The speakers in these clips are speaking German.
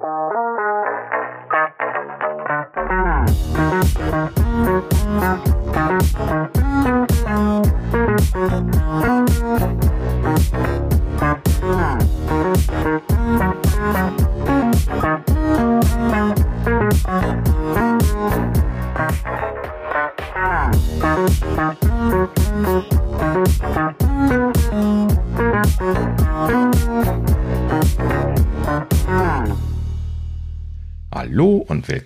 Hallo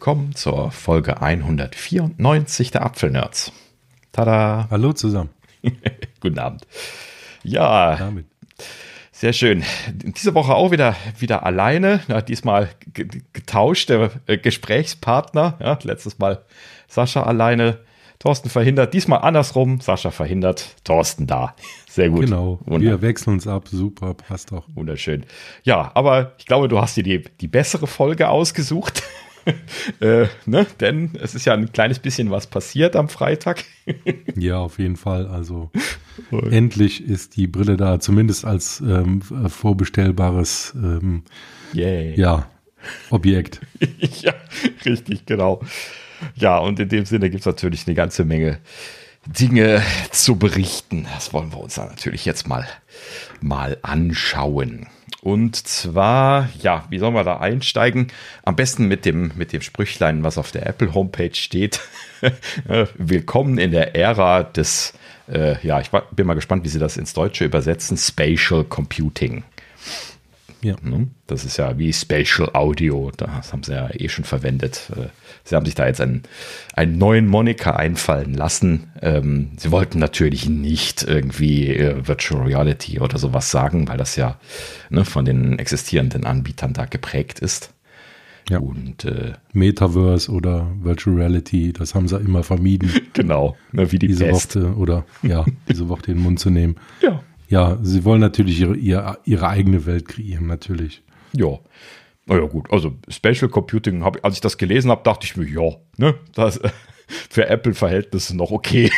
willkommen zur Folge 194 der Apfelnerds. Tada! Hallo zusammen. Guten Abend. Ja, Damit. sehr schön. Diese Woche auch wieder, wieder alleine. Ja, diesmal getauschte äh, Gesprächspartner. Ja, letztes Mal Sascha alleine, Thorsten verhindert. Diesmal andersrum. Sascha verhindert, Thorsten da. Sehr gut. Genau. Wunder. Wir wechseln uns ab. Super, passt doch. Wunderschön. Ja, aber ich glaube, du hast dir die, die bessere Folge ausgesucht. äh, ne? Denn es ist ja ein kleines bisschen was passiert am Freitag. ja, auf jeden Fall. Also endlich ist die Brille da, zumindest als ähm, vorbestellbares ähm, ja, Objekt. ja, richtig, genau. Ja, und in dem Sinne gibt es natürlich eine ganze Menge Dinge zu berichten. Das wollen wir uns dann natürlich jetzt mal, mal anschauen. Und zwar, ja, wie sollen wir da einsteigen? Am besten mit dem, mit dem Sprüchlein, was auf der Apple Homepage steht. Willkommen in der Ära des, äh, ja, ich bin mal gespannt, wie sie das ins Deutsche übersetzen, Spatial Computing. Ja. Ne? Das ist ja wie Spatial Audio, das haben sie ja eh schon verwendet. Äh, sie haben sich da jetzt einen, einen neuen Moniker einfallen lassen. Ähm, sie wollten natürlich nicht irgendwie äh, Virtual Reality oder sowas sagen, weil das ja ne, von den existierenden Anbietern da geprägt ist. Ja. Und äh, Metaverse oder Virtual Reality, das haben sie immer vermieden. Genau, ne, wie die diese Worte oder ja, diese Worte in den Mund zu nehmen. Ja. Ja, sie wollen natürlich ihre, ihre, ihre eigene Welt kreieren, natürlich. Ja. Naja, gut. Also, Spatial Computing, hab, als ich das gelesen habe, dachte ich mir, ja, ne, das für Apple-Verhältnisse noch okay.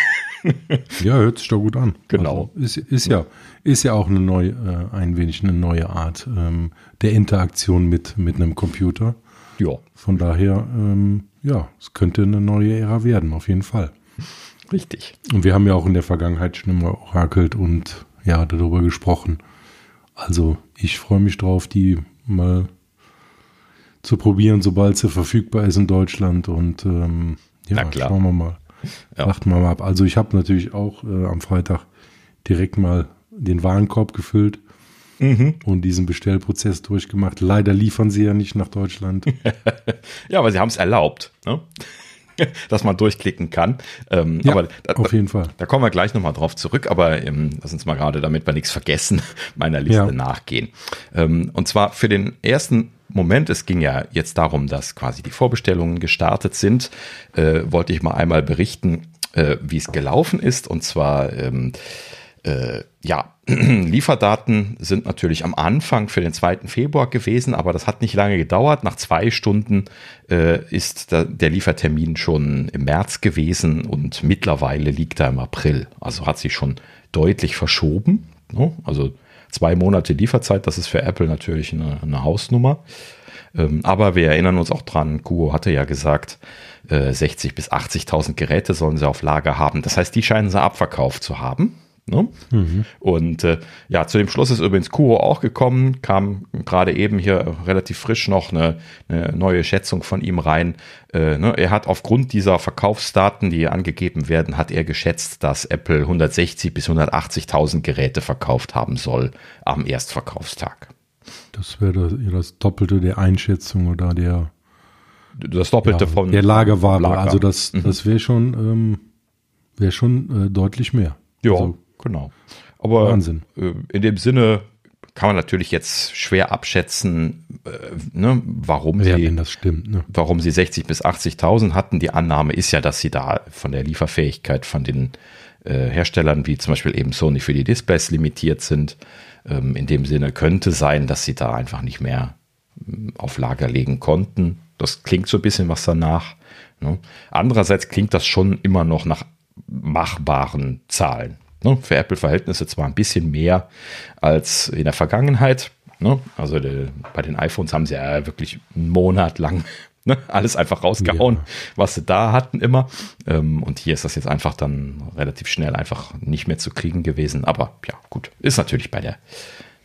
ja, hört sich doch gut an. Genau. Also ist, ist, ja, ist ja auch eine neue, äh, ein wenig eine neue Art ähm, der Interaktion mit, mit einem Computer. Ja. Von daher, ähm, ja, es könnte eine neue Ära werden, auf jeden Fall. Richtig. Und wir haben ja auch in der Vergangenheit schon immer orakelt und ja, darüber gesprochen. Also ich freue mich drauf, die mal zu probieren, sobald sie verfügbar ist in Deutschland. Und ähm, ja, schauen wir mal. Ja. Warten wir mal ab. Also ich habe natürlich auch äh, am Freitag direkt mal den Warenkorb gefüllt mhm. und diesen Bestellprozess durchgemacht. Leider liefern sie ja nicht nach Deutschland. ja, aber sie haben es erlaubt. Ne? dass man durchklicken kann. Ähm, ja, aber da, auf jeden Fall. Da kommen wir gleich nochmal drauf zurück, aber ähm, lass uns mal gerade, damit wir nichts vergessen, meiner Liste ja. nachgehen. Ähm, und zwar für den ersten Moment, es ging ja jetzt darum, dass quasi die Vorbestellungen gestartet sind, äh, wollte ich mal einmal berichten, äh, wie es gelaufen ist. Und zwar ähm, äh, ja, Lieferdaten sind natürlich am Anfang für den 2. Februar gewesen, aber das hat nicht lange gedauert. Nach zwei Stunden äh, ist da, der Liefertermin schon im März gewesen und mittlerweile liegt er im April. Also hat sich schon deutlich verschoben. Ne? Also zwei Monate Lieferzeit, das ist für Apple natürlich eine, eine Hausnummer. Ähm, aber wir erinnern uns auch dran, Kuo hatte ja gesagt, äh, 60 bis 80.000 Geräte sollen sie auf Lager haben. Das heißt, die scheinen sie abverkauft zu haben. Ne? Mhm. Und äh, ja, zu dem Schluss ist übrigens Kuro auch gekommen, kam gerade eben hier relativ frisch noch eine, eine neue Schätzung von ihm rein. Äh, ne? Er hat aufgrund dieser Verkaufsdaten, die angegeben werden, hat er geschätzt, dass Apple 160 bis 180.000 Geräte verkauft haben soll am Erstverkaufstag. Das wäre das Doppelte der Einschätzung oder der das Doppelte ja, von der Lagerware. Lager. Also das, mhm. das wäre schon, ähm, wäre schon äh, deutlich mehr. Ja. Also, Genau. Aber Wahnsinn. Äh, in dem Sinne kann man natürlich jetzt schwer abschätzen, äh, ne, warum ja, sie, stimmt, ne? warum sie 60 bis 80.000 hatten. Die Annahme ist ja, dass sie da von der Lieferfähigkeit von den äh, Herstellern wie zum Beispiel eben Sony für die Displays limitiert sind. Ähm, in dem Sinne könnte sein, dass sie da einfach nicht mehr ähm, auf Lager legen konnten. Das klingt so ein bisschen was danach. Ne? Andererseits klingt das schon immer noch nach machbaren Zahlen. Ne, für Apple-Verhältnisse zwar ein bisschen mehr als in der Vergangenheit, Ne? Also de, bei den iPhones haben sie ja wirklich einen Monat lang ne? alles einfach rausgehauen, ja. was sie da hatten immer. Ähm, und hier ist das jetzt einfach dann relativ schnell einfach nicht mehr zu kriegen gewesen. Aber ja, gut, ist natürlich bei der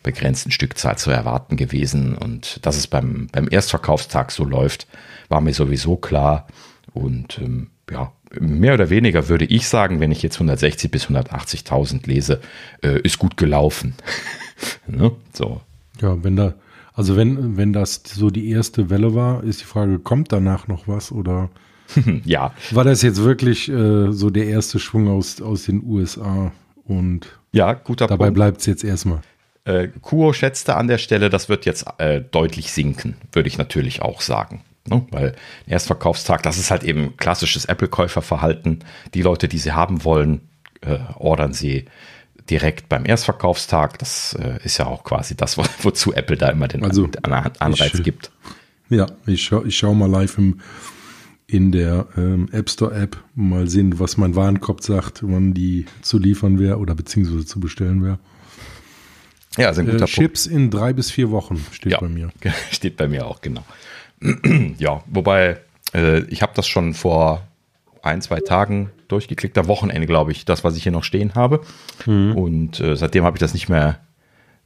begrenzten Stückzahl zu erwarten gewesen. Und dass es beim, beim Erstverkaufstag so läuft, war mir sowieso klar. Und ähm, ja, mehr oder weniger würde ich sagen, wenn ich jetzt 160 bis 180.000 lese, äh, ist gut gelaufen. ne? So. Ja, wenn da, also wenn, wenn das so die erste Welle war, ist die Frage, kommt danach noch was oder ja. War das jetzt wirklich äh, so der erste Schwung aus, aus den USA und ja, guter dabei bleibt es jetzt erstmal. Äh, Kuo schätzte an der Stelle, das wird jetzt äh, deutlich sinken, würde ich natürlich auch sagen. Ne? Weil Erstverkaufstag, das ist halt eben klassisches Apple-Käuferverhalten. Die Leute, die sie haben wollen, äh, ordern sie direkt beim Erstverkaufstag. Das äh, ist ja auch quasi das, wo, wozu Apple da immer den also, Anreiz ich, gibt. Ja, ich schaue ich schau mal live im, in der ähm, App Store App mal sehen, was mein Warenkorb sagt, wann die zu liefern wäre oder beziehungsweise zu bestellen wäre. Ja, also ein guter äh, Chips Punkt. in drei bis vier Wochen steht ja, bei mir. Steht bei mir auch, genau. ja, wobei äh, ich habe das schon vor ein, zwei Tagen durchgeklickt, am Wochenende, glaube ich, das, was ich hier noch stehen habe. Mhm. Und äh, seitdem habe ich das nicht mehr,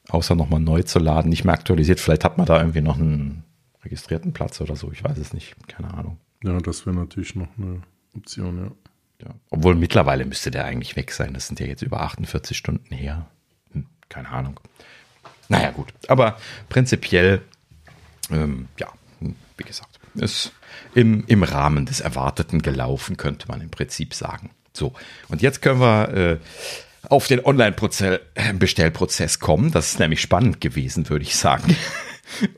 außer nochmal neu zu laden, nicht mehr aktualisiert. Vielleicht hat man da irgendwie noch einen registrierten Platz oder so, ich weiß es nicht, keine Ahnung. Ja, das wäre natürlich noch eine Option, ja. ja. Obwohl mittlerweile müsste der eigentlich weg sein. Das sind ja jetzt über 48 Stunden her. Hm, keine Ahnung. Naja, gut. Aber prinzipiell, ähm, ja, wie gesagt, ist im, im Rahmen des Erwarteten gelaufen, könnte man im Prinzip sagen. So, und jetzt können wir äh, auf den Online-Bestellprozess kommen. Das ist nämlich spannend gewesen, würde ich sagen.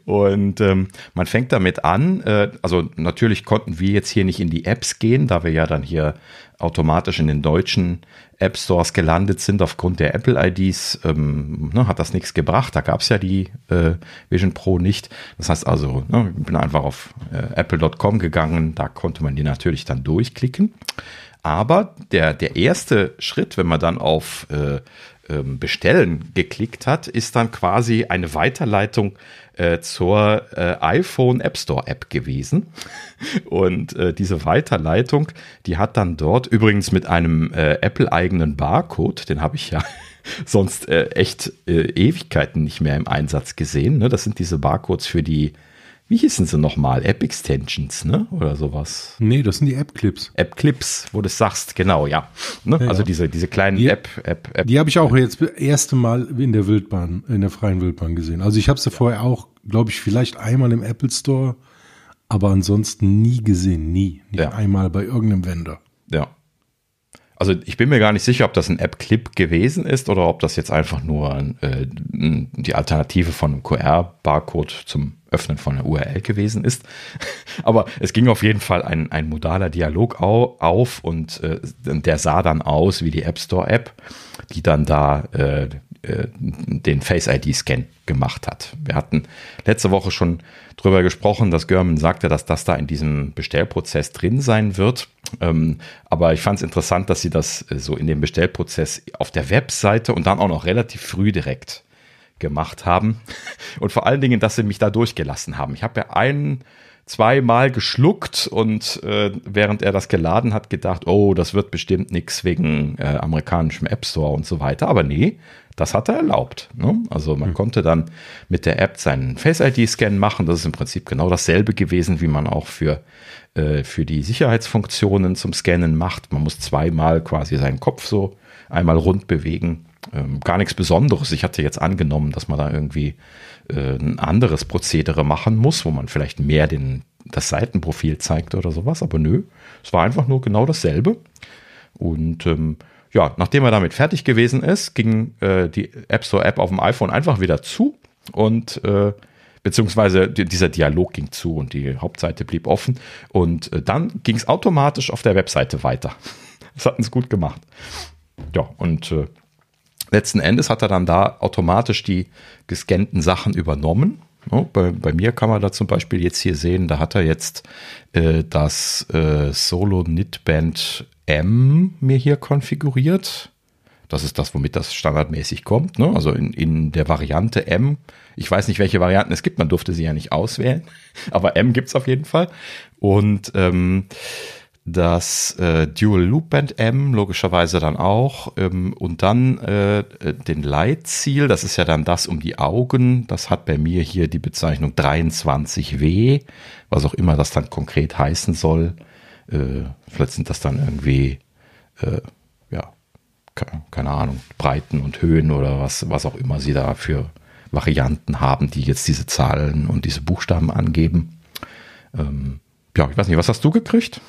Und ähm, man fängt damit an, äh, also natürlich konnten wir jetzt hier nicht in die Apps gehen, da wir ja dann hier automatisch in den deutschen App Stores gelandet sind aufgrund der Apple-IDs, ähm, ne, hat das nichts gebracht. Da gab es ja die äh, Vision Pro nicht. Das heißt also, ne, ich bin einfach auf äh, apple.com gegangen, da konnte man die natürlich dann durchklicken. Aber der, der erste Schritt, wenn man dann auf äh, ähm, Bestellen geklickt hat, ist dann quasi eine Weiterleitung äh, zur äh, iPhone App Store App gewesen. Und äh, diese Weiterleitung, die hat dann dort übrigens mit einem äh, Apple-eigenen Barcode, den habe ich ja sonst äh, echt äh, Ewigkeiten nicht mehr im Einsatz gesehen. Ne? Das sind diese Barcodes für die wie hießen sie nochmal? App-Extensions, ne? Oder sowas. Nee, das sind die App-Clips. App-Clips, wo du es sagst, genau, ja. Ne? Ja, also diese, diese kleinen die, App, App, App. Die habe ich auch jetzt das erste Mal in der Wildbahn, in der freien Wildbahn gesehen. Also ich habe sie vorher auch, glaube ich, vielleicht einmal im Apple Store, aber ansonsten nie gesehen, nie. Nicht ja. einmal bei irgendeinem Vendor. Also ich bin mir gar nicht sicher, ob das ein App-Clip gewesen ist oder ob das jetzt einfach nur äh, die Alternative von einem QR-Barcode zum Öffnen von einer URL gewesen ist. Aber es ging auf jeden Fall ein, ein modaler Dialog auf und äh, der sah dann aus wie die App Store App, die dann da äh, äh den Face ID Scan gemacht hat. Wir hatten letzte Woche schon drüber gesprochen, dass Görman sagte, dass das da in diesem Bestellprozess drin sein wird. Ähm, aber ich fand es interessant, dass sie das äh, so in dem Bestellprozess auf der Webseite und dann auch noch relativ früh direkt gemacht haben. Und vor allen Dingen, dass sie mich da durchgelassen haben. Ich habe ja ein, zweimal geschluckt und äh, während er das geladen hat, gedacht, oh, das wird bestimmt nichts wegen äh, amerikanischem App Store und so weiter. Aber nee, das hat er erlaubt. Ne? Also man mhm. konnte dann mit der App seinen Face-ID-Scan machen. Das ist im Prinzip genau dasselbe gewesen, wie man auch für, äh, für die Sicherheitsfunktionen zum Scannen macht. Man muss zweimal quasi seinen Kopf so einmal rund bewegen ähm, gar nichts Besonderes. Ich hatte jetzt angenommen, dass man da irgendwie äh, ein anderes Prozedere machen muss, wo man vielleicht mehr den, das Seitenprofil zeigt oder sowas, aber nö, es war einfach nur genau dasselbe. Und ähm, ja, nachdem er damit fertig gewesen ist, ging äh, die App Store App auf dem iPhone einfach wieder zu und äh, beziehungsweise dieser Dialog ging zu und die Hauptseite blieb offen und äh, dann ging es automatisch auf der Webseite weiter. Das hatten sie gut gemacht. Ja, und äh, letzten Endes hat er dann da automatisch die gescannten Sachen übernommen. bei, bei, mir kann man da zum Beispiel jetzt hier sehen, da hat er jetzt äh, das äh, Solo Knitband M mir hier konfiguriert. Das ist das, womit das standardmäßig kommt. Ne? Also in, in der Variante M. Ich weiß nicht, welche Varianten es gibt. Man durfte sie ja nicht auswählen. Aber M gibt's auf jeden Fall. Und ähm, das äh, Dual Loop Band M logischerweise dann auch ähm, und dann äh, äh den Leitziel, das ist ja dann das um die Augen, das hat bei mir hier die Bezeichnung 23W, was auch immer das dann konkret heißen soll. Äh, vielleicht sind das dann irgendwie äh, ja keine Ahnung Breiten und Höhen oder was was auch immer sie da für Varianten haben, die jetzt diese Zahlen und diese Buchstaben angeben. Ähm, ja, ich weiß nicht, was hast du gekriegt?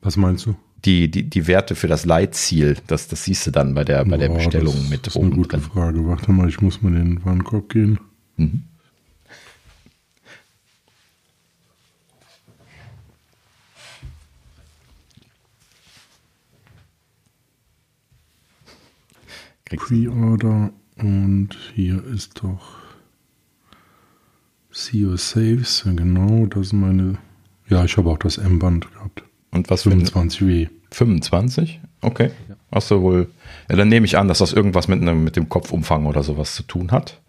Was meinst du? Die, die, die Werte für das Leitziel, das, das siehst du dann bei der, bei der Boah, Bestellung das mit ist oben. Eine gute drin. Frage. Warte mal, ich muss mal in den Warenkorb gehen. Mhm. Pre-Order und hier ist doch See Your Saves, genau, das ist meine. Ja, ich habe auch das M-Band gehabt. Und was 25 W. 25? Okay. Ja. Hast du wohl. Ja, dann nehme ich an, dass das irgendwas mit, einem, mit dem Kopfumfang oder sowas zu tun hat.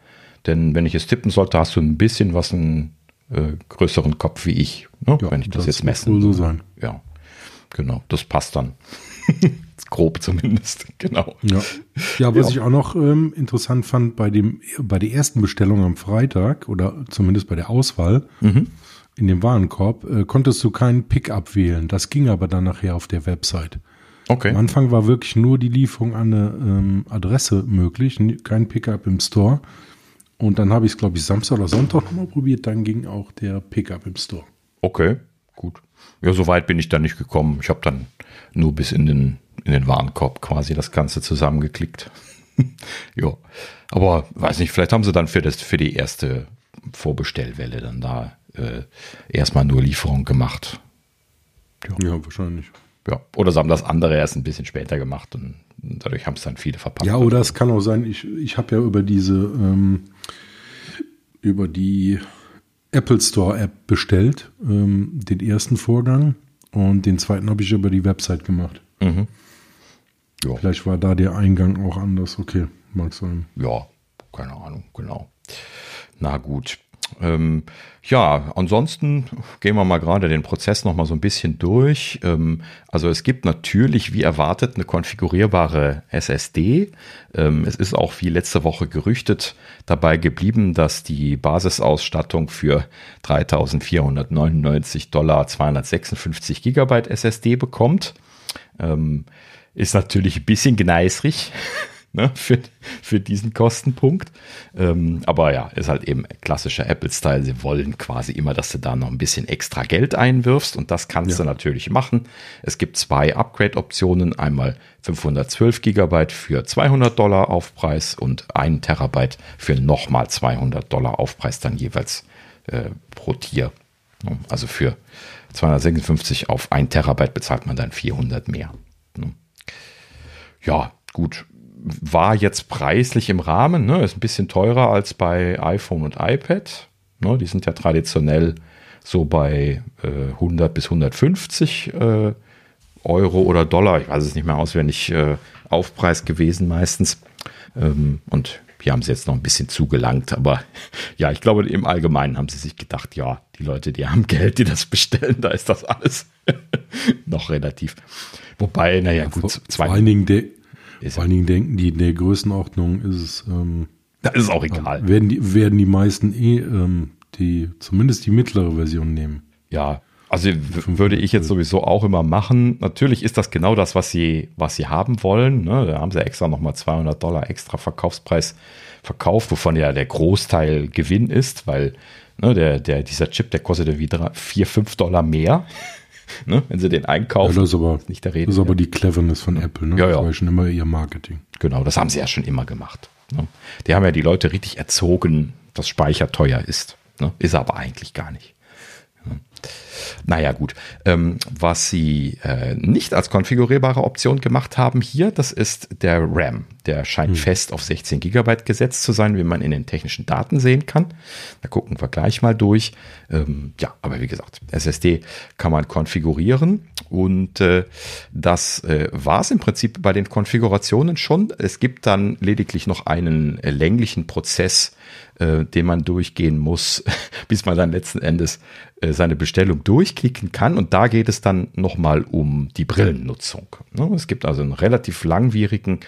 Denn wenn ich es tippen sollte, hast du ein bisschen was einen äh, größeren Kopf wie ich. Ne? Ja, wenn ich das, das jetzt messen. Wohl so sein. Ja, genau. Das passt dann. Grob zumindest, genau. Ja, ja was ja. ich auch noch ähm, interessant fand bei, dem, bei der ersten Bestellung am Freitag oder zumindest bei der Auswahl, mhm in dem Warenkorb, äh, konntest du keinen Pickup wählen. Das ging aber dann nachher auf der Website. Okay. Am Anfang war wirklich nur die Lieferung an eine ähm, Adresse möglich, kein Pickup im Store. Und dann habe ich es, glaube ich, Samstag oder Sonntag nochmal probiert. Dann ging auch der Pickup im Store. Okay, gut. Ja, so weit bin ich dann nicht gekommen. Ich habe dann nur bis in den, in den Warenkorb quasi das Ganze zusammengeklickt. ja, aber weiß nicht, vielleicht haben sie dann für, das, für die erste Vorbestellwelle dann da äh, erstmal nur Lieferung gemacht. Ja. ja. wahrscheinlich. Ja, oder sie haben das andere erst ein bisschen später gemacht und dadurch haben es dann viele verpackt. Ja, oder es kann auch sein, ich, ich habe ja über diese, ähm, über die Apple Store App bestellt, ähm, den ersten Vorgang und den zweiten habe ich über die Website gemacht. Mhm. Ja. Vielleicht war da der Eingang auch anders. Okay, mag sein. Ja, keine Ahnung, genau. Na gut. Ähm, ja, ansonsten gehen wir mal gerade den Prozess noch mal so ein bisschen durch. Ähm, also es gibt natürlich, wie erwartet, eine konfigurierbare SSD. Ähm, es ist auch wie letzte Woche gerüchtet dabei geblieben, dass die Basisausstattung für 3.499 Dollar 256 Gigabyte SSD bekommt. Ähm, ist natürlich ein bisschen gneisrig ne, für, für diesen Kostenpunkt. Ähm, aber ja, ist halt eben klassischer Apple-Style. Sie wollen quasi immer, dass du da noch ein bisschen extra Geld einwirfst und das kannst ja. du natürlich machen. Es gibt zwei Upgrade-Optionen. Einmal 512 Gigabyte für 200 Dollar Aufpreis und 1 Terabyte für nochmal 200 Dollar Aufpreis dann jeweils äh, pro Tier. Also für 256 auf 1 Terabyte bezahlt man dann 400 mehr. Ja, gut war jetzt preislich im Rahmen, ne? ist ein bisschen teurer als bei iPhone und iPad. Ne? Die sind ja traditionell so bei äh, 100 bis 150 äh, Euro oder Dollar, ich weiß es nicht mehr auswendig, äh, Aufpreis gewesen meistens. Ähm, und hier haben sie jetzt noch ein bisschen zugelangt, aber ja, ich glaube, im Allgemeinen haben sie sich gedacht, ja, die Leute, die haben Geld, die das bestellen, da ist das alles noch relativ. Wobei, naja, gut, vor, vor allen Dingen der, ist Vor allen Dingen denken die, in der Größenordnung ist es. Ähm, da ist auch egal. Werden die, werden die meisten eh ähm, die, zumindest die mittlere Version nehmen. Ja, also würde ich jetzt sowieso auch immer machen. Natürlich ist das genau das, was sie, was sie haben wollen. Ne? Da haben sie extra nochmal 200 Dollar extra Verkaufspreis verkauft, wovon ja der Großteil Gewinn ist, weil ne, der, der, dieser Chip, der kostet ja wieder 4, 5 Dollar mehr. ne? wenn sie den einkaufen. Ja, das ist aber, ist nicht der Rede. Das ist aber die Cleverness von Apple. Ne? Ja, ja. Das war schon immer ihr Marketing. Genau, das haben sie ja schon immer gemacht. Ne? Die haben ja die Leute richtig erzogen, dass Speicher teuer ist. Ne? Ist aber eigentlich gar nicht. Naja, gut. Ähm, was sie äh, nicht als konfigurierbare Option gemacht haben hier, das ist der RAM. Der scheint hm. fest auf 16 Gigabyte gesetzt zu sein, wie man in den technischen Daten sehen kann. Da gucken wir gleich mal durch. Ähm, ja, aber wie gesagt, SSD kann man konfigurieren und äh, das äh, war es im Prinzip bei den Konfigurationen schon. Es gibt dann lediglich noch einen äh, länglichen Prozess, äh, den man durchgehen muss, bis man dann letzten Endes äh, seine Bestellung durchklicken kann. Und da geht es dann nochmal um die Brillennutzung. Ne? Es gibt also einen relativ langwierigen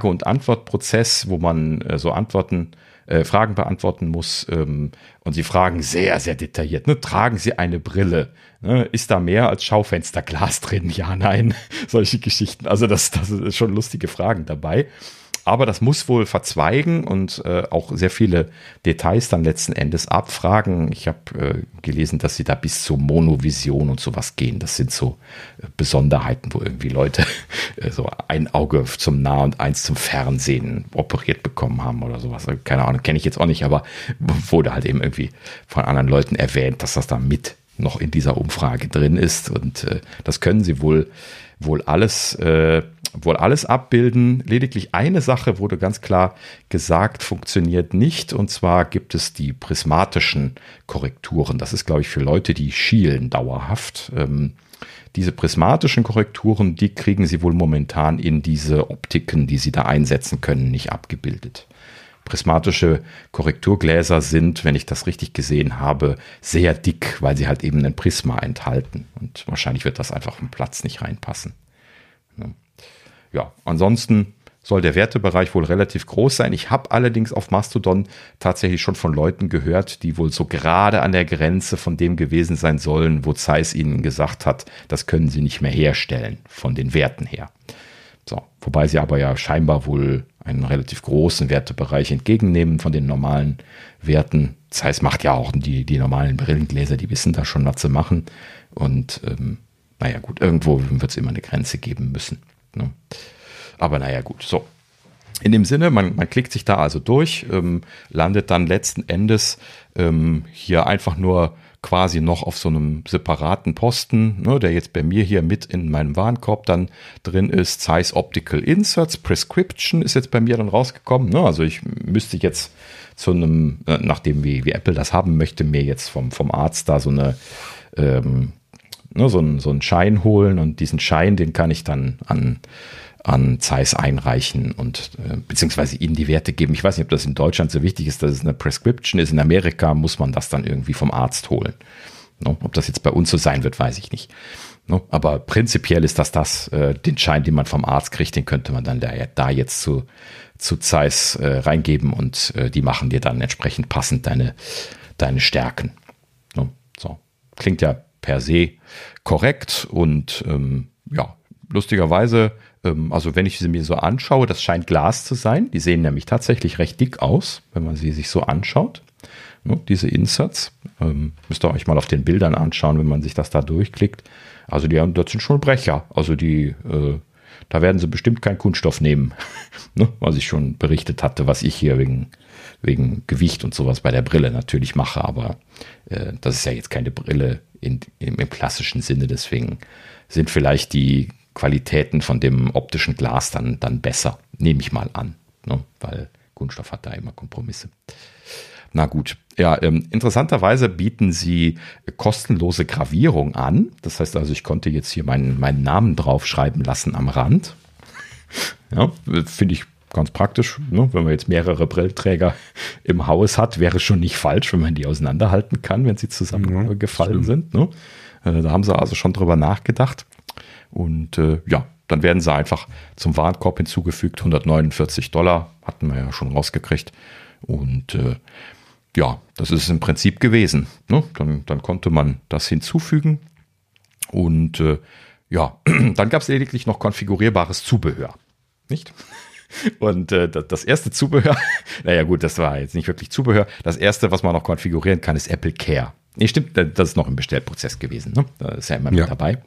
Frage- und Antwortprozess, wo man äh, so Antworten äh, Fragen beantworten muss. Ähm, und sie fragen sehr, sehr detailliert. Ne? Tragen Sie eine Brille? Ne? Ist da mehr als Schaufensterglas drin? Ja, nein. Solche Geschichten. Also das, das ist schon lustige Fragen dabei. Aber das muss wohl verzweigen und äh, auch sehr viele Details dann letzten Endes abfragen. Ich habe äh, gelesen, dass sie da bis zur Monovision und sowas gehen. Das sind so äh, Besonderheiten, wo irgendwie Leute äh, so ein Auge zum Nah- und eins zum Fernsehen operiert bekommen haben oder sowas. Also keine Ahnung, kenne ich jetzt auch nicht, aber wurde halt eben irgendwie von anderen Leuten erwähnt, dass das da mit noch in dieser Umfrage drin ist. Und äh, das können sie wohl, wohl alles äh, wohl alles abbilden. Lediglich eine Sache wurde ganz klar gesagt, funktioniert nicht. Und zwar gibt es die prismatischen Korrekturen. Das ist, glaube ich, für Leute, die schielen dauerhaft. Ähm, diese prismatischen Korrekturen, die kriegen sie wohl momentan in diese Optiken, die sie da einsetzen können, nicht abgebildet. Prismatische Korrekturgläser sind, wenn ich das richtig gesehen habe, sehr dick, weil sie halt eben ein Prisma enthalten. Und wahrscheinlich wird das einfach vom Platz nicht reinpassen ja, ansonsten soll der Wertebereich wohl relativ groß sein. Ich habe allerdings auf Mastodon tatsächlich schon von Leuten gehört, die wohl so gerade an der Grenze von dem gewesen sein sollen, wo Zeiss ihnen gesagt hat, das können sie nicht mehr herstellen von den Werten her. So, wobei sie aber ja scheinbar wohl einen relativ großen Wertebereich entgegennehmen von den normalen Werten. Zeiss macht ja auch die, die normalen Brillengläser, die wissen da schon, was sie machen. Und ähm, naja gut, irgendwo wird es immer eine Grenze geben müssen. Ne? Aber naja, gut, so. In dem Sinne, man, man klickt sich da also durch, ähm, landet dann letzten Endes ähm, hier einfach nur quasi noch auf so einem separaten Posten, ne, der jetzt bei mir hier mit in meinem Warenkorb dann drin ist. Zeiss Optical Inserts Prescription ist jetzt bei mir dann rausgekommen. Ne? Also ich müsste jetzt zu einem, äh, nachdem wie, wie Apple das haben möchte, mir jetzt vom, vom Arzt da so eine ähm, ne, so, einen, so einen Schein holen und diesen Schein, den kann ich dann an, an Zeiss einreichen und äh, beziehungsweise ihnen die Werte geben. Ich weiß nicht, ob das in Deutschland so wichtig ist, dass es eine Prescription ist. In Amerika muss man das dann irgendwie vom Arzt holen. No, ob das jetzt bei uns so sein wird, weiß ich nicht. No, aber prinzipiell ist das das, äh, den Schein, den man vom Arzt kriegt, den könnte man dann da, da jetzt zu, zu Zeiss äh, reingeben und äh, die machen dir dann entsprechend passend deine, deine Stärken. No, so. Klingt ja per se korrekt und ähm, ja, lustigerweise, ähm, also wenn ich sie mir so anschaue, das scheint Glas zu sein. Die sehen nämlich tatsächlich recht dick aus, wenn man sie sich so anschaut. Ne, diese Inserts. Ähm, müsst ihr euch mal auf den Bildern anschauen, wenn man sich das da durchklickt. Also die haben, das sind schon Brecher. Also die, äh, da werden sie bestimmt keinen Kunststoff nehmen. ne, was ich schon berichtet hatte, was ich hier wegen, wegen Gewicht und sowas bei der Brille natürlich mache. Aber äh, das ist ja jetzt keine Brille in, im, im klassischen Sinne. Deswegen sind vielleicht die Qualitäten von dem optischen Glas dann, dann besser, nehme ich mal an, ne? weil Kunststoff hat da immer Kompromisse. Na gut, ja, ähm, interessanterweise bieten sie kostenlose Gravierung an. Das heißt also, ich konnte jetzt hier meinen, meinen Namen draufschreiben lassen am Rand. Ja, finde ich ganz praktisch. Ne? Wenn man jetzt mehrere Brillträger im Haus hat, wäre es schon nicht falsch, wenn man die auseinanderhalten kann, wenn sie zusammengefallen ja, sind. Ne? Äh, da haben sie also schon drüber nachgedacht. Und äh, ja, dann werden sie einfach zum Warenkorb hinzugefügt. 149 Dollar hatten wir ja schon rausgekriegt. Und äh, ja, das ist es im Prinzip gewesen. Ne? Dann, dann konnte man das hinzufügen. Und äh, ja, dann gab es lediglich noch konfigurierbares Zubehör. Nicht? Und äh, das erste Zubehör, naja gut, das war jetzt nicht wirklich Zubehör. Das erste, was man noch konfigurieren kann, ist Apple Care. Nee, stimmt, das ist noch im Bestellprozess gewesen. Ne? Da ist ja immer ja. mit dabei.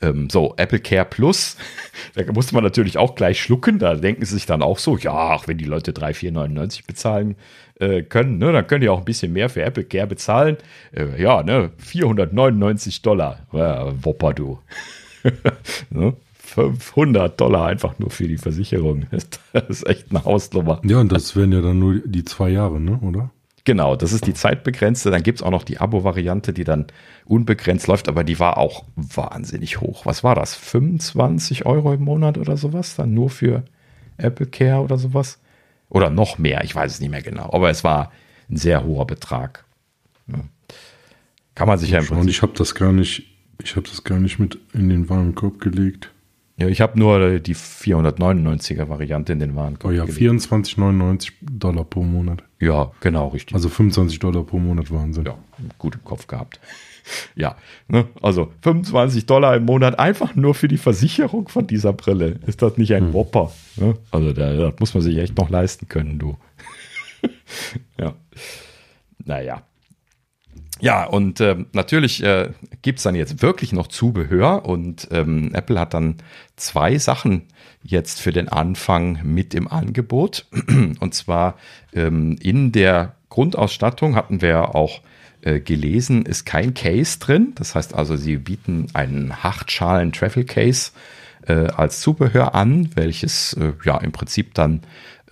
Ähm, so, Apple Care Plus, da musste man natürlich auch gleich schlucken. Da denken sie sich dann auch so, ja, ach, wenn die Leute 3,499 bezahlen äh, können, ne, dann können die auch ein bisschen mehr für Apple Care bezahlen. Äh, ja, ne, 499 Dollar. Ja, Wopper, du. ne? 500 Dollar einfach nur für die Versicherung. Das ist echt eine Hausnummer. Ja, und das wären ja dann nur die zwei Jahre, ne? oder? Genau, das ist die zeitbegrenzte. Dann gibt es auch noch die Abo-Variante, die dann unbegrenzt läuft, aber die war auch wahnsinnig hoch. Was war das? 25 Euro im Monat oder sowas? Dann nur für Apple Care oder sowas? Oder noch mehr, ich weiß es nicht mehr genau. Aber es war ein sehr hoher Betrag. Ja. Kann man sich ja im Prinzip. Und ich habe das gar nicht, ich habe das gar nicht mit in den Warenkorb gelegt. Ja, ich habe nur die 499er Variante in den Warenkorb. Oh ja, 24,99 Dollar pro Monat. Ja, genau, richtig. Also 25 Dollar pro Monat Wahnsinn. Ja, gut im Kopf gehabt. Ja, ne? also 25 Dollar im Monat einfach nur für die Versicherung von dieser Brille. Ist das nicht ein hm. Whopper? Ne? Also da, das muss man sich echt noch leisten können, du. ja. Naja. Ja, und äh, natürlich äh, gibt es dann jetzt wirklich noch Zubehör und ähm, Apple hat dann zwei Sachen jetzt für den Anfang mit im Angebot. Und zwar ähm, in der Grundausstattung hatten wir auch äh, gelesen, ist kein Case drin. Das heißt also, sie bieten einen Hartschalen Travel Case äh, als Zubehör an, welches äh, ja im Prinzip dann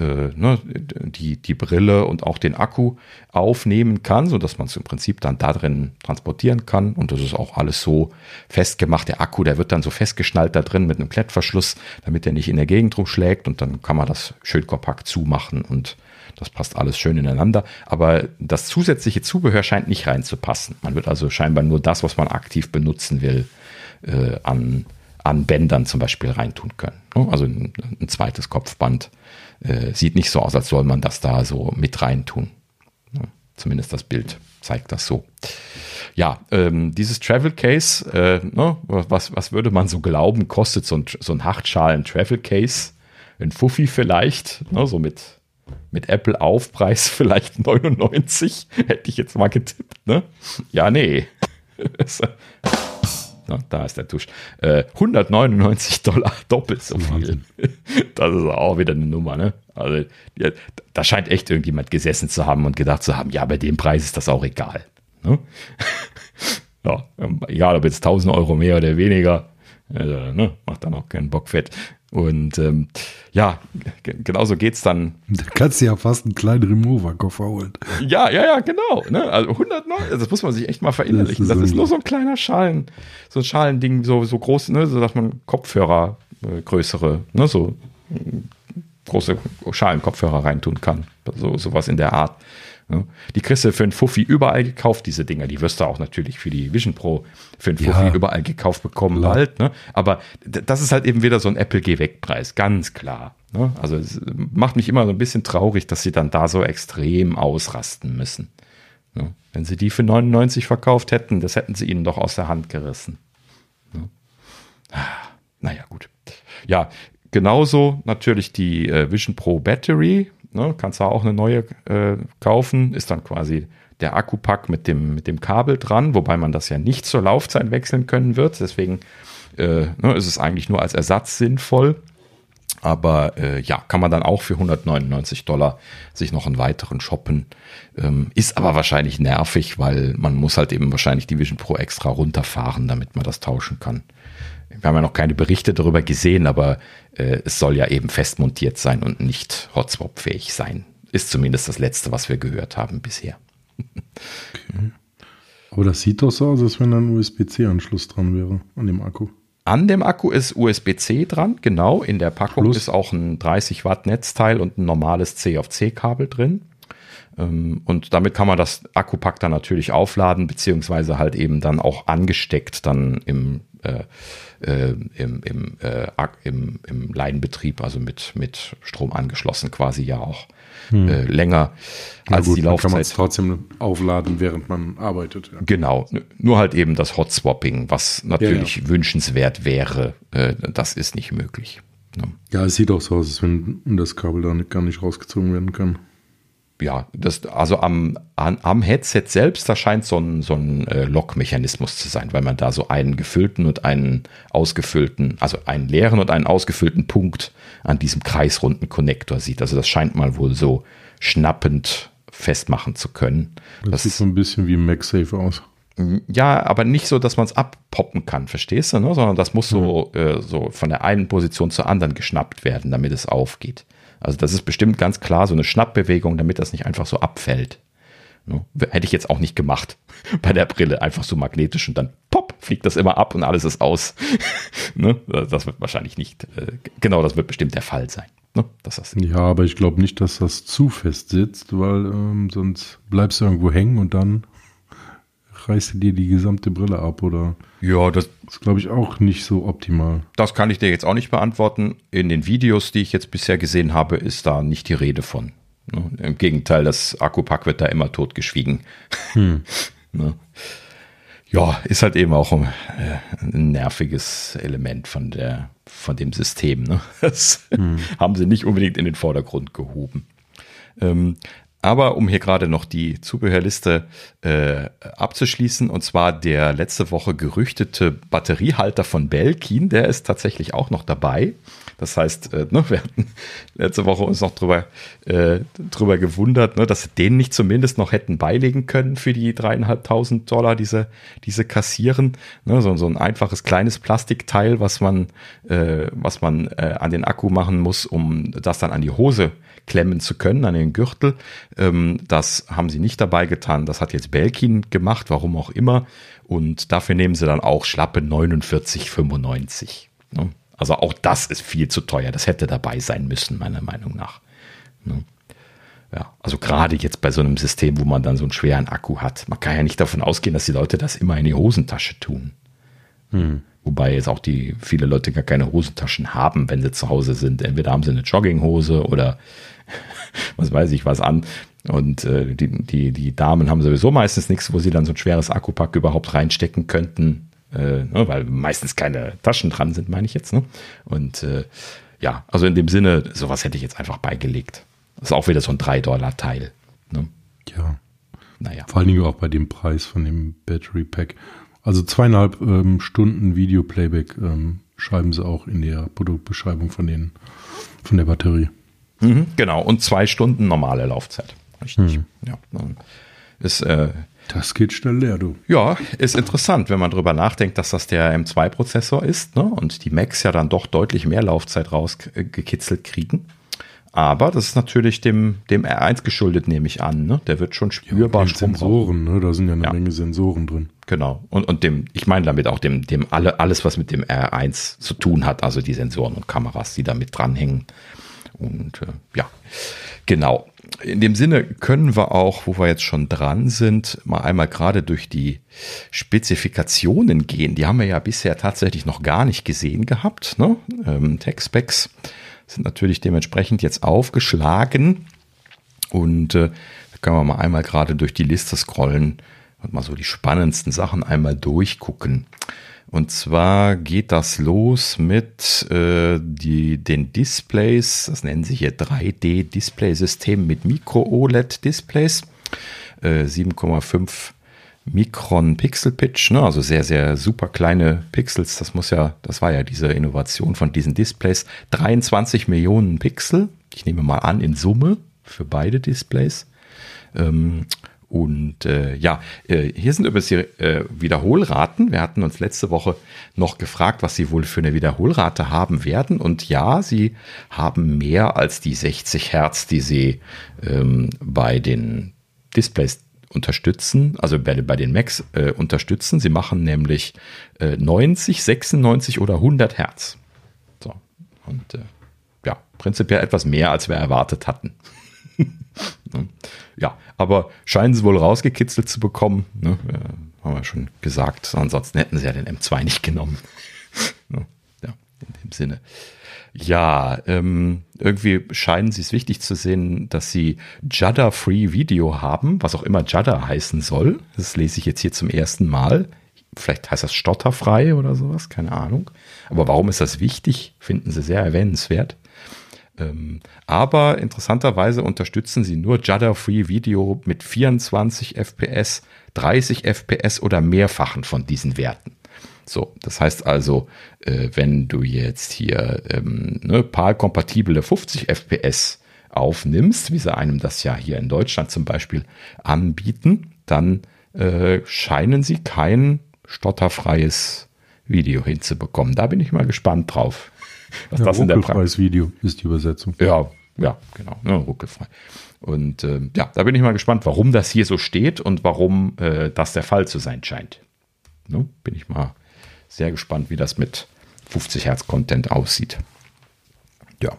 äh, ne, die, die Brille und auch den Akku aufnehmen kann, sodass man es im Prinzip dann da drin transportieren kann. Und das ist auch alles so festgemacht. Der Akku, der wird dann so festgeschnallt da drin mit einem Klettverschluss, damit er nicht in der Gegend rumschlägt. Und dann kann man das schön kompakt zumachen und das passt alles schön ineinander. Aber das zusätzliche Zubehör scheint nicht reinzupassen. Man wird also scheinbar nur das, was man aktiv benutzen will, äh, an, an Bändern zum Beispiel reintun können. Also ein, ein zweites Kopfband äh, sieht nicht so aus, als soll man das da so mit reintun. Ja, zumindest das Bild zeigt das so. Ja, ähm, dieses Travel Case, äh, ne, was, was würde man so glauben, kostet so ein, so ein Hartschalen Travel Case? Ein Fuffi vielleicht, ne, so mit, mit Apple Aufpreis vielleicht 99, hätte ich jetzt mal getippt, ne? Ja, nee. Na, da ist der Tusch. Äh, 199 Dollar, doppelt so viel. Das ist auch wieder eine Nummer, ne? Also, ja, da scheint echt irgendjemand gesessen zu haben und gedacht zu haben, ja, bei dem Preis ist das auch egal. Ne? ja, egal ob jetzt 1000 Euro mehr oder weniger, also, ne, macht dann auch keinen Bock fett. Und ähm, ja, genauso geht's dann. Da kannst du ja fast einen kleinen Remover-Koffer holen. Ja, ja, ja, genau. Ne? Also 109, das muss man sich echt mal verinnerlichen. Das ist, das ist nur so ein kleiner Schalen, so ein Schalending, so, so groß, ne, so dass man Kopfhörer, äh, größere, ne, so äh, große Schalenkopfhörer reintun kann. So, sowas in der Art. Ne? Die kriegst du für einen Fuffi überall gekauft, diese Dinger. Die wirst du auch natürlich für die Vision Pro für einen Fuffi ja. überall gekauft bekommen klar. halt. Ne? Aber das ist halt eben wieder so ein Apple Geh weg Preis, ganz klar. Ne? Also es macht mich immer so ein bisschen traurig, dass sie dann da so extrem ausrasten müssen. Ne? Wenn sie die für 99 verkauft hätten, das hätten sie ihnen doch aus der Hand gerissen. Ne? Ah, naja, gut. Ja, genauso natürlich die äh, Vision Pro Battery Ne? Kannst du auch eine neue äh, kaufen, ist dann quasi der Akkupack mit dem, mit dem Kabel dran, wobei man das ja nicht zur Laufzeit wechseln können wird. Deswegen äh, ne, ist es eigentlich nur als Ersatz sinnvoll. Aber äh, ja, kann man dann auch für 199 Dollar sich noch einen weiteren shoppen. Ähm, ist aber wahrscheinlich nervig, weil man muss halt eben wahrscheinlich die Vision Pro extra runterfahren, damit man das tauschen kann. Wir haben ja noch keine Berichte darüber gesehen, aber äh, es soll ja eben fest montiert sein und nicht Hotspot-fähig sein. Ist zumindest das Letzte, was wir gehört haben bisher. Okay. Aber das sieht doch so aus, als wenn da ein USB-C-Anschluss dran wäre an dem Akku. An dem Akku ist USB-C dran, genau. In der Packung Plus. ist auch ein 30 Watt Netzteil und ein normales C auf C-Kabel drin. Ähm, und damit kann man das Akkupack dann natürlich aufladen, beziehungsweise halt eben dann auch angesteckt dann im äh, äh, im, im, äh, im, im Leinbetrieb, also mit, mit Strom angeschlossen, quasi ja auch hm. äh, länger Na als gut, die Laufzeit. Kann man es trotzdem aufladen, während man arbeitet. Ja. Genau, nur halt eben das Hot Swapping, was natürlich ja, ja. wünschenswert wäre, äh, das ist nicht möglich. Ne? Ja, es sieht auch so aus, als wenn das Kabel da nicht, gar nicht rausgezogen werden kann ja, das, also am, an, am Headset selbst, da scheint so ein, so ein äh, Lock-Mechanismus zu sein, weil man da so einen gefüllten und einen ausgefüllten, also einen leeren und einen ausgefüllten Punkt an diesem kreisrunden Konnektor sieht. Also das scheint mal wohl so schnappend festmachen zu können. Das, das sieht so ein bisschen wie MagSafe aus. Ja, aber nicht so, dass man es abpoppen kann, verstehst du? Ne? Sondern das muss so, mhm. äh, so von der einen Position zur anderen geschnappt werden, damit es aufgeht. Also das ist bestimmt ganz klar so eine Schnappbewegung, damit das nicht einfach so abfällt. Ne? Hätte ich jetzt auch nicht gemacht bei der Brille, einfach so magnetisch und dann pop, fliegt das immer ab und alles ist aus. ne? Das wird wahrscheinlich nicht, äh, genau, das wird bestimmt der Fall sein. Ne? Ja, aber ich glaube nicht, dass das zu fest sitzt, weil ähm, sonst bleibst du irgendwo hängen und dann reißt du dir die gesamte Brille ab oder? Ja, das ist, glaube ich, auch nicht so optimal. Das kann ich dir jetzt auch nicht beantworten. In den Videos, die ich jetzt bisher gesehen habe, ist da nicht die Rede von. Ne? Im Gegenteil, das Akkupack wird da immer totgeschwiegen. Hm. ne? Ja, ist halt eben auch ein, äh, ein, nerviges Element von der, von dem System. Ne? Das hm. haben sie nicht unbedingt in den Vordergrund gehoben. Ähm, aber um hier gerade noch die Zubehörliste äh, abzuschließen, und zwar der letzte Woche gerüchtete Batteriehalter von Belkin, der ist tatsächlich auch noch dabei. Das heißt, äh, ne, wir hatten letzte Woche uns noch drüber, äh, drüber gewundert, ne, dass sie den nicht zumindest noch hätten beilegen können für die dreieinhalbtausend Dollar, diese, diese kassieren. Ne, so, so ein einfaches kleines Plastikteil, was man, äh, was man äh, an den Akku machen muss, um das dann an die Hose klemmen zu können, an den Gürtel. Ähm, das haben sie nicht dabei getan. Das hat jetzt Belkin gemacht, warum auch immer. Und dafür nehmen sie dann auch schlappe 49,95. Ne? Also auch das ist viel zu teuer. Das hätte dabei sein müssen, meiner Meinung nach. Ne? Ja, also gerade jetzt bei so einem System, wo man dann so einen schweren Akku hat. Man kann ja nicht davon ausgehen, dass die Leute das immer in die Hosentasche tun. Hm. Wobei jetzt auch die viele Leute gar keine Hosentaschen haben, wenn sie zu Hause sind. Entweder haben sie eine Jogginghose oder was weiß ich was an. Und äh, die, die, die Damen haben sowieso meistens nichts, wo sie dann so ein schweres Akkupack überhaupt reinstecken könnten äh, ne, weil meistens keine Taschen dran sind, meine ich jetzt. Ne? Und äh, ja, also in dem Sinne, sowas hätte ich jetzt einfach beigelegt. Das ist auch wieder so ein 3-Dollar-Teil. Ne? Ja. Naja. Vor allen Dingen auch bei dem Preis von dem Battery Pack. Also zweieinhalb ähm, Stunden Video-Playback ähm, schreiben sie auch in der Produktbeschreibung von, den, von der Batterie. Mhm, genau, und zwei Stunden normale Laufzeit. Richtig. Mhm. Ja. Ist äh, das geht schnell leer, du. Ja, ist interessant, wenn man drüber nachdenkt, dass das der M2-Prozessor ist ne? und die Macs ja dann doch deutlich mehr Laufzeit rausgekitzelt kriegen. Aber das ist natürlich dem, dem R1 geschuldet, nehme ich an. Ne? Der wird schon spürbar ja, Sensoren, ne? da sind ja eine ja. Menge Sensoren drin. Genau. Und, und dem, ich meine damit auch dem, dem alle, alles, was mit dem R1 zu tun hat, also die Sensoren und Kameras, die da mit dranhängen. Und äh, ja, genau in dem Sinne können wir auch, wo wir jetzt schon dran sind, mal einmal gerade durch die Spezifikationen gehen. Die haben wir ja bisher tatsächlich noch gar nicht gesehen gehabt. Ne? Ähm, Tech-Specs sind natürlich dementsprechend jetzt aufgeschlagen. Und äh, da können wir mal einmal gerade durch die Liste scrollen und mal so die spannendsten Sachen einmal durchgucken. Und zwar geht das los mit äh, die, den Displays, das nennen sich hier 3D-Display-System mit Micro-OLED-Displays, äh, 7,5 Mikron Pixel Pitch, ne? also sehr, sehr super kleine Pixels. Das muss ja, das war ja diese Innovation von diesen Displays. 23 Millionen Pixel, ich nehme mal an, in Summe für beide Displays. Ähm, und äh, ja, äh, hier sind übrigens die äh, Wiederholraten. Wir hatten uns letzte Woche noch gefragt, was sie wohl für eine Wiederholrate haben werden. Und ja, sie haben mehr als die 60 Hertz, die sie ähm, bei den Displays unterstützen, also bei, bei den Macs äh, unterstützen. Sie machen nämlich äh, 90, 96 oder 100 Hertz. So. Und äh, ja, prinzipiell etwas mehr, als wir erwartet hatten. ja, aber scheinen sie wohl rausgekitzelt zu bekommen. Ne? Äh, haben wir schon gesagt. Ansonsten hätten sie ja den M2 nicht genommen. ne? Ja, in dem Sinne. Ja, ähm, irgendwie scheinen sie es wichtig zu sehen, dass sie Judder-Free Video haben, was auch immer Judder heißen soll. Das lese ich jetzt hier zum ersten Mal. Vielleicht heißt das stotterfrei oder sowas, keine Ahnung. Aber warum ist das wichtig? Finden sie sehr erwähnenswert. Ähm, aber interessanterweise unterstützen sie nur Judder Free Video mit 24 FPS, 30 FPS oder mehrfachen von diesen Werten. So, das heißt also, äh, wenn du jetzt hier ähm, ne, PAL-kompatible 50 FPS aufnimmst, wie sie einem das ja hier in Deutschland zum Beispiel anbieten, dann äh, scheinen sie kein stotterfreies Video hinzubekommen. Da bin ich mal gespannt drauf. Was ja, das in der Praxis Video ist die Übersetzung. Ja, ja, genau, ne, ruckelfrei. Und äh, ja, da bin ich mal gespannt, warum das hier so steht und warum äh, das der Fall zu sein scheint. Ne, bin ich mal sehr gespannt, wie das mit 50 Hertz Content aussieht. Ja,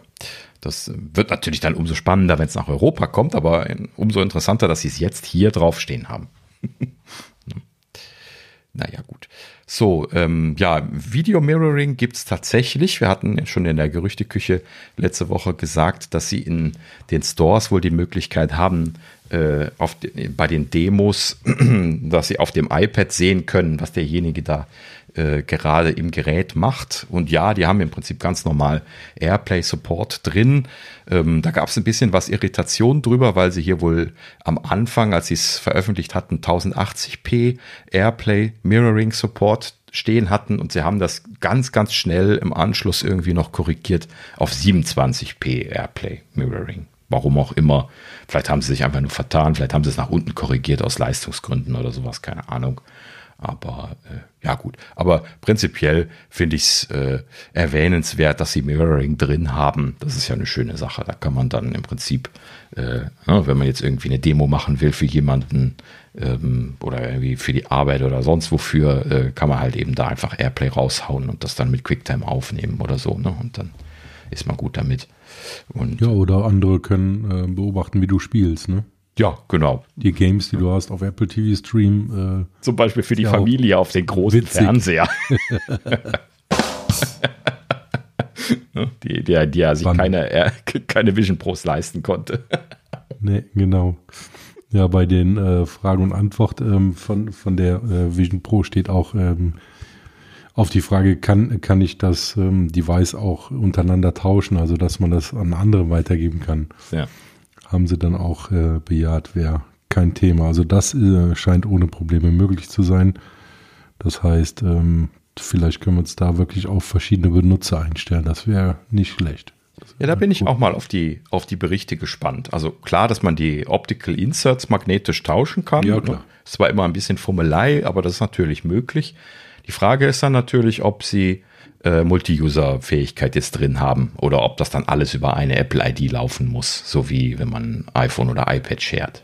das wird natürlich dann umso spannender, wenn es nach Europa kommt, aber umso interessanter, dass sie es jetzt hier draufstehen haben. naja, gut. So, ähm, ja, Video Mirroring gibt es tatsächlich. Wir hatten schon in der Gerüchteküche letzte Woche gesagt, dass sie in den Stores wohl die Möglichkeit haben, äh, auf bei den Demos, dass sie auf dem iPad sehen können, was derjenige da äh, gerade im Gerät macht. Und ja, die haben im Prinzip ganz normal Airplay Support drin. Ähm, da gab es ein bisschen was Irritation drüber, weil sie hier wohl am Anfang, als sie es veröffentlicht hatten, 1080p Airplay Mirroring Support stehen hatten und sie haben das ganz, ganz schnell im Anschluss irgendwie noch korrigiert auf 27p Airplay Mirroring. Warum auch immer. Vielleicht haben sie sich einfach nur vertan, vielleicht haben sie es nach unten korrigiert aus Leistungsgründen oder sowas, keine Ahnung. Aber äh, ja gut. Aber prinzipiell finde ich es äh, erwähnenswert, dass sie Mirroring drin haben. Das ist ja eine schöne Sache. Da kann man dann im Prinzip, äh, ne, wenn man jetzt irgendwie eine Demo machen will für jemanden ähm, oder irgendwie für die Arbeit oder sonst wofür, äh, kann man halt eben da einfach Airplay raushauen und das dann mit QuickTime aufnehmen oder so. Ne? Und dann ist man gut damit. Und ja, oder andere können äh, beobachten, wie du spielst. Ne? Ja, genau. Die Games, die du hast auf Apple TV Stream. Äh, Zum Beispiel für die Familie auf den großen witzig. Fernseher. die, die, die er sich keine, äh, keine Vision Pros leisten konnte. nee, genau. Ja, bei den äh, Fragen und Antwort ähm, von, von der äh, Vision Pro steht auch ähm, auf die Frage, kann, kann ich das ähm, Device auch untereinander tauschen, also dass man das an andere weitergeben kann. Ja haben sie dann auch äh, bejaht, wäre kein Thema. Also das äh, scheint ohne Probleme möglich zu sein. Das heißt, ähm, vielleicht können wir uns da wirklich auf verschiedene Benutzer einstellen. Das wäre nicht schlecht. Ja, da bin ich auch mal auf die, auf die Berichte gespannt. Also klar, dass man die Optical Inserts magnetisch tauschen kann. Ja, klar. Es war immer ein bisschen Fummelei, aber das ist natürlich möglich. Die Frage ist dann natürlich, ob sie äh, Multi-User-Fähigkeit jetzt drin haben oder ob das dann alles über eine Apple-ID laufen muss, so wie wenn man iPhone oder iPad shared.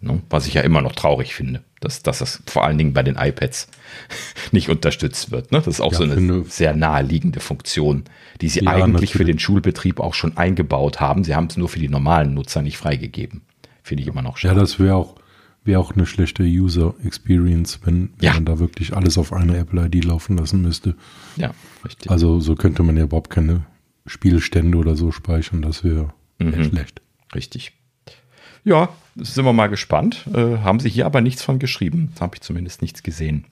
Ne? Was ich ja immer noch traurig finde, dass, dass das vor allen Dingen bei den iPads nicht unterstützt wird. Ne? Das ist auch ja, so eine sehr naheliegende Funktion, die sie ja, eigentlich natürlich. für den Schulbetrieb auch schon eingebaut haben. Sie haben es nur für die normalen Nutzer nicht freigegeben. Finde ich immer noch schade. Ja, das wäre auch wäre auch eine schlechte User Experience, wenn, ja. man da wirklich alles auf einer Apple ID laufen lassen müsste. Ja, richtig. Also so könnte man ja überhaupt keine Spielstände oder so speichern, das wäre mhm. schlecht. Richtig. Ja, sind wir mal gespannt. Äh, haben sie hier aber nichts von geschrieben. Habe ich zumindest nichts gesehen.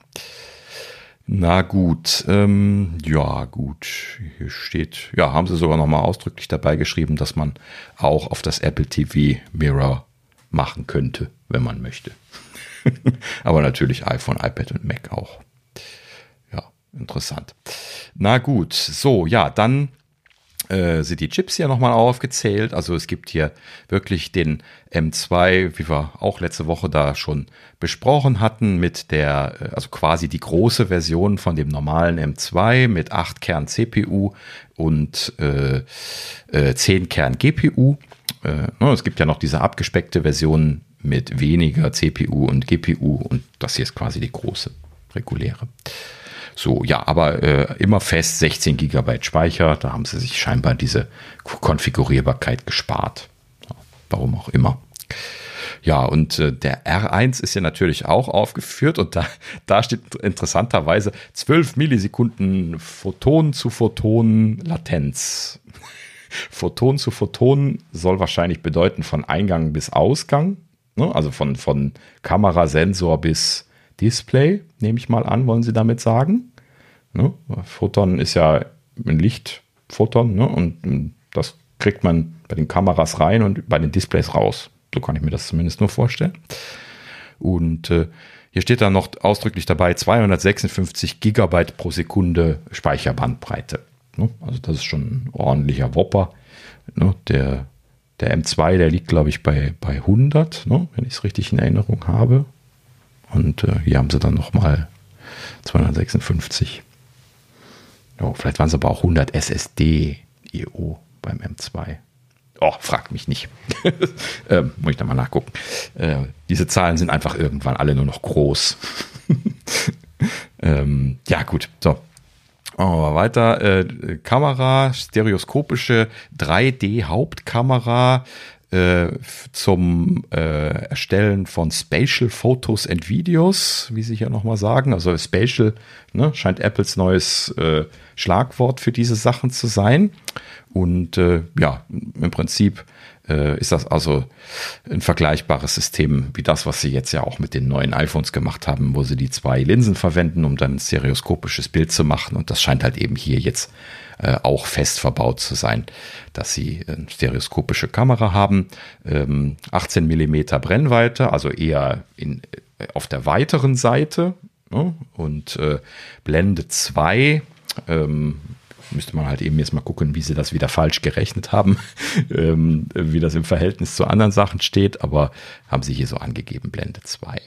Na gut, ähm, ja gut, hier steht, ja, haben sie sogar nochmal ausdrücklich dabei geschrieben, dass man auch auf das Apple TV Mirror machen könnte, wenn man möchte. Aber natürlich iPhone, iPad und Mac auch. Interessant. Na gut, so, ja, dann äh, sind die Chips hier nochmal aufgezählt. Also es gibt hier wirklich den M2, wie wir auch letzte Woche da schon besprochen hatten, mit der, äh, also quasi die große Version von dem normalen M2 mit 8 Kern CPU und äh, äh, 10 Kern GPU. Äh, ne, es gibt ja noch diese abgespeckte Version mit weniger CPU und GPU und das hier ist quasi die große reguläre. So, ja, aber äh, immer fest 16 GB Speicher. Da haben sie sich scheinbar diese Konfigurierbarkeit gespart. Warum auch immer. Ja, und äh, der R1 ist ja natürlich auch aufgeführt und da, da steht interessanterweise 12 Millisekunden Photon zu Photon Latenz. Photon zu Photon soll wahrscheinlich bedeuten von Eingang bis Ausgang, ne? also von, von Kamerasensor bis Display, nehme ich mal an, wollen Sie damit sagen. Ne? Photon ist ja ein Lichtphoton ne? und das kriegt man bei den Kameras rein und bei den Displays raus. So kann ich mir das zumindest nur vorstellen. Und äh, hier steht dann noch ausdrücklich dabei 256 Gigabyte pro Sekunde Speicherbandbreite. Ne? Also das ist schon ein ordentlicher Whopper. Ne? Der, der M2, der liegt, glaube ich, bei, bei 100, ne? wenn ich es richtig in Erinnerung habe. Und äh, hier haben sie dann nochmal 256. Oh, vielleicht waren es aber auch 100 SSD IO beim M2. Oh, fragt mich nicht. ähm, muss ich da mal nachgucken. Äh, diese Zahlen sind einfach irgendwann alle nur noch groß. ähm, ja, gut. So. Machen wir weiter. Äh, Kamera, stereoskopische 3D-Hauptkamera äh, zum äh, Erstellen von Spatial Photos and Videos, wie sie hier nochmal sagen. Also Spatial ne, scheint Apples neues äh, Schlagwort für diese Sachen zu sein. Und äh, ja, im Prinzip äh, ist das also ein vergleichbares System wie das, was sie jetzt ja auch mit den neuen iPhones gemacht haben, wo sie die zwei Linsen verwenden, um dann ein stereoskopisches Bild zu machen. Und das scheint halt eben hier jetzt äh, auch fest verbaut zu sein, dass sie eine stereoskopische Kamera haben, ähm, 18 Millimeter Brennweite, also eher in, äh, auf der weiteren Seite ne? und äh, Blende 2 ähm, müsste man halt eben jetzt mal gucken, wie sie das wieder falsch gerechnet haben, ähm, wie das im Verhältnis zu anderen Sachen steht, aber haben sie hier so angegeben, Blende 2.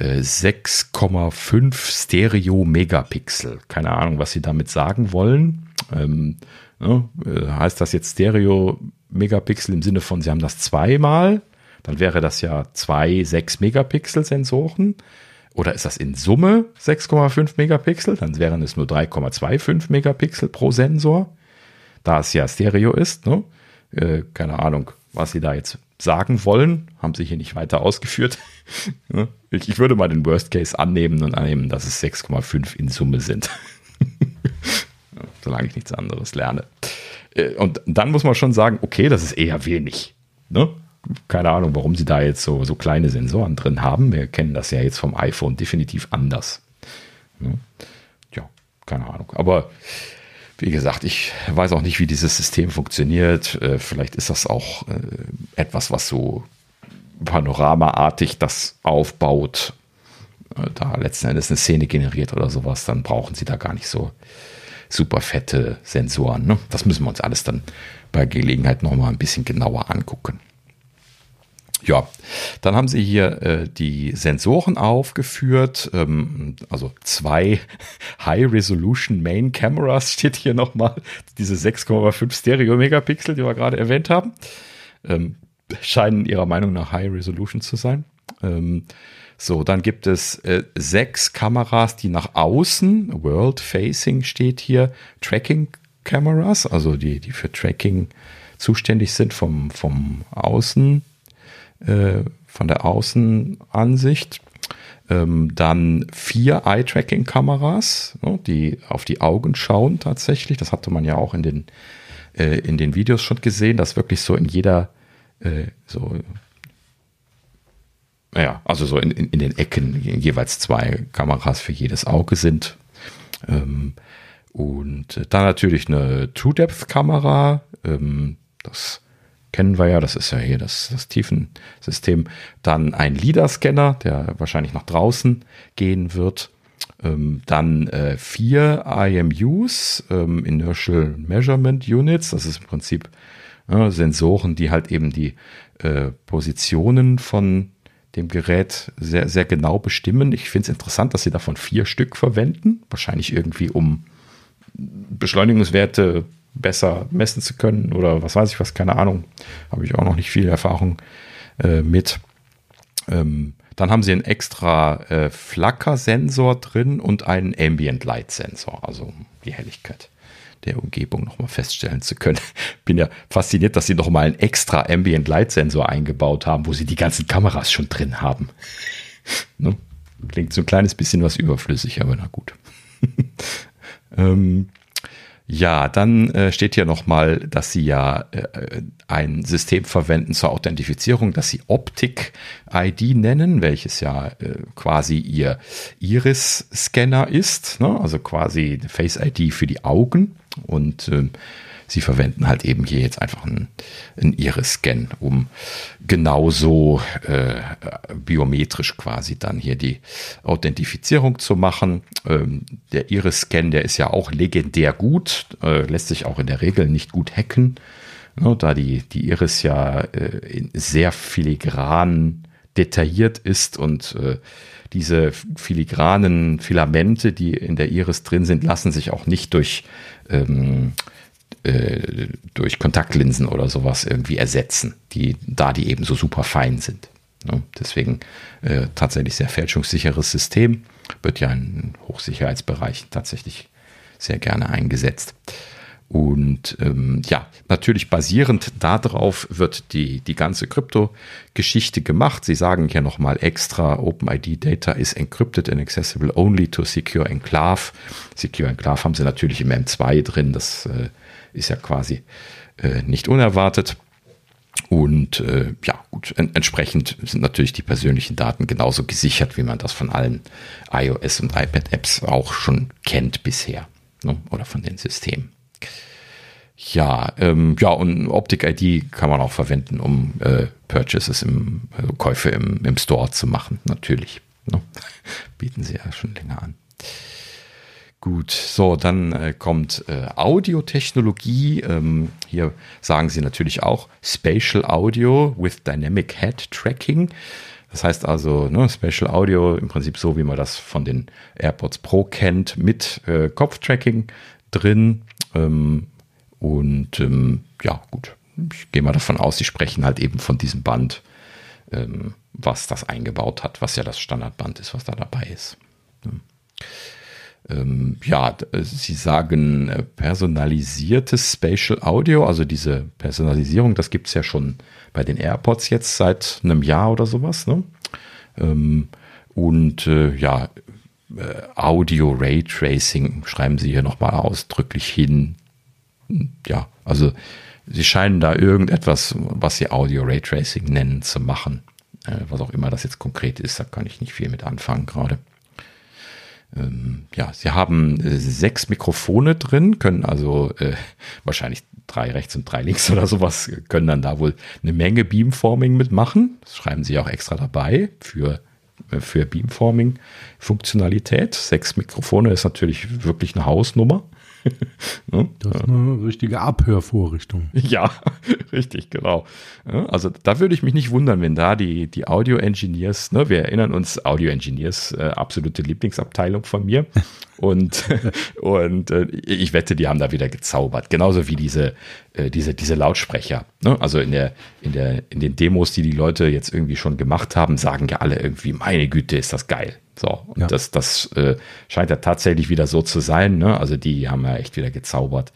Äh, 6,5 Stereo Megapixel. Keine Ahnung, was sie damit sagen wollen. Ähm, ne, äh, heißt das jetzt Stereo Megapixel im Sinne von, sie haben das zweimal? Dann wäre das ja zwei 6 Megapixel Sensoren. Oder ist das in Summe 6,5 Megapixel? Dann wären es nur 3,25 Megapixel pro Sensor. Da es ja Stereo ist, ne? äh, keine Ahnung, was sie da jetzt sagen wollen, haben sie hier nicht weiter ausgeführt. ich, ich, würde mal den Worst Case annehmen und annehmen, dass es 6,5 in Summe sind. Solange ich nichts anderes lerne. Äh, und dann muss man schon sagen, okay, das ist eher wenig. Ne? keine Ahnung, warum sie da jetzt so, so kleine Sensoren drin haben. Wir kennen das ja jetzt vom iPhone definitiv anders. Ne? Ja, keine Ahnung. Aber wie gesagt, ich weiß auch nicht, wie dieses System funktioniert. Äh, vielleicht ist das auch äh, etwas, was so panoramaartig das aufbaut, da letzten Endes eine Szene generiert oder sowas. Dann brauchen sie da gar nicht so super fette Sensoren. Ne? Das müssen wir uns alles dann bei Gelegenheit nochmal ein bisschen genauer angucken. Ja, dann haben sie hier äh, die Sensoren aufgeführt, ähm, also zwei High-Resolution Main Cameras steht hier nochmal, diese 6,5 Stereo-Megapixel, die wir gerade erwähnt haben, ähm, scheinen ihrer Meinung nach High Resolution zu sein. Ähm, so, dann gibt es äh, sechs Kameras, die nach außen, World Facing steht hier, Tracking Cameras, also die, die für Tracking zuständig sind vom, vom Außen äh, von der Außenansicht. Ähm, dann vier Eye-Tracking-Kameras, ne, die auf die Augen schauen tatsächlich. Das hatte man ja auch in den, äh, in den Videos schon gesehen, dass wirklich so in jeder, äh, so, ja, also so in, in, in, den Ecken jeweils zwei Kameras für jedes Auge sind. Ähm, und dann natürlich eine True-Depth-Kamera. Ähm, das kennen wir ja, das ist ja hier das, das Tiefensystem. Dann ein LIDAR-Scanner, der wahrscheinlich nach draußen gehen wird. Ähm, dann äh, vier IMUs, ähm, Inertial Measurement Units, das ist im Prinzip äh, Sensoren, die halt eben die äh, Positionen von dem Gerät sehr, sehr genau bestimmen. Ich finde es interessant, dass sie davon vier Stück verwenden, wahrscheinlich irgendwie um Beschleunigungswerte besser messen zu können oder was weiß ich was, keine Ahnung. Habe ich auch noch nicht viel Erfahrung äh, mit. Ähm, dann haben sie einen extra äh, Flacker-Sensor drin und einen Ambient Light Sensor, also die Helligkeit der Umgebung nochmal feststellen zu können. Bin ja fasziniert, dass sie nochmal einen extra Ambient Light Sensor eingebaut haben, wo sie die ganzen Kameras schon drin haben. ne? Klingt so ein kleines bisschen was überflüssig, aber na gut. ähm, ja, dann äh, steht hier nochmal, dass Sie ja äh, ein System verwenden zur Authentifizierung, das Sie Optik-ID nennen, welches ja äh, quasi Ihr Iris-Scanner ist, ne? also quasi Face-ID für die Augen. Und ähm, sie verwenden halt eben hier jetzt einfach einen, einen Iris-Scan, um genauso äh, biometrisch quasi dann hier die Authentifizierung zu machen. Ähm, der Iris-Scan, der ist ja auch legendär gut, äh, lässt sich auch in der Regel nicht gut hacken, ne, da die, die Iris ja äh, sehr filigranen detailliert ist und äh, diese filigranen Filamente, die in der Iris drin sind, lassen sich auch nicht durch, ähm, äh, durch Kontaktlinsen oder sowas irgendwie ersetzen, die, da die eben so super fein sind. Ne? Deswegen äh, tatsächlich sehr fälschungssicheres System, wird ja in Hochsicherheitsbereichen tatsächlich sehr gerne eingesetzt. Und ähm, ja, natürlich basierend darauf wird die, die ganze Krypto-Geschichte gemacht. Sie sagen hier nochmal extra, OpenID Data is encrypted and accessible only to Secure Enclave. Secure Enclave haben sie natürlich im M2 drin, das äh, ist ja quasi äh, nicht unerwartet. Und äh, ja, gut, en entsprechend sind natürlich die persönlichen Daten genauso gesichert, wie man das von allen iOS und iPad-Apps auch schon kennt bisher. Ne? Oder von den Systemen. Ja, ähm, ja, und Optik-ID kann man auch verwenden, um äh, Purchases im, also Käufe im, im Store zu machen, natürlich. Ne? Bieten sie ja schon länger an. Gut, so, dann äh, kommt äh, Audiotechnologie. Ähm, hier sagen sie natürlich auch Spatial Audio with Dynamic Head Tracking. Das heißt also, ne, Spatial Audio im Prinzip so, wie man das von den AirPods Pro kennt, mit äh, Kopftracking drin. Ähm, und ähm, ja, gut, ich gehe mal davon aus, sie sprechen halt eben von diesem Band, ähm, was das eingebaut hat, was ja das Standardband ist, was da dabei ist. Ähm, ja, sie sagen äh, personalisiertes Spatial Audio, also diese Personalisierung, das gibt es ja schon bei den AirPods jetzt seit einem Jahr oder sowas. Ne? Ähm, und äh, ja, äh, Audio Raytracing schreiben sie hier nochmal ausdrücklich hin ja, also sie scheinen da irgendetwas, was sie Audio Raytracing nennen, zu machen. Äh, was auch immer das jetzt konkret ist, da kann ich nicht viel mit anfangen gerade. Ähm, ja, sie haben äh, sechs Mikrofone drin, können also äh, wahrscheinlich drei rechts und drei links oder sowas, können dann da wohl eine Menge Beamforming mitmachen. Das schreiben sie auch extra dabei für äh, für Beamforming-Funktionalität. Sechs Mikrofone ist natürlich wirklich eine Hausnummer. ne? Das ist eine richtige Abhörvorrichtung. Ja, richtig, genau. Also da würde ich mich nicht wundern, wenn da die, die Audio-Engineers, ne, wir erinnern uns, Audio-Engineers, äh, absolute Lieblingsabteilung von mir. Und, und äh, ich wette, die haben da wieder gezaubert. Genauso wie diese, äh, diese, diese Lautsprecher. Ne? Also in, der, in, der, in den Demos, die die Leute jetzt irgendwie schon gemacht haben, sagen ja alle irgendwie, meine Güte, ist das geil. So, und ja. das, das äh, scheint ja tatsächlich wieder so zu sein. Ne? Also die haben ja echt wieder gezaubert.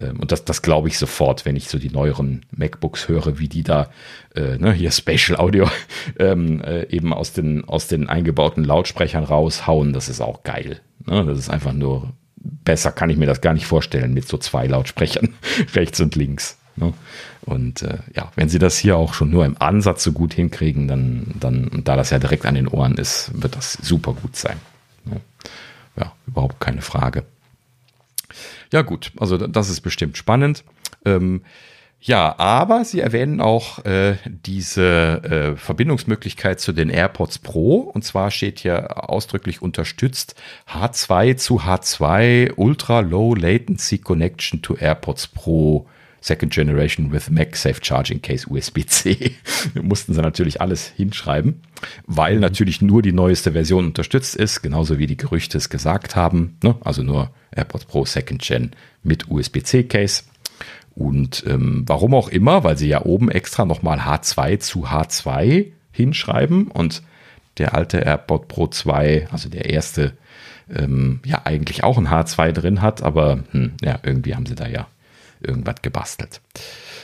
Ähm, und das, das glaube ich sofort, wenn ich so die neueren MacBooks höre, wie die da äh, ne, hier Spatial Audio ähm, äh, eben aus den, aus den eingebauten Lautsprechern raushauen. Das ist auch geil. Ne? Das ist einfach nur besser, kann ich mir das gar nicht vorstellen mit so zwei Lautsprechern rechts und links. Ne? Und äh, ja, wenn sie das hier auch schon nur im Ansatz so gut hinkriegen, dann, dann, da das ja direkt an den Ohren ist, wird das super gut sein. Ne? Ja, überhaupt keine Frage. Ja, gut, also das ist bestimmt spannend. Ähm, ja, aber sie erwähnen auch äh, diese äh, Verbindungsmöglichkeit zu den AirPods Pro. Und zwar steht hier ausdrücklich unterstützt H2 zu H2 Ultra Low Latency Connection to AirPods Pro Second Generation with MagSafe Charging Case USB-C. mussten sie natürlich alles hinschreiben, weil natürlich nur die neueste Version unterstützt ist, genauso wie die Gerüchte es gesagt haben. Ne? Also nur AirPods Pro Second Gen mit USB-C Case. Und ähm, warum auch immer, weil sie ja oben extra nochmal H2 zu H2 hinschreiben und der alte AirPod Pro 2, also der erste, ähm, ja eigentlich auch ein H2 drin hat, aber hm, ja, irgendwie haben sie da ja irgendwas gebastelt.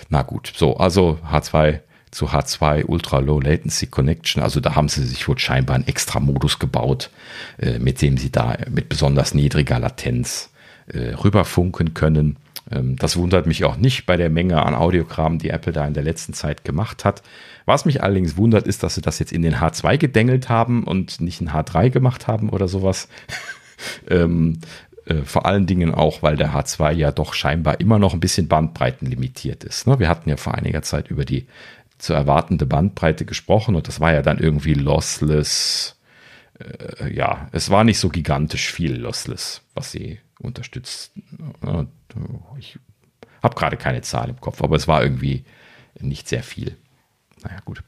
Na gut, so, also H2 zu H2 Ultra Low Latency Connection. Also da haben sie sich wohl scheinbar einen extra Modus gebaut, äh, mit dem sie da mit besonders niedriger Latenz äh, rüberfunken können. Ähm, das wundert mich auch nicht bei der Menge an Audiokram, die Apple da in der letzten Zeit gemacht hat. Was mich allerdings wundert, ist, dass sie das jetzt in den H2 gedengelt haben und nicht in H3 gemacht haben oder sowas. ähm, äh, vor allen Dingen auch, weil der H2 ja doch scheinbar immer noch ein bisschen bandbreitenlimitiert ist. Ne? Wir hatten ja vor einiger Zeit über die zu erwartende Bandbreite gesprochen und das war ja dann irgendwie lossless. Äh, ja, es war nicht so gigantisch viel lossless, was sie unterstützt. Ich habe gerade keine Zahl im Kopf, aber es war irgendwie nicht sehr viel. Naja, gut.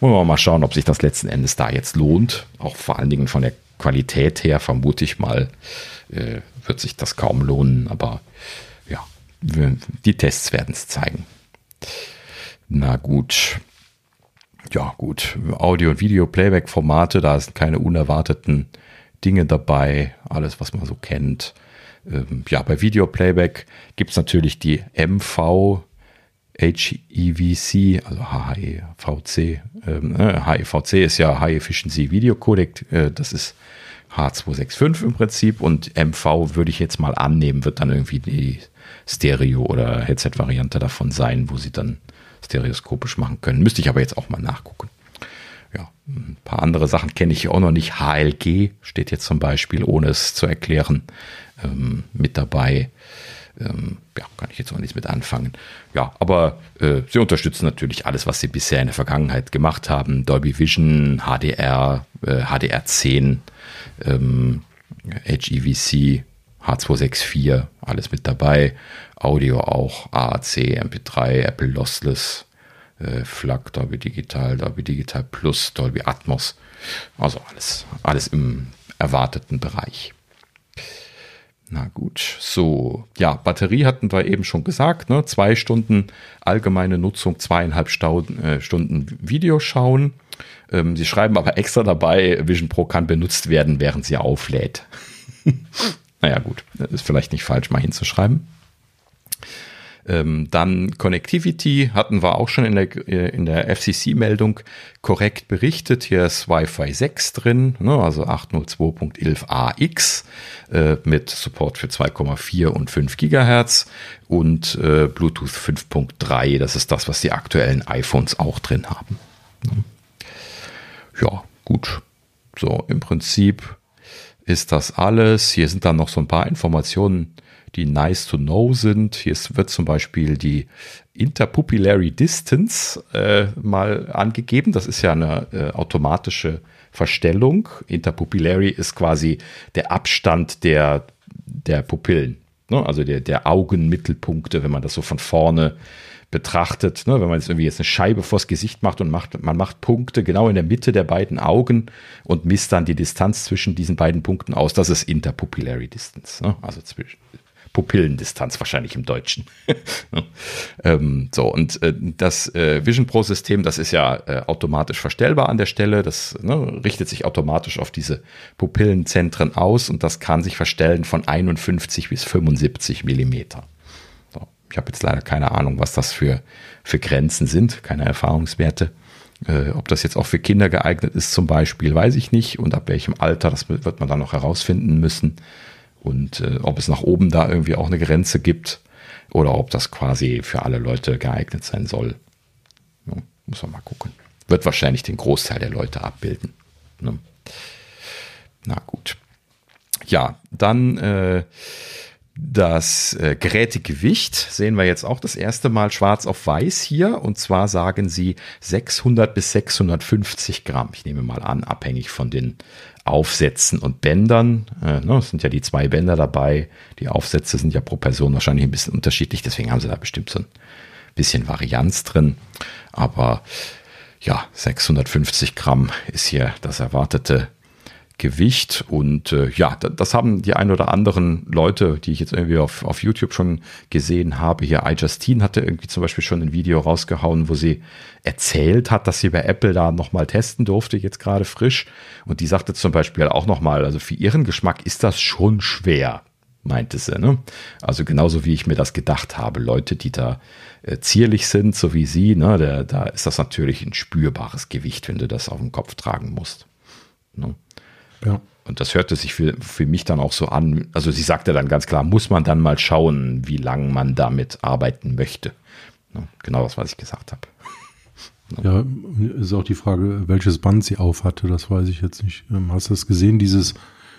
Wollen wir mal schauen, ob sich das letzten Endes da jetzt lohnt. Auch vor allen Dingen von der Qualität her, vermute ich mal, äh, wird sich das kaum lohnen. Aber ja, die Tests werden es zeigen. Na gut. Ja, gut. Audio- und Video-Playback-Formate, da sind keine unerwarteten Dinge dabei. Alles, was man so kennt. Ähm, ja, bei Video-Playback gibt es natürlich die MV HEVC, also HEVC. Ähm, HEVC ist ja High Efficiency Video Codec. Äh, das ist H265 im Prinzip und MV würde ich jetzt mal annehmen, wird dann irgendwie die Stereo- oder Headset-Variante davon sein, wo sie dann stereoskopisch machen können. Müsste ich aber jetzt auch mal nachgucken. Ja, ein paar andere Sachen kenne ich auch noch nicht. HLG steht jetzt zum Beispiel, ohne es zu erklären, ähm, mit dabei. Ähm, ja, kann ich jetzt auch nichts mit anfangen. Ja, aber äh, sie unterstützen natürlich alles, was sie bisher in der Vergangenheit gemacht haben. Dolby Vision, HDR, äh, HDR10, ähm, HEVC, H264, alles mit dabei. Audio auch, AAC, MP3, Apple Lossless, äh, FLAC, Dolby Digital, Dolby Digital Plus, Dolby Atmos. Also alles, alles im erwarteten Bereich. Na gut, so, ja, Batterie hatten wir eben schon gesagt, ne? zwei Stunden allgemeine Nutzung, zweieinhalb äh, Stunden Video schauen. Ähm, sie schreiben aber extra dabei, Vision Pro kann benutzt werden, während sie auflädt. naja gut, ist vielleicht nicht falsch mal hinzuschreiben. Ähm, dann Connectivity hatten wir auch schon in der, äh, in der FCC-Meldung korrekt berichtet. Hier ist Wi-Fi 6 drin, ne, also 802.11ax äh, mit Support für 2,4 und 5 Gigahertz und äh, Bluetooth 5.3. Das ist das, was die aktuellen iPhones auch drin haben. Ja, gut. So, im Prinzip ist das alles. Hier sind dann noch so ein paar Informationen die nice to know sind. Hier wird zum Beispiel die Interpupillary Distance äh, mal angegeben. Das ist ja eine äh, automatische Verstellung. Interpupillary ist quasi der Abstand der, der Pupillen, ne? also der, der Augenmittelpunkte, wenn man das so von vorne betrachtet, ne, wenn man jetzt irgendwie jetzt eine Scheibe vors Gesicht macht und macht, man macht Punkte genau in der Mitte der beiden Augen und misst dann die Distanz zwischen diesen beiden Punkten aus, das ist Interpupillary Distance, ne, also zwischen, Pupillendistanz wahrscheinlich im Deutschen. ähm, so, und äh, das äh, Vision Pro System, das ist ja äh, automatisch verstellbar an der Stelle. Das ne, richtet sich automatisch auf diese Pupillenzentren aus und das kann sich verstellen von 51 bis 75 Millimeter. Ich habe jetzt leider keine Ahnung, was das für, für Grenzen sind, keine Erfahrungswerte. Äh, ob das jetzt auch für Kinder geeignet ist zum Beispiel, weiß ich nicht. Und ab welchem Alter, das wird man dann noch herausfinden müssen. Und äh, ob es nach oben da irgendwie auch eine Grenze gibt oder ob das quasi für alle Leute geeignet sein soll. Ja, muss man mal gucken. Wird wahrscheinlich den Großteil der Leute abbilden. Ne? Na gut. Ja, dann äh, das äh, Gerätegewicht sehen wir jetzt auch das erste Mal schwarz auf weiß hier. Und zwar sagen sie 600 bis 650 Gramm. Ich nehme mal an, abhängig von den Aufsätzen und Bändern. Äh, ne, es sind ja die zwei Bänder dabei. Die Aufsätze sind ja pro Person wahrscheinlich ein bisschen unterschiedlich. Deswegen haben sie da bestimmt so ein bisschen Varianz drin. Aber ja, 650 Gramm ist hier das erwartete Gewicht. Und äh, ja, das haben die ein oder anderen Leute, die ich jetzt irgendwie auf, auf YouTube schon gesehen habe. Hier iJustine hatte irgendwie zum Beispiel schon ein Video rausgehauen, wo sie erzählt hat, dass sie bei Apple da nochmal testen durfte, jetzt gerade frisch. Und die sagte zum Beispiel auch nochmal, also für ihren Geschmack ist das schon schwer meinte sie. Ne? Also genauso wie ich mir das gedacht habe, Leute, die da äh, zierlich sind, so wie sie, ne, der, da ist das natürlich ein spürbares Gewicht, wenn du das auf dem Kopf tragen musst. Ne? Ja. Und das hörte sich für, für mich dann auch so an. Also sie sagte dann ganz klar, muss man dann mal schauen, wie lange man damit arbeiten möchte. Genau das, was ich gesagt habe. Ja, ist auch die Frage, welches Band sie auf hatte, das weiß ich jetzt nicht. Ähm, hast du das gesehen, dieses,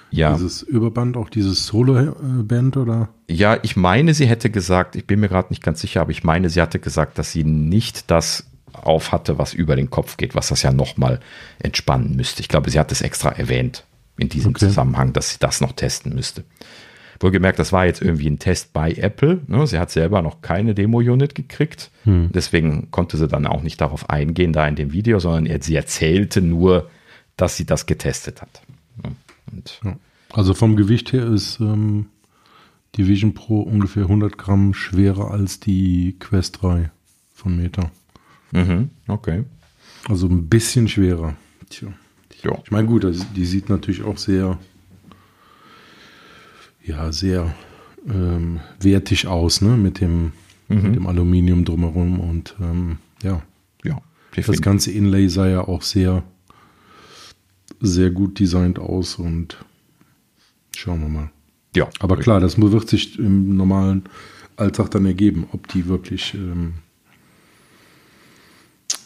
ja. dieses Überband, auch dieses Solo-Band oder? Ja, ich meine, sie hätte gesagt, ich bin mir gerade nicht ganz sicher, aber ich meine, sie hatte gesagt, dass sie nicht das auf hatte, was über den Kopf geht, was das ja nochmal entspannen müsste. Ich glaube, sie hat es extra erwähnt in diesem okay. Zusammenhang, dass sie das noch testen müsste. Wohlgemerkt, das war jetzt irgendwie ein Test bei Apple. Ne? Sie hat selber noch keine Demo-Unit gekriegt. Hm. Deswegen konnte sie dann auch nicht darauf eingehen, da in dem Video, sondern sie erzählte nur, dass sie das getestet hat. Ja. Also vom Gewicht her ist ähm, die Vision Pro ungefähr 100 Gramm schwerer als die Quest 3 von Meta. Mhm, okay. Also ein bisschen schwerer. Tja. Ja. Ich meine, gut, also die sieht natürlich auch sehr, ja, sehr ähm, wertig aus, ne? Mit dem, mhm. mit dem Aluminium drumherum und ähm, ja. Ja. Das ganze Inlay sah ja auch sehr, sehr gut designt aus und schauen wir mal. Ja. Aber klar, das wird sich im normalen Alltag dann ergeben, ob die wirklich ähm,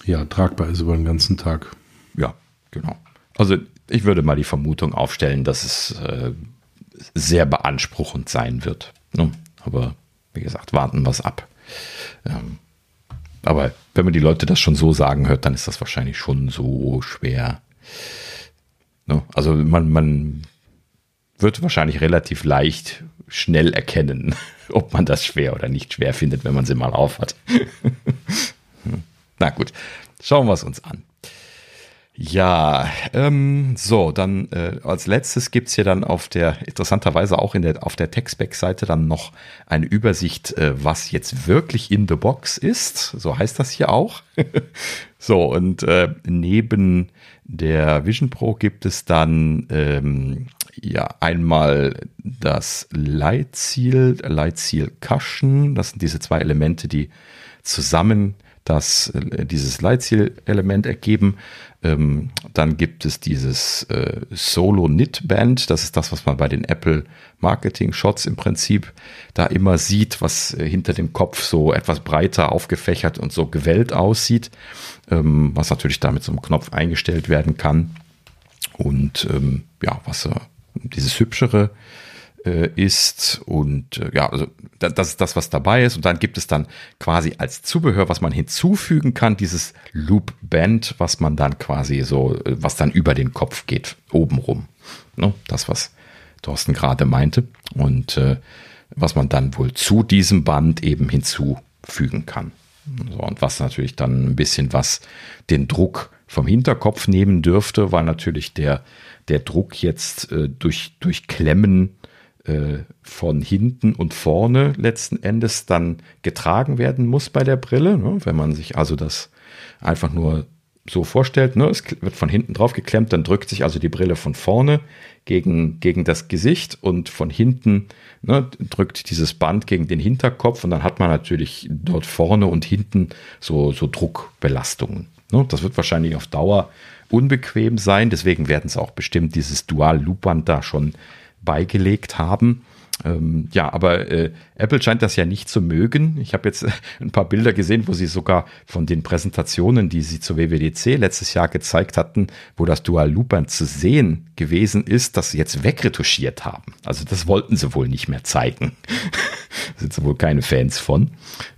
ja, tragbar ist über den ganzen Tag. Ja, genau. Also ich würde mal die Vermutung aufstellen, dass es äh, sehr beanspruchend sein wird. Ne? Aber wie gesagt, warten wir es ab. Ähm, aber wenn man die Leute das schon so sagen hört, dann ist das wahrscheinlich schon so schwer. Ne? Also man, man wird wahrscheinlich relativ leicht schnell erkennen, ob man das schwer oder nicht schwer findet, wenn man sie mal aufhat. Na gut, schauen wir es uns an. Ja, ähm, so, dann äh, als letztes gibt's hier dann auf der, interessanterweise auch in der, auf der Textback-Seite dann noch eine Übersicht, äh, was jetzt wirklich in the box ist. So heißt das hier auch. so, und äh, neben der Vision Pro gibt es dann ähm, ja einmal das Leitziel, Leitziel Cushion. Das sind diese zwei Elemente, die zusammen das, äh, dieses Leitziel-Element ergeben. Ähm, dann gibt es dieses äh, Solo-Knit-Band. Das ist das, was man bei den Apple Marketing-Shots im Prinzip da immer sieht, was äh, hinter dem Kopf so etwas breiter aufgefächert und so gewellt aussieht, ähm, was natürlich da mit so einem Knopf eingestellt werden kann. Und ähm, ja, was äh, dieses hübschere äh, ist und äh, ja, also das ist das, was dabei ist. Und dann gibt es dann quasi als Zubehör, was man hinzufügen kann, dieses Loop Band, was man dann quasi so, äh, was dann über den Kopf geht, oben rum. Ne? Das, was Thorsten gerade meinte. Und äh, was man dann wohl zu diesem Band eben hinzufügen kann. So, und was natürlich dann ein bisschen was den Druck vom Hinterkopf nehmen dürfte, weil natürlich der, der Druck jetzt äh, durch, durch Klemmen äh, von hinten und vorne letzten Endes dann getragen werden muss bei der Brille. Ne? Wenn man sich also das einfach nur so vorstellt, ne? es wird von hinten drauf geklemmt, dann drückt sich also die Brille von vorne gegen, gegen das Gesicht und von hinten ne, drückt dieses Band gegen den Hinterkopf und dann hat man natürlich dort vorne und hinten so, so Druckbelastungen. Das wird wahrscheinlich auf Dauer unbequem sein, deswegen werden es auch bestimmt dieses Dual-Loop-Band da schon beigelegt haben. Ähm, ja, aber äh, Apple scheint das ja nicht zu mögen. Ich habe jetzt ein paar Bilder gesehen, wo sie sogar von den Präsentationen, die sie zur WWDC letztes Jahr gezeigt hatten, wo das Dual Loopband zu sehen gewesen ist, das sie jetzt wegretuschiert haben. Also das wollten sie wohl nicht mehr zeigen. sind sie wohl keine Fans von.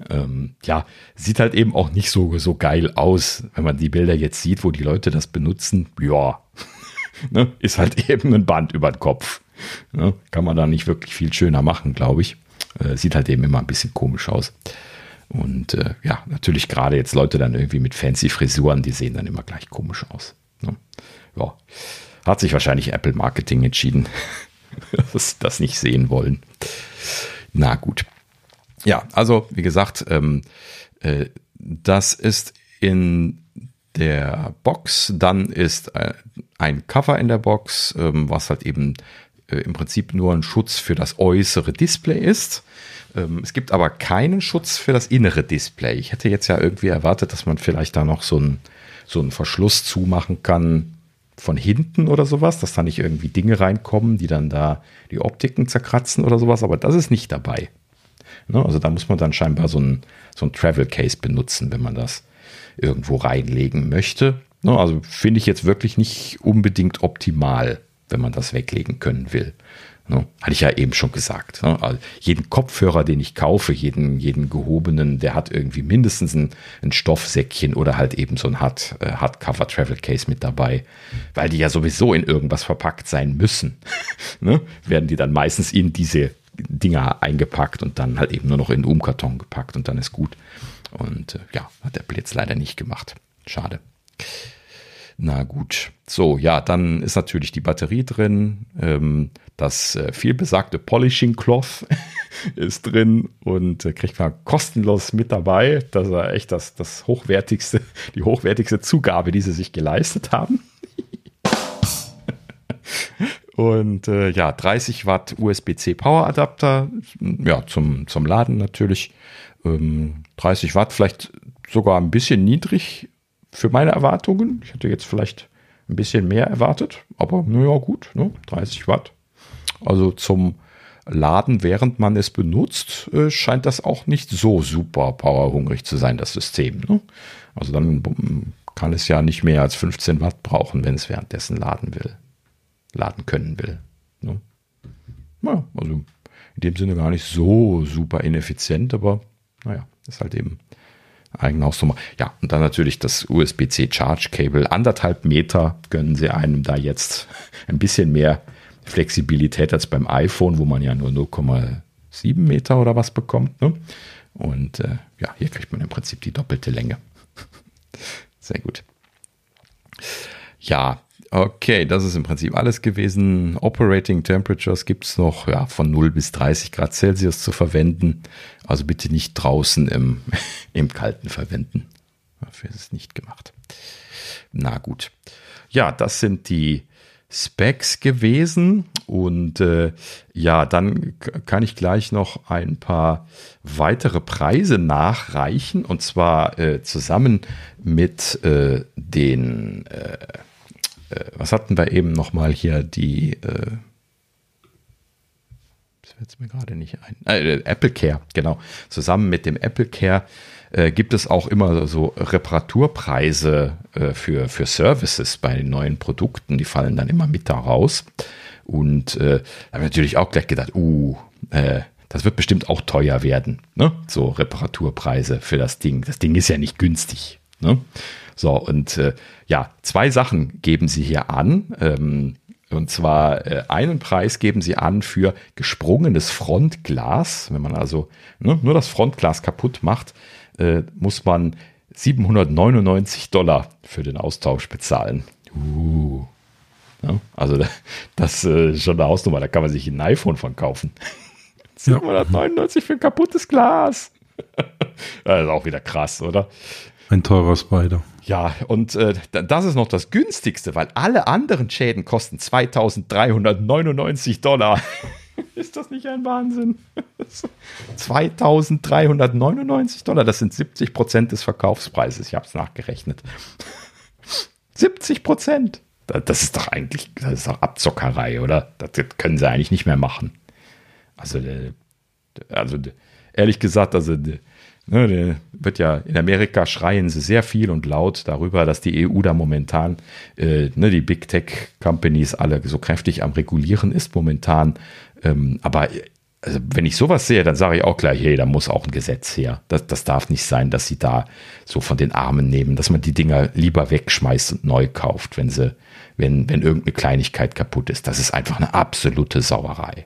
Ähm, ja, sieht halt eben auch nicht so, so geil aus, wenn man die Bilder jetzt sieht, wo die Leute das benutzen. Ja, ne, ist halt eben ein Band über den Kopf. Ja, kann man da nicht wirklich viel schöner machen, glaube ich. Äh, sieht halt eben immer ein bisschen komisch aus. Und äh, ja, natürlich gerade jetzt Leute dann irgendwie mit fancy Frisuren, die sehen dann immer gleich komisch aus. Ne? Ja, hat sich wahrscheinlich Apple Marketing entschieden, dass sie das nicht sehen wollen. Na gut. Ja, also wie gesagt, ähm, äh, das ist in der Box. Dann ist äh, ein Cover in der Box, ähm, was halt eben äh, im Prinzip nur ein Schutz für das äußere Display ist. Ähm, es gibt aber keinen Schutz für das innere Display. Ich hätte jetzt ja irgendwie erwartet, dass man vielleicht da noch so einen, so einen Verschluss zumachen kann von hinten oder sowas, dass da nicht irgendwie Dinge reinkommen, die dann da die Optiken zerkratzen oder sowas, aber das ist nicht dabei. Ne? Also da muss man dann scheinbar so ein, so ein Travel Case benutzen, wenn man das irgendwo reinlegen möchte. Ne? Also finde ich jetzt wirklich nicht unbedingt optimal wenn man das weglegen können will. Ne? Hatte ich ja eben schon gesagt. Ne? Also jeden Kopfhörer, den ich kaufe, jeden, jeden gehobenen, der hat irgendwie mindestens ein, ein Stoffsäckchen oder halt eben so ein Hard, äh, Hardcover Travel Case mit dabei, weil die ja sowieso in irgendwas verpackt sein müssen. ne? Werden die dann meistens in diese Dinger eingepackt und dann halt eben nur noch in den Umkarton gepackt und dann ist gut. Und äh, ja, hat Apple jetzt leider nicht gemacht. Schade. Na gut. So, ja, dann ist natürlich die Batterie drin. Ähm, das äh, vielbesagte Polishing Cloth ist drin und äh, kriegt man kostenlos mit dabei. Das ist echt das, das hochwertigste, die hochwertigste Zugabe, die sie sich geleistet haben. und äh, ja, 30 Watt USB-C Power Adapter, ja, zum, zum Laden natürlich. Ähm, 30 Watt, vielleicht sogar ein bisschen niedrig für meine Erwartungen. Ich hätte jetzt vielleicht ein bisschen mehr erwartet, aber naja, gut, ne? 30 Watt. Also zum Laden, während man es benutzt, äh, scheint das auch nicht so super powerhungrig zu sein, das System. Ne? Also dann kann es ja nicht mehr als 15 Watt brauchen, wenn es währenddessen laden will, laden können will. Ne? Ja, also in dem Sinne gar nicht so super ineffizient, aber naja, ist halt eben eigene Hausnummer. Ja, und dann natürlich das USB-C Charge Cable. Anderthalb Meter gönnen sie einem da jetzt ein bisschen mehr Flexibilität als beim iPhone, wo man ja nur 0,7 Meter oder was bekommt. Ne? Und äh, ja, hier kriegt man im Prinzip die doppelte Länge. Sehr gut. Ja, Okay, das ist im Prinzip alles gewesen. Operating Temperatures gibt es noch ja, von 0 bis 30 Grad Celsius zu verwenden. Also bitte nicht draußen im, im Kalten verwenden. Dafür ist es nicht gemacht. Na gut. Ja, das sind die Specs gewesen. Und äh, ja, dann kann ich gleich noch ein paar weitere Preise nachreichen. Und zwar äh, zusammen mit äh, den äh, was hatten wir eben nochmal hier, die, äh, das fällt mir gerade nicht ein, äh, Apple Care, genau. Zusammen mit dem Apple Care äh, gibt es auch immer so Reparaturpreise äh, für, für Services bei den neuen Produkten, die fallen dann immer mit da raus. Und äh, da habe ich natürlich auch gleich gedacht, uh, äh, das wird bestimmt auch teuer werden, ne? So Reparaturpreise für das Ding. Das Ding ist ja nicht günstig. Ne? So, und äh, ja, zwei Sachen geben sie hier an. Ähm, und zwar äh, einen Preis geben sie an für gesprungenes Frontglas. Wenn man also ne, nur das Frontglas kaputt macht, äh, muss man 799 Dollar für den Austausch bezahlen. Uh. Ja, also das äh, ist schon eine Hausnummer, da kann man sich ein iPhone von kaufen. 799 für ein kaputtes Glas. das ist auch wieder krass, oder? Ein teurer Spider. Ja, und äh, das ist noch das günstigste, weil alle anderen Schäden kosten 2399 Dollar. ist das nicht ein Wahnsinn? 2399 Dollar, das sind 70 Prozent des Verkaufspreises. Ich habe es nachgerechnet. 70 Prozent. Das ist doch eigentlich, das ist doch Abzockerei, oder? Das können sie eigentlich nicht mehr machen. Also, äh, also ehrlich gesagt, also Ne, wird ja in Amerika schreien sie sehr viel und laut darüber, dass die EU da momentan, äh, ne, die Big Tech Companies alle so kräftig am Regulieren ist momentan. Ähm, aber also wenn ich sowas sehe, dann sage ich auch gleich, hey, da muss auch ein Gesetz her. Das, das darf nicht sein, dass sie da so von den Armen nehmen, dass man die Dinger lieber wegschmeißt und neu kauft, wenn sie, wenn, wenn irgendeine Kleinigkeit kaputt ist. Das ist einfach eine absolute Sauerei.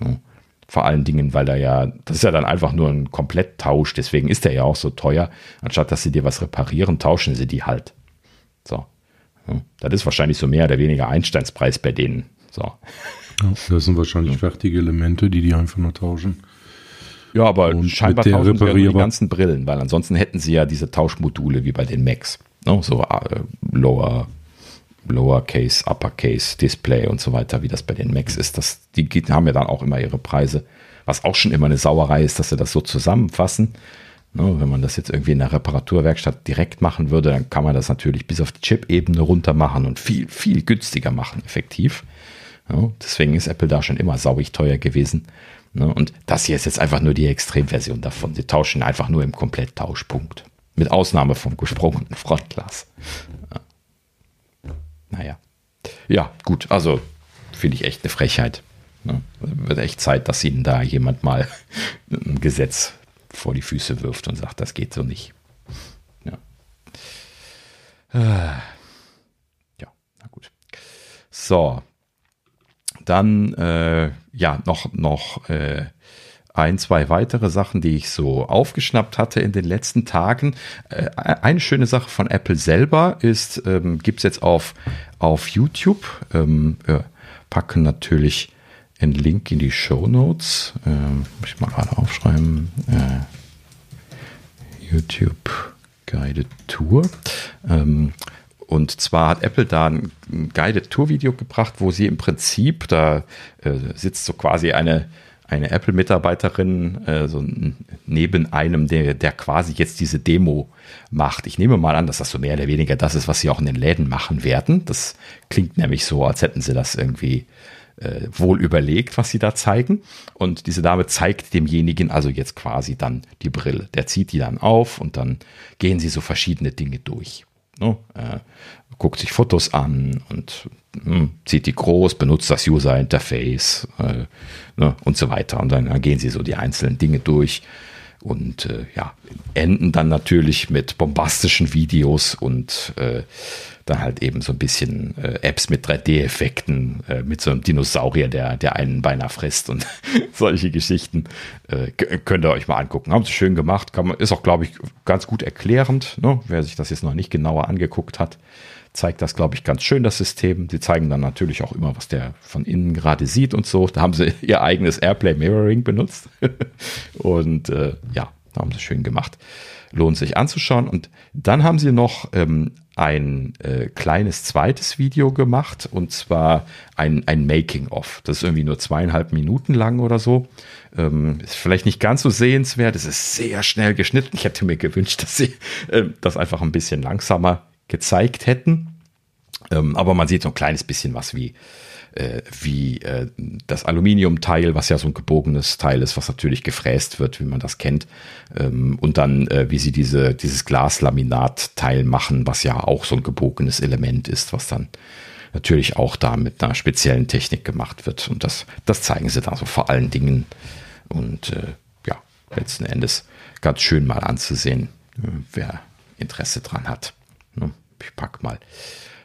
Ne? Vor allen Dingen, weil er ja, das ist ja dann einfach nur ein Kompletttausch, deswegen ist er ja auch so teuer. Anstatt dass sie dir was reparieren, tauschen sie die halt. So. Das ist wahrscheinlich so mehr oder weniger Einsteinspreis bei denen. So. Das sind wahrscheinlich ja. fertige Elemente, die die einfach nur tauschen. Ja, aber Und scheinbar tauschen sie ja die ganzen Brillen, weil ansonsten hätten sie ja diese Tauschmodule wie bei den Macs. No, so uh, Lower Lowercase, Uppercase, Display und so weiter, wie das bei den Macs ist. Das, die haben ja dann auch immer ihre Preise. Was auch schon immer eine Sauerei ist, dass sie das so zusammenfassen. Ne, wenn man das jetzt irgendwie in der Reparaturwerkstatt direkt machen würde, dann kann man das natürlich bis auf die Chip-Ebene runter machen und viel, viel günstiger machen, effektiv. Ja, deswegen ist Apple da schon immer sauig teuer gewesen. Ne, und das hier ist jetzt einfach nur die Extremversion davon. Sie tauschen einfach nur im Kompletttauschpunkt. Mit Ausnahme vom gesprungenen Frontglas. Ja. Naja. Ja, gut, also finde ich echt eine Frechheit. Ne? Wird echt Zeit, dass ihnen da jemand mal ein Gesetz vor die Füße wirft und sagt, das geht so nicht. Ja. Ja, na gut. So. dann äh, ja noch, noch äh, ein, zwei weitere Sachen, die ich so aufgeschnappt hatte in den letzten Tagen. Äh, eine schöne Sache von Apple selber ist, ähm, gibt es jetzt auf, auf YouTube. Ähm, wir packen natürlich einen Link in die Show Notes. Ähm, muss ich mal gerade aufschreiben. Äh, YouTube Guided Tour. Ähm, und zwar hat Apple da ein Guided Tour Video gebracht, wo sie im Prinzip, da äh, sitzt so quasi eine, eine Apple-Mitarbeiterin äh, neben einem, der, der quasi jetzt diese Demo macht. Ich nehme mal an, dass das so mehr oder weniger das ist, was sie auch in den Läden machen werden. Das klingt nämlich so, als hätten sie das irgendwie äh, wohl überlegt, was sie da zeigen. Und diese Dame zeigt demjenigen also jetzt quasi dann die Brille. Der zieht die dann auf und dann gehen sie so verschiedene Dinge durch. Ne? Äh, guckt sich Fotos an und hm, zieht die groß, benutzt das User Interface äh, ne? und so weiter. Und dann, dann, gehen sie so die einzelnen Dinge durch und äh, ja, enden dann natürlich mit bombastischen Videos und äh, dann halt eben so ein bisschen äh, Apps mit 3D-Effekten, äh, mit so einem Dinosaurier, der, der einen beinahe frisst und solche Geschichten. Äh, könnt ihr euch mal angucken. Haben sie schön gemacht, man, ist auch, glaube ich, ganz gut erklärend. Ne? Wer sich das jetzt noch nicht genauer angeguckt hat, zeigt das, glaube ich, ganz schön, das System. Sie zeigen dann natürlich auch immer, was der von innen gerade sieht und so. Da haben sie ihr eigenes Airplay Mirroring benutzt. und äh, ja, da haben sie schön gemacht. Lohnt sich anzuschauen. Und dann haben sie noch ähm, ein äh, kleines zweites Video gemacht und zwar ein, ein Making-of. Das ist irgendwie nur zweieinhalb Minuten lang oder so. Ähm, ist vielleicht nicht ganz so sehenswert. Es ist sehr schnell geschnitten. Ich hätte mir gewünscht, dass sie äh, das einfach ein bisschen langsamer gezeigt hätten. Ähm, aber man sieht so ein kleines bisschen was wie äh, wie äh, das Aluminiumteil, was ja so ein gebogenes Teil ist, was natürlich gefräst wird, wie man das kennt. Ähm, und dann, äh, wie sie diese, dieses Glaslaminat-Teil machen, was ja auch so ein gebogenes Element ist, was dann natürlich auch da mit einer speziellen Technik gemacht wird. Und das, das zeigen sie da so vor allen Dingen. Und äh, ja, letzten Endes ganz schön mal anzusehen, äh, wer Interesse dran hat. Ne? Ich pack mal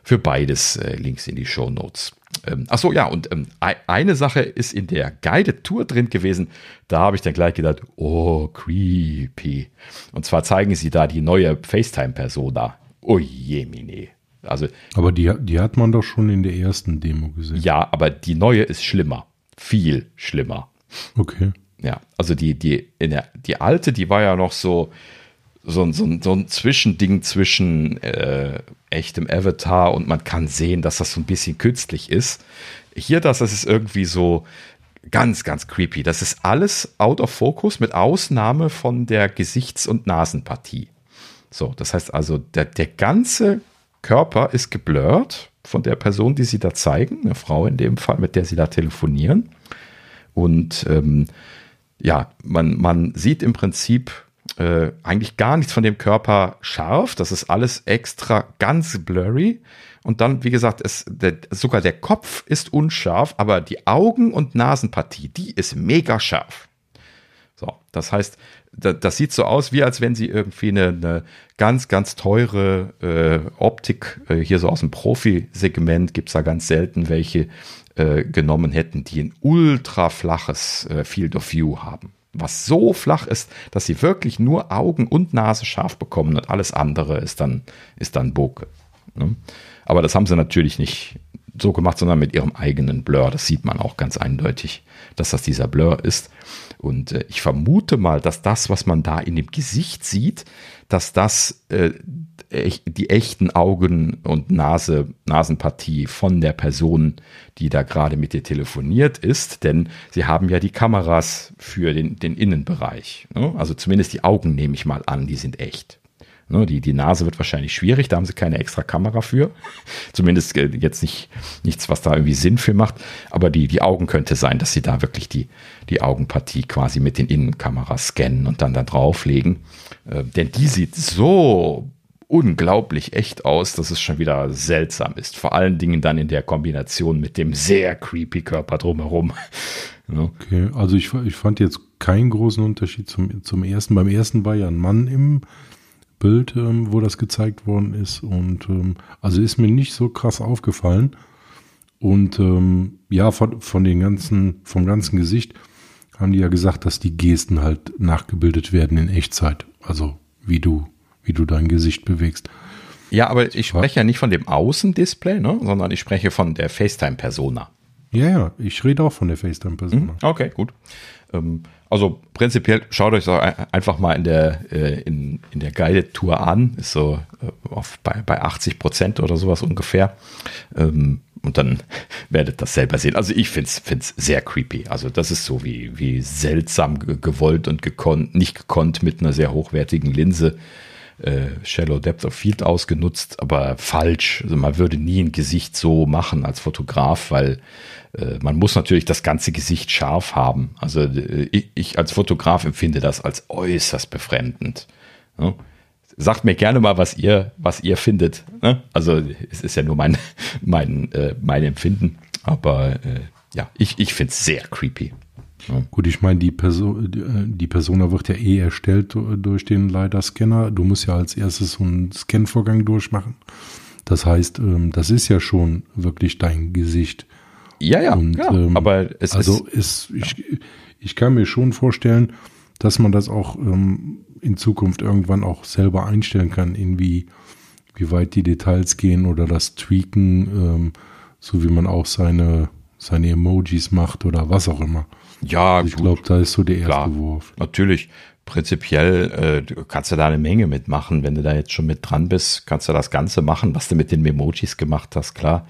für beides äh, Links in die Show Notes. Ähm, ach so, ja, und ähm, eine Sache ist in der Guided Tour drin gewesen. Da habe ich dann gleich gedacht, oh, creepy. Und zwar zeigen sie da die neue FaceTime-Persona. Oh je, mine. Also, aber die, die hat man doch schon in der ersten Demo gesehen. Ja, aber die neue ist schlimmer. Viel schlimmer. Okay. Ja, also die, die, in der, die alte, die war ja noch so, so, so, so ein Zwischending zwischen äh, echtem Avatar und man kann sehen, dass das so ein bisschen künstlich ist. Hier, das, das ist irgendwie so ganz, ganz creepy. Das ist alles out of focus mit Ausnahme von der Gesichts- und Nasenpartie. So, das heißt also, der, der ganze Körper ist geblurrt von der Person, die sie da zeigen, eine Frau in dem Fall, mit der sie da telefonieren. Und ähm, ja, man, man sieht im Prinzip äh, eigentlich gar nichts von dem Körper scharf. Das ist alles extra ganz blurry. Und dann, wie gesagt, es, der, sogar der Kopf ist unscharf, aber die Augen- und Nasenpartie, die ist mega scharf. So, das heißt, das, das sieht so aus, wie als wenn sie irgendwie eine, eine ganz, ganz teure äh, Optik, äh, hier so aus dem Profi-Segment, gibt es da ganz selten welche, äh, genommen hätten, die ein ultra flaches äh, Field of View haben was so flach ist, dass sie wirklich nur Augen und Nase scharf bekommen und alles andere ist dann, ist dann Bokeh. Ne? Aber das haben sie natürlich nicht so gemacht, sondern mit ihrem eigenen Blur. Das sieht man auch ganz eindeutig, dass das dieser Blur ist. Und äh, ich vermute mal, dass das, was man da in dem Gesicht sieht, dass das äh, die echten Augen und Nase, Nasenpartie von der Person, die da gerade mit dir telefoniert ist, denn sie haben ja die Kameras für den, den Innenbereich. Ne? Also zumindest die Augen nehme ich mal an, die sind echt. Ne? Die, die Nase wird wahrscheinlich schwierig, da haben sie keine extra Kamera für. Zumindest äh, jetzt nicht nichts, was da irgendwie Sinn für macht. Aber die, die Augen könnte sein, dass sie da wirklich die, die Augenpartie quasi mit den Innenkameras scannen und dann da drauflegen. Äh, denn die sieht so unglaublich echt aus, dass es schon wieder seltsam ist. Vor allen Dingen dann in der Kombination mit dem sehr creepy Körper drumherum. Okay, also ich, ich fand jetzt keinen großen Unterschied zum, zum ersten. Beim ersten war ja ein Mann im Bild, ähm, wo das gezeigt worden ist. Und ähm, also ist mir nicht so krass aufgefallen. Und ähm, ja, von, von den ganzen, vom ganzen Gesicht haben die ja gesagt, dass die Gesten halt nachgebildet werden in Echtzeit. Also wie du, wie du dein Gesicht bewegst. Ja, aber ich spreche ja nicht von dem Außendisplay, ne, sondern ich spreche von der FaceTime-Persona. Ja, ja, ich rede auch von der FaceTime-Persona. Hm, okay, gut. Ähm, also prinzipiell schaut euch so einfach mal in der, äh, in, in der Guided Tour an. Ist so äh, auf, bei, bei 80 Prozent oder sowas ungefähr. Ähm, und dann werdet das selber sehen. Also ich finde es sehr creepy. Also das ist so wie, wie seltsam gewollt und gekonnt, nicht gekonnt mit einer sehr hochwertigen Linse. Äh, Shallow Depth of Field ausgenutzt, aber falsch. Also man würde nie ein Gesicht so machen als Fotograf, weil äh, man muss natürlich das ganze Gesicht scharf haben. Also äh, ich, ich, als Fotograf empfinde das als äußerst befremdend. Ja? Sagt mir gerne mal, was ihr, was ihr findet. Ne? Also es ist ja nur mein, mein, äh, mein Empfinden. Aber äh, ja, ich, ich finde es sehr creepy. Ja. Gut, ich meine, die, Perso die Persona wird ja eh erstellt durch den LiDAR-Scanner. Du musst ja als erstes so einen Scan-Vorgang durchmachen. Das heißt, ähm, das ist ja schon wirklich dein Gesicht. Ja, ja, Und, ja ähm, aber es also ist. ist ich, ich kann mir schon vorstellen, dass man das auch ähm, in Zukunft irgendwann auch selber einstellen kann, in wie, wie weit die Details gehen oder das Tweaken, ähm, so wie man auch seine, seine Emojis macht oder was auch immer. Ja, also ich glaube, da ist so der erste Klar, Wurf. Natürlich. Prinzipiell äh, kannst du da eine Menge mitmachen. Wenn du da jetzt schon mit dran bist, kannst du das Ganze machen, was du mit den Memojis gemacht hast, klar.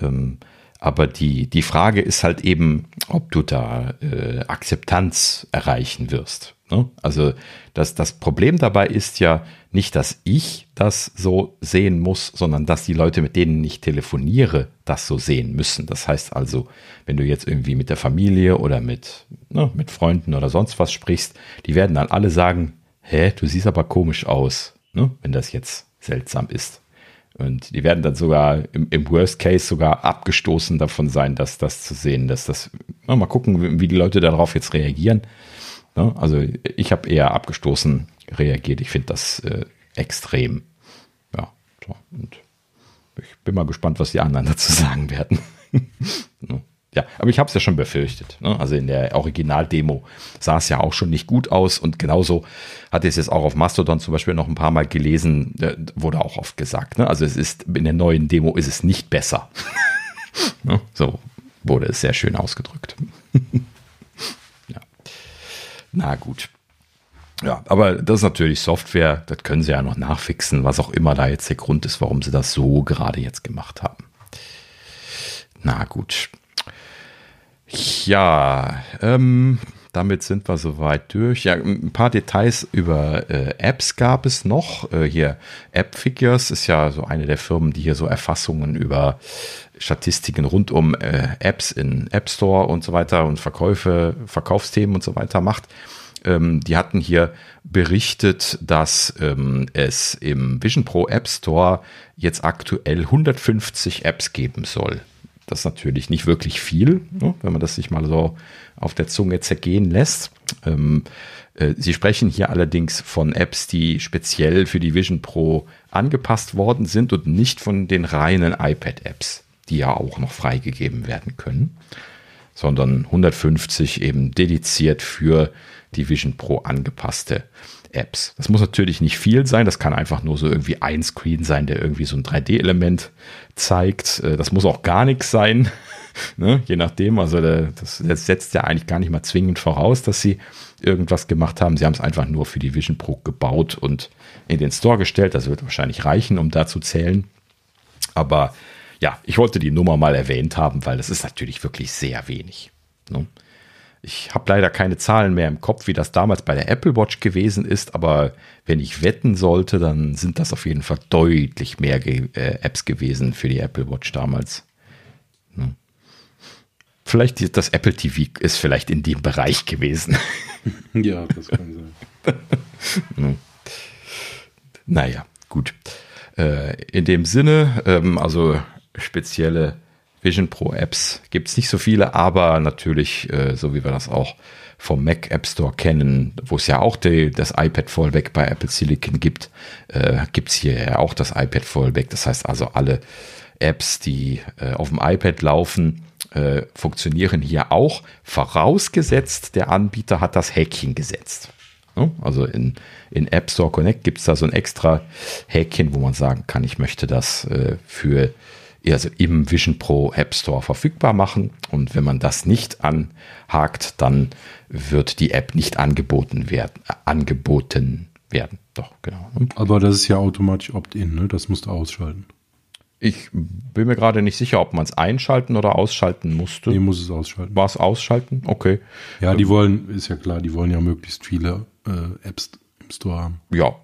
Ähm, aber die, die Frage ist halt eben, ob du da äh, Akzeptanz erreichen wirst. Ne? Also das, das Problem dabei ist ja nicht, dass ich das so sehen muss, sondern dass die Leute, mit denen ich telefoniere, das so sehen müssen. Das heißt also, wenn du jetzt irgendwie mit der Familie oder mit, ne, mit Freunden oder sonst was sprichst, die werden dann alle sagen, hä, du siehst aber komisch aus, ne, wenn das jetzt seltsam ist. Und die werden dann sogar im, im, Worst Case sogar abgestoßen davon sein, dass das zu sehen, dass das, mal gucken, wie die Leute darauf jetzt reagieren. Ja, also ich habe eher abgestoßen reagiert. Ich finde das äh, extrem. Ja, so. und ich bin mal gespannt, was die anderen dazu sagen werden. Ja, aber ich habe es ja schon befürchtet. Ne? Also in der Original-Demo sah es ja auch schon nicht gut aus und genauso hatte ich es jetzt auch auf Mastodon zum Beispiel noch ein paar Mal gelesen, wurde auch oft gesagt. Ne? Also es ist in der neuen Demo ist es nicht besser. ne? So wurde es sehr schön ausgedrückt. ja. Na gut. Ja, aber das ist natürlich Software, das können sie ja noch nachfixen, was auch immer da jetzt der Grund ist, warum sie das so gerade jetzt gemacht haben. Na gut. Ja, ähm, damit sind wir soweit durch. Ja, ein paar Details über äh, Apps gab es noch. Äh, hier App Figures ist ja so eine der Firmen, die hier so Erfassungen über Statistiken rund um äh, Apps in App Store und so weiter und Verkäufe, Verkaufsthemen und so weiter macht. Ähm, die hatten hier berichtet, dass ähm, es im Vision Pro App Store jetzt aktuell 150 Apps geben soll. Das ist natürlich nicht wirklich viel, ne, wenn man das sich mal so auf der Zunge zergehen lässt. Ähm, äh, Sie sprechen hier allerdings von Apps, die speziell für die Vision Pro angepasst worden sind und nicht von den reinen iPad-Apps, die ja auch noch freigegeben werden können, sondern 150 eben dediziert für die Vision Pro angepasste Apps. Das muss natürlich nicht viel sein, das kann einfach nur so irgendwie ein Screen sein, der irgendwie so ein 3D-Element zeigt. Äh, das muss auch gar nichts sein, ne? je nachdem. Also das, das setzt ja eigentlich gar nicht mal zwingend voraus, dass sie irgendwas gemacht haben. Sie haben es einfach nur für die Vision Pro gebaut und in den Store gestellt. Das wird wahrscheinlich reichen, um da zu zählen. Aber ja, ich wollte die Nummer mal erwähnt haben, weil das ist natürlich wirklich sehr wenig. Ne? Ich habe leider keine Zahlen mehr im Kopf, wie das damals bei der Apple Watch gewesen ist, aber wenn ich wetten sollte, dann sind das auf jeden Fall deutlich mehr ge äh, Apps gewesen für die Apple Watch damals. Hm. Vielleicht das Apple TV ist vielleicht in dem Bereich gewesen. ja, das kann sein. hm. Naja, gut. Äh, in dem Sinne, ähm, also spezielle Vision Pro Apps gibt es nicht so viele, aber natürlich, äh, so wie wir das auch vom Mac App Store kennen, wo es ja auch die, das iPad Fallback bei Apple Silicon gibt, äh, gibt es hier ja auch das iPad Fallback. Das heißt also, alle Apps, die äh, auf dem iPad laufen, äh, funktionieren hier auch, vorausgesetzt, der Anbieter hat das Häkchen gesetzt. Also in, in App Store Connect gibt es da so ein extra Häkchen, wo man sagen kann, ich möchte das äh, für also im Vision Pro App Store verfügbar machen. Und wenn man das nicht anhakt, dann wird die App nicht angeboten werden. Äh, angeboten werden. Doch, genau. Aber das ist ja automatisch Opt-in, ne? Das musst du ausschalten. Ich bin mir gerade nicht sicher, ob man es einschalten oder ausschalten musste. Nee, muss es ausschalten. War es ausschalten? Okay. Ja, die wollen, ist ja klar, die wollen ja möglichst viele äh, Apps im Store haben. Ja.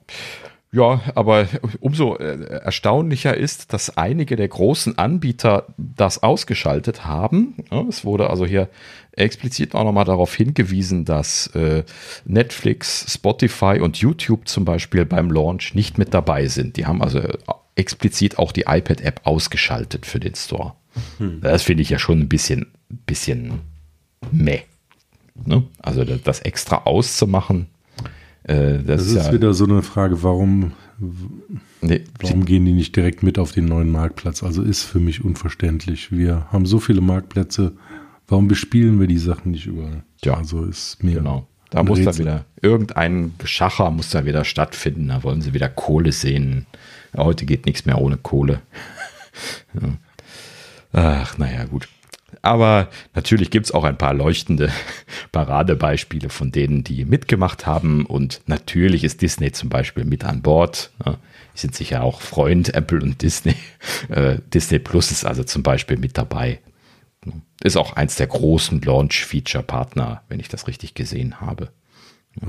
Ja, aber umso äh, erstaunlicher ist, dass einige der großen Anbieter das ausgeschaltet haben. Es wurde also hier explizit auch nochmal darauf hingewiesen, dass äh, Netflix, Spotify und YouTube zum Beispiel beim Launch nicht mit dabei sind. Die haben also explizit auch die iPad-App ausgeschaltet für den Store. Hm. Das finde ich ja schon ein bisschen, bisschen meh. Ne? Also das extra auszumachen, äh, das, das, ist, ja, wieder so eine Frage, warum, nee, warum gehen die nicht direkt mit auf den neuen Marktplatz? Also ist für mich unverständlich. Wir haben so viele Marktplätze, warum bespielen wir die Sachen nicht überall? Ja, also ist mir. Genau. Da muss da wieder irgendein Geschacher muss da wieder stattfinden. Da wollen sie wieder Kohle sehen. Heute geht nichts mehr ohne Kohle. ja. Ach, naja, gut. Aber natürlich gibt es auch ein paar leuchtende Paradebeispiele von denen, die mitgemacht haben. Und natürlich ist Disney zum Beispiel mit an Bord. Die sind sicher auch Freund, Apple und Disney. Äh, Disney Plus ist also zum Beispiel mit dabei. Ist auch eins der großen Launch-Feature-Partner, wenn ich das richtig gesehen habe.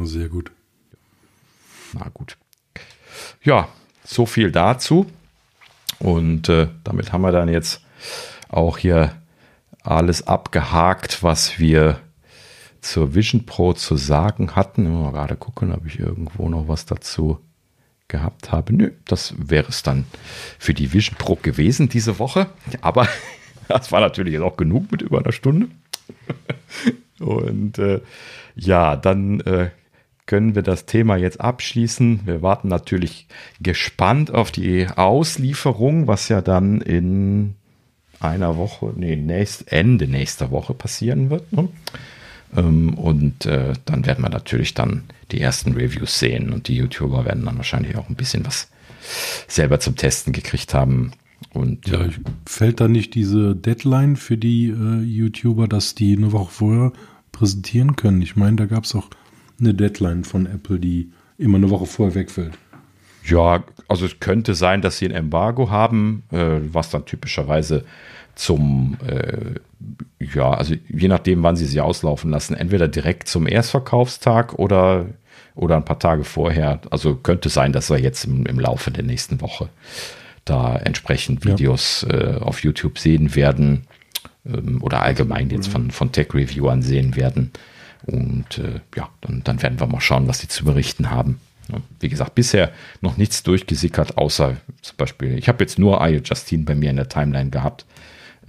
sehr gut. Na gut. Ja, so viel dazu. Und äh, damit haben wir dann jetzt auch hier alles abgehakt, was wir zur Vision Pro zu sagen hatten. Mal gerade gucken, ob ich irgendwo noch was dazu gehabt habe. Nö, das wäre es dann für die Vision Pro gewesen diese Woche. Aber das war natürlich auch genug mit über einer Stunde. Und äh, ja, dann äh, können wir das Thema jetzt abschließen. Wir warten natürlich gespannt auf die Auslieferung, was ja dann in einer Woche, nee, nächst, Ende nächster Woche passieren wird. Ne? Ähm, und äh, dann werden wir natürlich dann die ersten Reviews sehen und die YouTuber werden dann wahrscheinlich auch ein bisschen was selber zum Testen gekriegt haben. Und ja, fällt da nicht diese Deadline für die äh, YouTuber, dass die eine Woche vorher präsentieren können? Ich meine, da gab es auch eine Deadline von Apple, die immer eine Woche vorher wegfällt. Ja, also es könnte sein, dass sie ein Embargo haben, äh, was dann typischerweise zum, äh, ja, also je nachdem, wann sie sie auslaufen lassen, entweder direkt zum Erstverkaufstag oder, oder ein paar Tage vorher. Also könnte sein, dass wir jetzt im, im Laufe der nächsten Woche da entsprechend Videos ja. äh, auf YouTube sehen werden ähm, oder allgemein jetzt von, von Tech-Reviewern sehen werden. Und äh, ja, dann, dann werden wir mal schauen, was sie zu berichten haben. Wie gesagt, bisher noch nichts durchgesickert, außer zum Beispiel, ich habe jetzt nur Ayo Justine bei mir in der Timeline gehabt.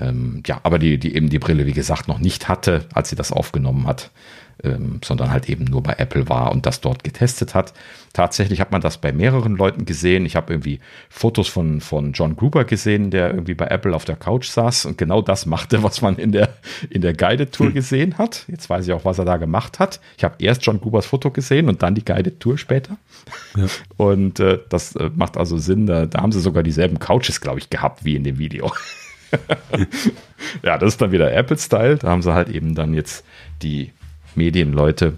Ähm, ja, aber die, die eben die Brille, wie gesagt, noch nicht hatte, als sie das aufgenommen hat ähm, sondern halt eben nur bei Apple war und das dort getestet hat. Tatsächlich hat man das bei mehreren Leuten gesehen. Ich habe irgendwie Fotos von, von John Gruber gesehen, der irgendwie bei Apple auf der Couch saß und genau das machte, was man in der, in der Guided Tour hm. gesehen hat. Jetzt weiß ich auch, was er da gemacht hat. Ich habe erst John Grubers Foto gesehen und dann die Guided Tour später. Ja. Und äh, das äh, macht also Sinn. Da, da haben sie sogar dieselben Couches, glaube ich, gehabt wie in dem Video. ja, das ist dann wieder Apple-Style. Da haben sie halt eben dann jetzt die Medienleute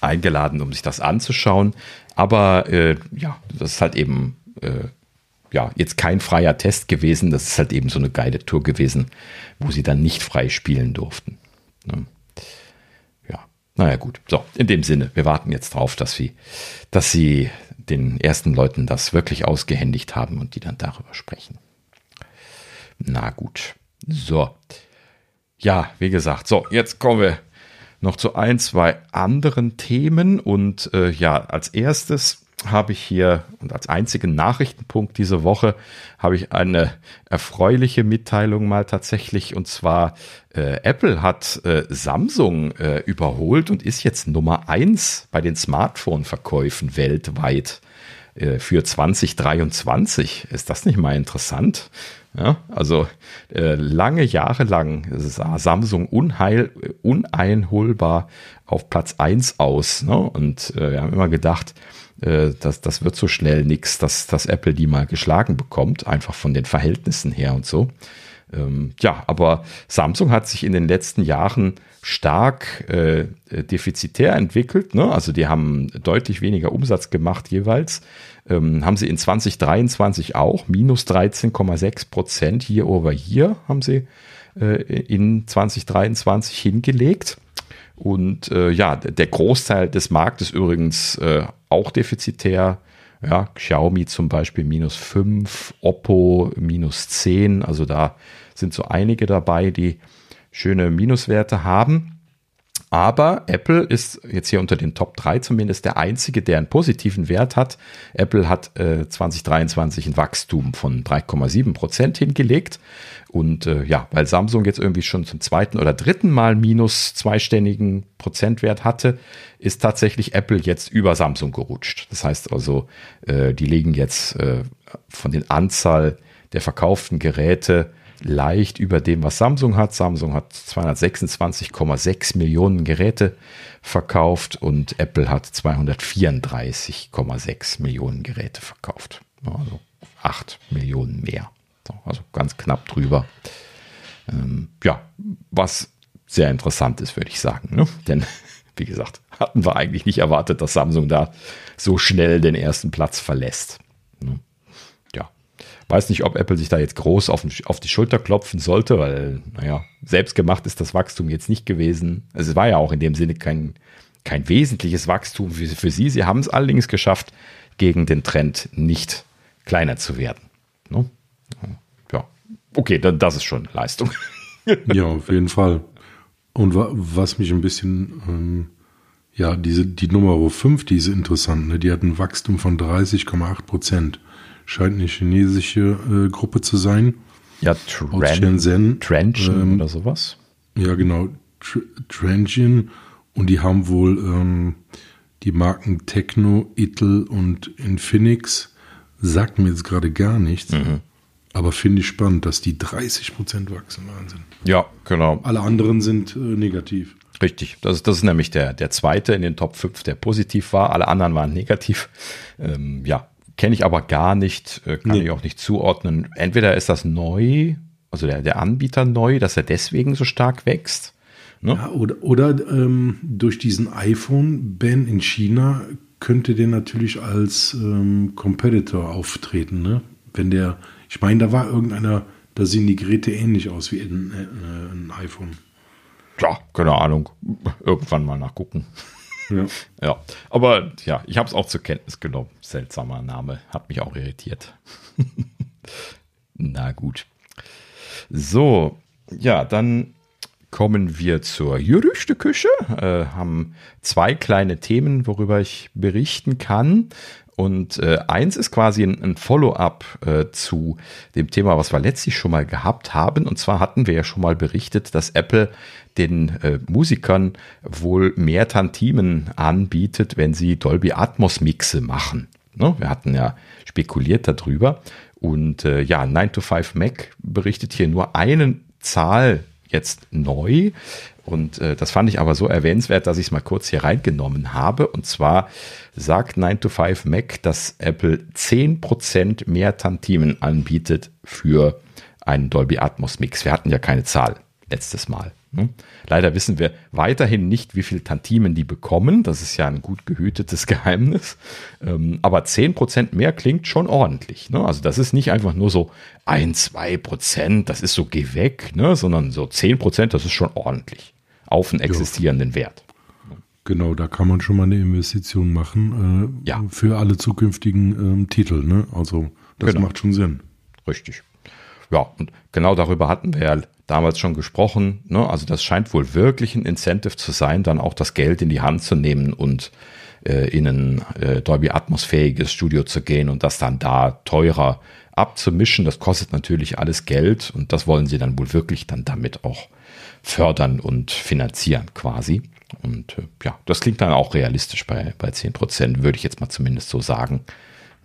eingeladen, um sich das anzuschauen. Aber äh, ja, das ist halt eben äh, ja jetzt kein freier Test gewesen. Das ist halt eben so eine Guided Tour gewesen, wo sie dann nicht frei spielen durften. Ne? Ja, naja gut. So, in dem Sinne, wir warten jetzt drauf, dass sie, dass sie den ersten Leuten das wirklich ausgehändigt haben und die dann darüber sprechen. Na gut. So. Ja, wie gesagt, so, jetzt kommen wir noch zu ein, zwei anderen Themen. Und äh, ja, als erstes habe ich hier und als einzigen Nachrichtenpunkt diese Woche habe ich eine erfreuliche Mitteilung mal tatsächlich und zwar äh, Apple hat äh, Samsung äh, überholt und ist jetzt Nummer eins bei den Smartphone-Verkäufen weltweit. äh, für 2023. Ist das nicht mal interessant? Ja, also äh, lange Jahre lang sah Samsung unheil, uneinholbar auf Platz 1 aus. Ne? Und äh, wir haben immer gedacht, äh, das, das wird so schnell nichts, dass, dass Apple die mal geschlagen bekommt, einfach von den Verhältnissen her und so. Ähm, ja, aber Samsung hat sich in den letzten Jahren stark äh, defizitär entwickelt. Ne? Also die haben deutlich weniger Umsatz gemacht jeweils. Ähm, haben sie in 2023 auch minus 13,6 Prozent hier over hier haben sie äh, in 2023 hingelegt. Und äh, ja, der Großteil des Marktes übrigens äh, auch defizitär. Ja, Xiaomi zum Beispiel minus 5, Oppo minus 10. Also da sind so einige dabei, die schöne Minuswerte haben. Aber Apple ist jetzt hier unter den Top 3 zumindest der einzige, der einen positiven Wert hat. Apple hat äh, 2023 ein Wachstum von 3,7 Prozent hingelegt. Und äh, ja, weil Samsung jetzt irgendwie schon zum zweiten oder dritten Mal minus zweistelligen Prozentwert hatte, ist tatsächlich Apple jetzt über Samsung gerutscht. Das heißt also, äh, die liegen jetzt äh, von den Anzahl der verkauften Geräte leicht über dem, was Samsung hat. Samsung hat 226,6 Millionen Geräte verkauft und Apple hat 234,6 Millionen Geräte verkauft. Also 8 Millionen mehr. Also ganz knapp drüber. Ähm, ja, was sehr interessant ist, würde ich sagen. Ne? Denn, wie gesagt, hatten wir eigentlich nicht erwartet, dass Samsung da so schnell den ersten Platz verlässt. Ne? Weiß nicht, ob Apple sich da jetzt groß auf, auf die Schulter klopfen sollte, weil, naja, selbstgemacht ist das Wachstum jetzt nicht gewesen. Also es war ja auch in dem Sinne kein, kein wesentliches Wachstum für, für sie. Sie haben es allerdings geschafft, gegen den Trend nicht kleiner zu werden. Ne? Ja, okay, dann, das ist schon Leistung. ja, auf jeden Fall. Und was mich ein bisschen, ähm, ja, diese, die Nummer 5, die ist interessant, ne? die hat ein Wachstum von 30,8 Prozent scheint eine chinesische äh, Gruppe zu sein. Ja, Shenzhen. Trenchen ähm, oder sowas. Ja, genau. Tr Trenchen. Und die haben wohl ähm, die Marken Techno, Itel und Infinix. Sagt mir jetzt gerade gar nichts. Mhm. Aber finde ich spannend, dass die 30% wachsen. Wahnsinn. Ja, genau. Alle anderen sind äh, negativ. Richtig. Das, das ist nämlich der, der zweite in den Top 5, der positiv war. Alle anderen waren negativ. Ähm, ja, Kenne ich aber gar nicht, äh, kann nee. ich auch nicht zuordnen. Entweder ist das neu, also der, der Anbieter neu, dass er deswegen so stark wächst. Ne? Ja, oder oder ähm, durch diesen iPhone-Ban in China könnte der natürlich als ähm, Competitor auftreten, ne? Wenn der, ich meine, da war irgendeiner, da sehen die Geräte ähnlich aus wie ein, äh, ein iPhone. Ja, keine Ahnung. Irgendwann mal nachgucken. Ja. ja. Aber ja, ich habe es auch zur Kenntnis genommen. Seltsamer Name. Hat mich auch irritiert. Na gut. So, ja, dann kommen wir zur Gerüchteküche. Äh, haben zwei kleine Themen, worüber ich berichten kann. Und äh, eins ist quasi ein, ein Follow-up äh, zu dem Thema, was wir letztlich schon mal gehabt haben. Und zwar hatten wir ja schon mal berichtet, dass Apple den äh, Musikern wohl mehr Tantimen anbietet, wenn sie Dolby Atmos Mixe machen. Ne? Wir hatten ja spekuliert darüber. Und äh, ja, 9 to 5 Mac berichtet hier nur eine Zahl jetzt neu. Und äh, das fand ich aber so erwähnenswert, dass ich es mal kurz hier reingenommen habe. Und zwar sagt 9 to 5 Mac, dass Apple 10% mehr Tantimen anbietet für einen Dolby Atmos Mix. Wir hatten ja keine Zahl letztes Mal. Ne? Leider wissen wir weiterhin nicht, wie viel Tantimen die bekommen. Das ist ja ein gut gehütetes Geheimnis. Ähm, aber 10% mehr klingt schon ordentlich. Ne? Also das ist nicht einfach nur so ein, zwei Prozent, das ist so geh weg, ne? sondern so 10%, das ist schon ordentlich auf einen existierenden ja. Wert. Genau, da kann man schon mal eine Investition machen äh, ja. für alle zukünftigen ähm, Titel. Ne? Also das genau. macht schon Sinn. Richtig. Ja, und genau darüber hatten wir ja damals schon gesprochen. Ne? Also das scheint wohl wirklich ein Incentive zu sein, dann auch das Geld in die Hand zu nehmen und äh, in ein äh, Dolby atmosphäriges Studio zu gehen und das dann da teurer abzumischen. Das kostet natürlich alles Geld und das wollen sie dann wohl wirklich dann damit auch fördern und finanzieren quasi. Und äh, ja, das klingt dann auch realistisch bei, bei 10 Prozent, würde ich jetzt mal zumindest so sagen.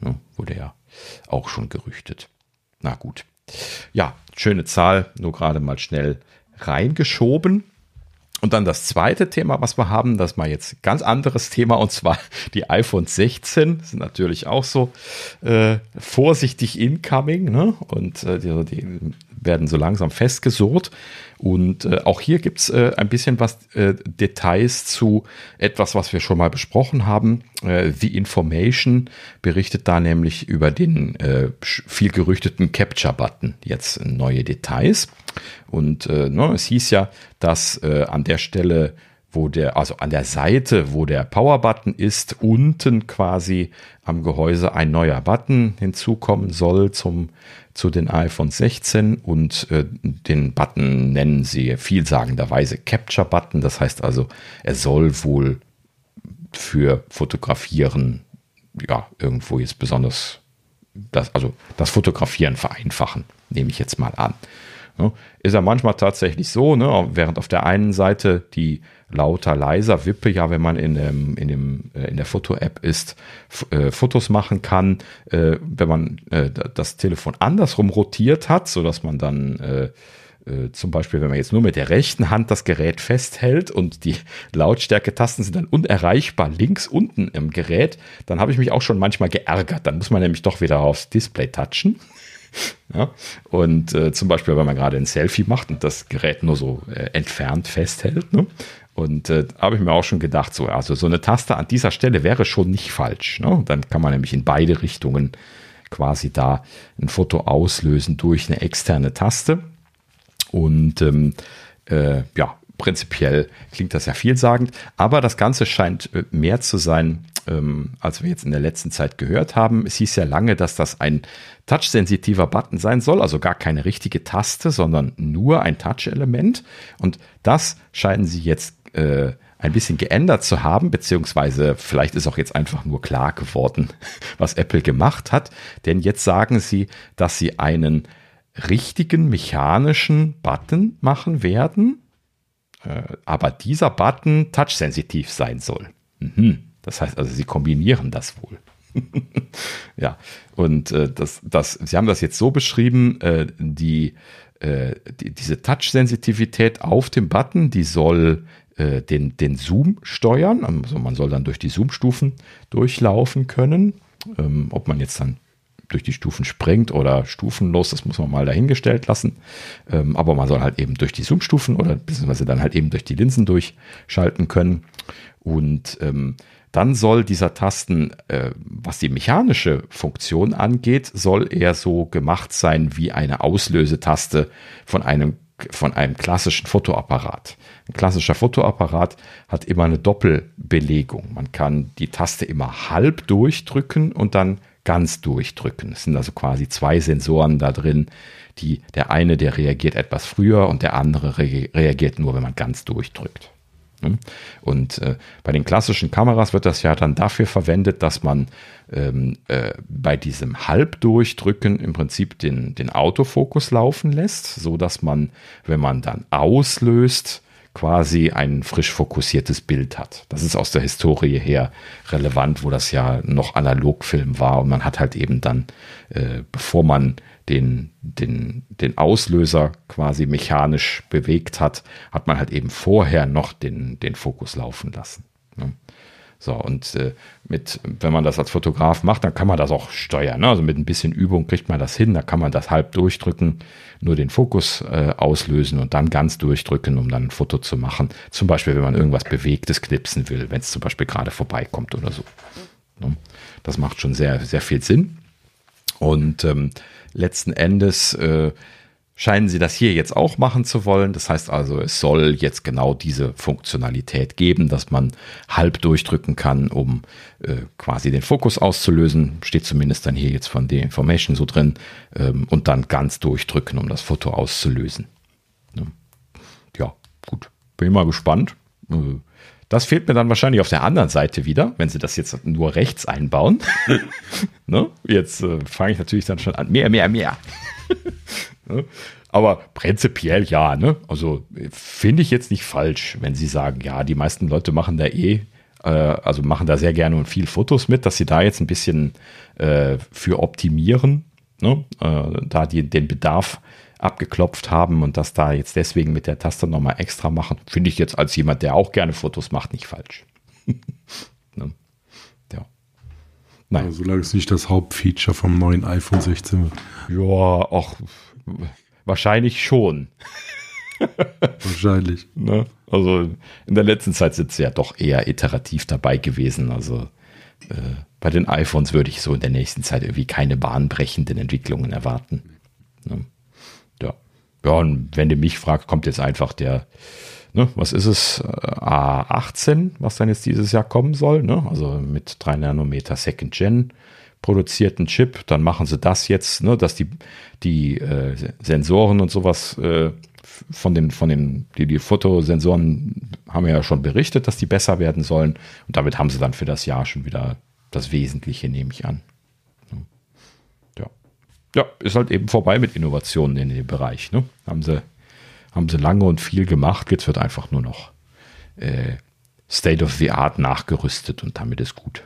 Ne? Wurde ja auch schon gerüchtet. Na gut. Ja, schöne Zahl, nur gerade mal schnell reingeschoben. Und dann das zweite Thema, was wir haben, das ist mal jetzt ganz anderes Thema, und zwar die iPhone 16 sind natürlich auch so äh, vorsichtig incoming, ne? Und äh, die, die, werden so langsam festgesurrt. Und äh, auch hier gibt es äh, ein bisschen was äh, Details zu etwas, was wir schon mal besprochen haben. Äh, The Information berichtet da nämlich über den äh, viel gerüchteten Capture-Button. Jetzt neue Details. Und äh, ne, es hieß ja, dass äh, an der Stelle wo der, also an der Seite, wo der Power-Button ist, unten quasi am Gehäuse ein neuer Button hinzukommen soll zum zu den iPhone 16 und äh, den Button nennen sie vielsagenderweise Capture Button. Das heißt also, er soll wohl für Fotografieren ja irgendwo jetzt besonders das, also das Fotografieren vereinfachen, nehme ich jetzt mal an. Ja, ist ja manchmal tatsächlich so, ne, während auf der einen Seite die lauter, leiser Wippe, ja, wenn man in, dem, in, dem, äh, in der Foto-App ist, äh, Fotos machen kann, äh, wenn man äh, das Telefon andersrum rotiert hat, sodass man dann äh, äh, zum Beispiel, wenn man jetzt nur mit der rechten Hand das Gerät festhält und die Lautstärke-Tasten sind dann unerreichbar links unten im Gerät, dann habe ich mich auch schon manchmal geärgert. Dann muss man nämlich doch wieder aufs Display touchen. Ja? Und äh, zum Beispiel, wenn man gerade ein Selfie macht und das Gerät nur so äh, entfernt festhält. Ne? Und äh, habe ich mir auch schon gedacht, so, also so eine Taste an dieser Stelle wäre schon nicht falsch. Ne? Dann kann man nämlich in beide Richtungen quasi da ein Foto auslösen durch eine externe Taste. Und ähm, äh, ja, prinzipiell klingt das ja vielsagend, aber das Ganze scheint äh, mehr zu sein, ähm, als wir jetzt in der letzten Zeit gehört haben. Es hieß ja lange, dass das ein touchsensitiver Button sein soll, also gar keine richtige Taste, sondern nur ein Touch-Element. Und das scheinen sie jetzt äh, ein bisschen geändert zu haben, beziehungsweise vielleicht ist auch jetzt einfach nur klar geworden, was Apple gemacht hat. Denn jetzt sagen sie, dass sie einen richtigen mechanischen Button machen werden, äh, aber dieser Button touchsensitiv sein soll. Mhm. Das heißt also, sie kombinieren das wohl. ja, und äh, das, das, sie haben das jetzt so beschrieben, äh, die, äh, die, diese Touch-Sensitivität auf dem Button, die soll äh, den, den Zoom steuern. Also man soll dann durch die Zoom-Stufen durchlaufen können. Ähm, ob man jetzt dann durch die Stufen springt oder stufenlos, das muss man mal dahingestellt lassen. Ähm, aber man soll halt eben durch die Zoom-Stufen oder beziehungsweise dann halt eben durch die Linsen durchschalten können. Und ähm, dann soll dieser Tasten, äh, was die mechanische Funktion angeht, soll er so gemacht sein wie eine Auslösetaste von einem, von einem klassischen Fotoapparat. Ein klassischer Fotoapparat hat immer eine Doppelbelegung. Man kann die Taste immer halb durchdrücken und dann ganz durchdrücken. Es sind also quasi zwei Sensoren da drin, die der eine, der reagiert etwas früher und der andere re reagiert nur, wenn man ganz durchdrückt. Und äh, bei den klassischen Kameras wird das ja dann dafür verwendet, dass man ähm, äh, bei diesem Halbdurchdrücken im Prinzip den, den Autofokus laufen lässt, so dass man, wenn man dann auslöst, quasi ein frisch fokussiertes Bild hat. Das ist aus der Historie her relevant, wo das ja noch Analogfilm war und man hat halt eben dann, äh, bevor man den, den, den Auslöser quasi mechanisch bewegt hat, hat man halt eben vorher noch den, den Fokus laufen lassen. Ne? So, und äh, mit, wenn man das als Fotograf macht, dann kann man das auch steuern. Ne? Also mit ein bisschen Übung kriegt man das hin, da kann man das halb durchdrücken, nur den Fokus äh, auslösen und dann ganz durchdrücken, um dann ein Foto zu machen. Zum Beispiel, wenn man irgendwas Bewegtes knipsen will, wenn es zum Beispiel gerade vorbeikommt oder so. Ne? Das macht schon sehr, sehr viel Sinn. Und ähm, letzten Endes äh, scheinen sie das hier jetzt auch machen zu wollen. Das heißt also, es soll jetzt genau diese Funktionalität geben, dass man halb durchdrücken kann, um äh, quasi den Fokus auszulösen. Steht zumindest dann hier jetzt von der Information so drin. Ähm, und dann ganz durchdrücken, um das Foto auszulösen. Ja, gut. Bin mal gespannt. Äh, das fehlt mir dann wahrscheinlich auf der anderen Seite wieder, wenn sie das jetzt nur rechts einbauen. ne? Jetzt äh, fange ich natürlich dann schon an. Mehr, mehr, mehr. ne? Aber prinzipiell ja. Ne? Also finde ich jetzt nicht falsch, wenn sie sagen, ja, die meisten Leute machen da eh äh, also machen da sehr gerne und viel Fotos mit, dass sie da jetzt ein bisschen äh, für optimieren, ne? äh, da die den Bedarf abgeklopft haben und das da jetzt deswegen mit der Taste nochmal extra machen, finde ich jetzt als jemand, der auch gerne Fotos macht, nicht falsch. ne? Ja. Nein. Also, solange es nicht das Hauptfeature vom neuen iPhone 16 wird. Ja, auch wahrscheinlich schon. wahrscheinlich. Ne? Also in der letzten Zeit sind sie ja doch eher iterativ dabei gewesen. Also äh, bei den iPhones würde ich so in der nächsten Zeit irgendwie keine bahnbrechenden Entwicklungen erwarten. Ne? Ja. Und wenn du mich fragst, kommt jetzt einfach der, ne, was ist es, äh, A18, was dann jetzt dieses Jahr kommen soll, ne? Also mit 3 Nanometer Second Gen produzierten Chip, dann machen sie das jetzt, ne, dass die, die äh, Sensoren und sowas äh, von den, von den, die, die Fotosensoren haben ja schon berichtet, dass die besser werden sollen. Und damit haben sie dann für das Jahr schon wieder das Wesentliche, nehme ich an. Ja. Ist halt eben vorbei mit Innovationen in dem Bereich. Ne? Haben, sie, haben sie lange und viel gemacht. Jetzt wird einfach nur noch äh, State of the Art nachgerüstet und damit ist gut.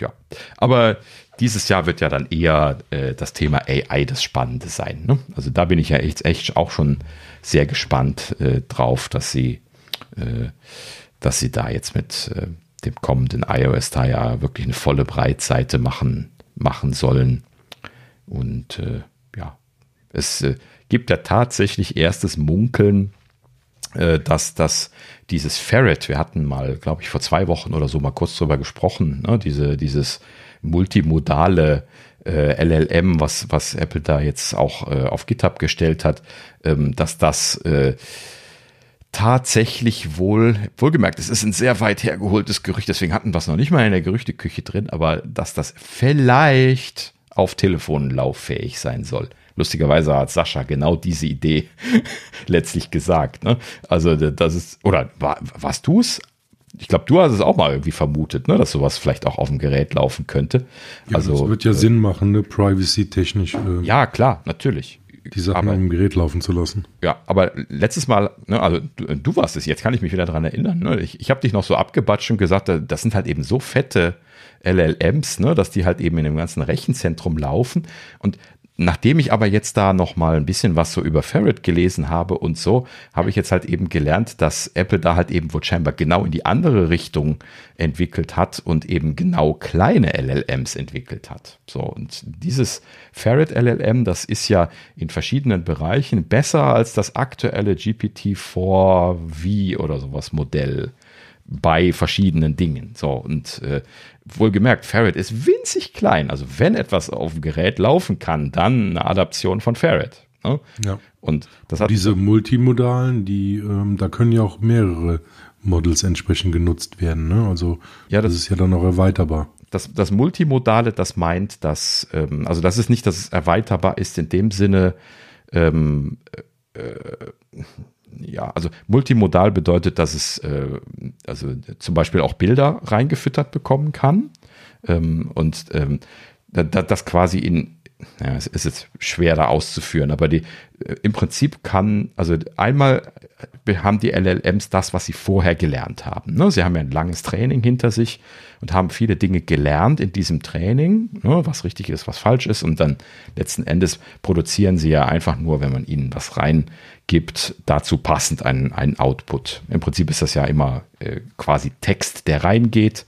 Ja, aber dieses Jahr wird ja dann eher äh, das Thema AI das Spannende sein. Ne? Also da bin ich ja echt, echt auch schon sehr gespannt äh, drauf, dass sie, äh, dass sie da jetzt mit äh, dem kommenden iOS da ja wirklich eine volle Breitseite machen, machen sollen. Und äh, ja, es äh, gibt ja tatsächlich erstes Munkeln, dass das dieses Ferret, wir hatten mal, glaube ich, vor zwei Wochen oder so mal kurz drüber gesprochen, ne? Diese, dieses multimodale äh, LLM, was, was Apple da jetzt auch äh, auf GitHub gestellt hat, ähm, dass das äh, tatsächlich wohl, wohlgemerkt, es ist ein sehr weit hergeholtes Gerücht, deswegen hatten wir es noch nicht mal in der Gerüchteküche drin, aber dass das vielleicht auf Telefonen lauffähig sein soll. Lustigerweise hat Sascha genau diese Idee letztlich gesagt. Ne? Also das ist, oder war, warst du es? ich glaube, du hast es auch mal irgendwie vermutet, ne, dass sowas vielleicht auch auf dem Gerät laufen könnte. Ja, also, das wird ja äh, Sinn machen, ne, privacy-technisch. Äh, ja, klar, natürlich. Die Sachen aber, dem Gerät laufen zu lassen. Ja, aber letztes Mal, ne, also du, du, warst es, jetzt kann ich mich wieder daran erinnern. Ne, ich ich habe dich noch so abgebatscht und gesagt, das sind halt eben so fette LLMs, ne, dass die halt eben in dem ganzen Rechenzentrum laufen. Und Nachdem ich aber jetzt da noch mal ein bisschen was so über Ferret gelesen habe und so, habe ich jetzt halt eben gelernt, dass Apple da halt eben wohl scheinbar genau in die andere Richtung entwickelt hat und eben genau kleine LLMs entwickelt hat. So und dieses Ferret LLM, das ist ja in verschiedenen Bereichen besser als das aktuelle GPT-4V oder sowas Modell bei verschiedenen Dingen. So, und äh, wohlgemerkt, Ferret ist winzig klein. Also wenn etwas auf dem Gerät laufen kann, dann eine Adaption von Ferret. Ne? Ja. Und das hat diese multimodalen, die, ähm, da können ja auch mehrere Models entsprechend genutzt werden. Ne? Also ja, das, das, ist ja dann auch erweiterbar. Das, das Multimodale, das meint, dass, ähm, also das ist nicht, dass es erweiterbar ist in dem Sinne, ähm, äh, ja, also multimodal bedeutet, dass es äh, also zum Beispiel auch Bilder reingefüttert bekommen kann. Ähm, und ähm, das quasi in, ja, es ist jetzt schwer da auszuführen, aber die, äh, im Prinzip kann, also einmal haben die LLMs das, was sie vorher gelernt haben. Ne? Sie haben ja ein langes Training hinter sich und haben viele Dinge gelernt in diesem Training, ne? was richtig ist, was falsch ist und dann letzten Endes produzieren sie ja einfach nur, wenn man ihnen was reingibt, dazu passend einen, einen Output. Im Prinzip ist das ja immer äh, quasi Text, der reingeht,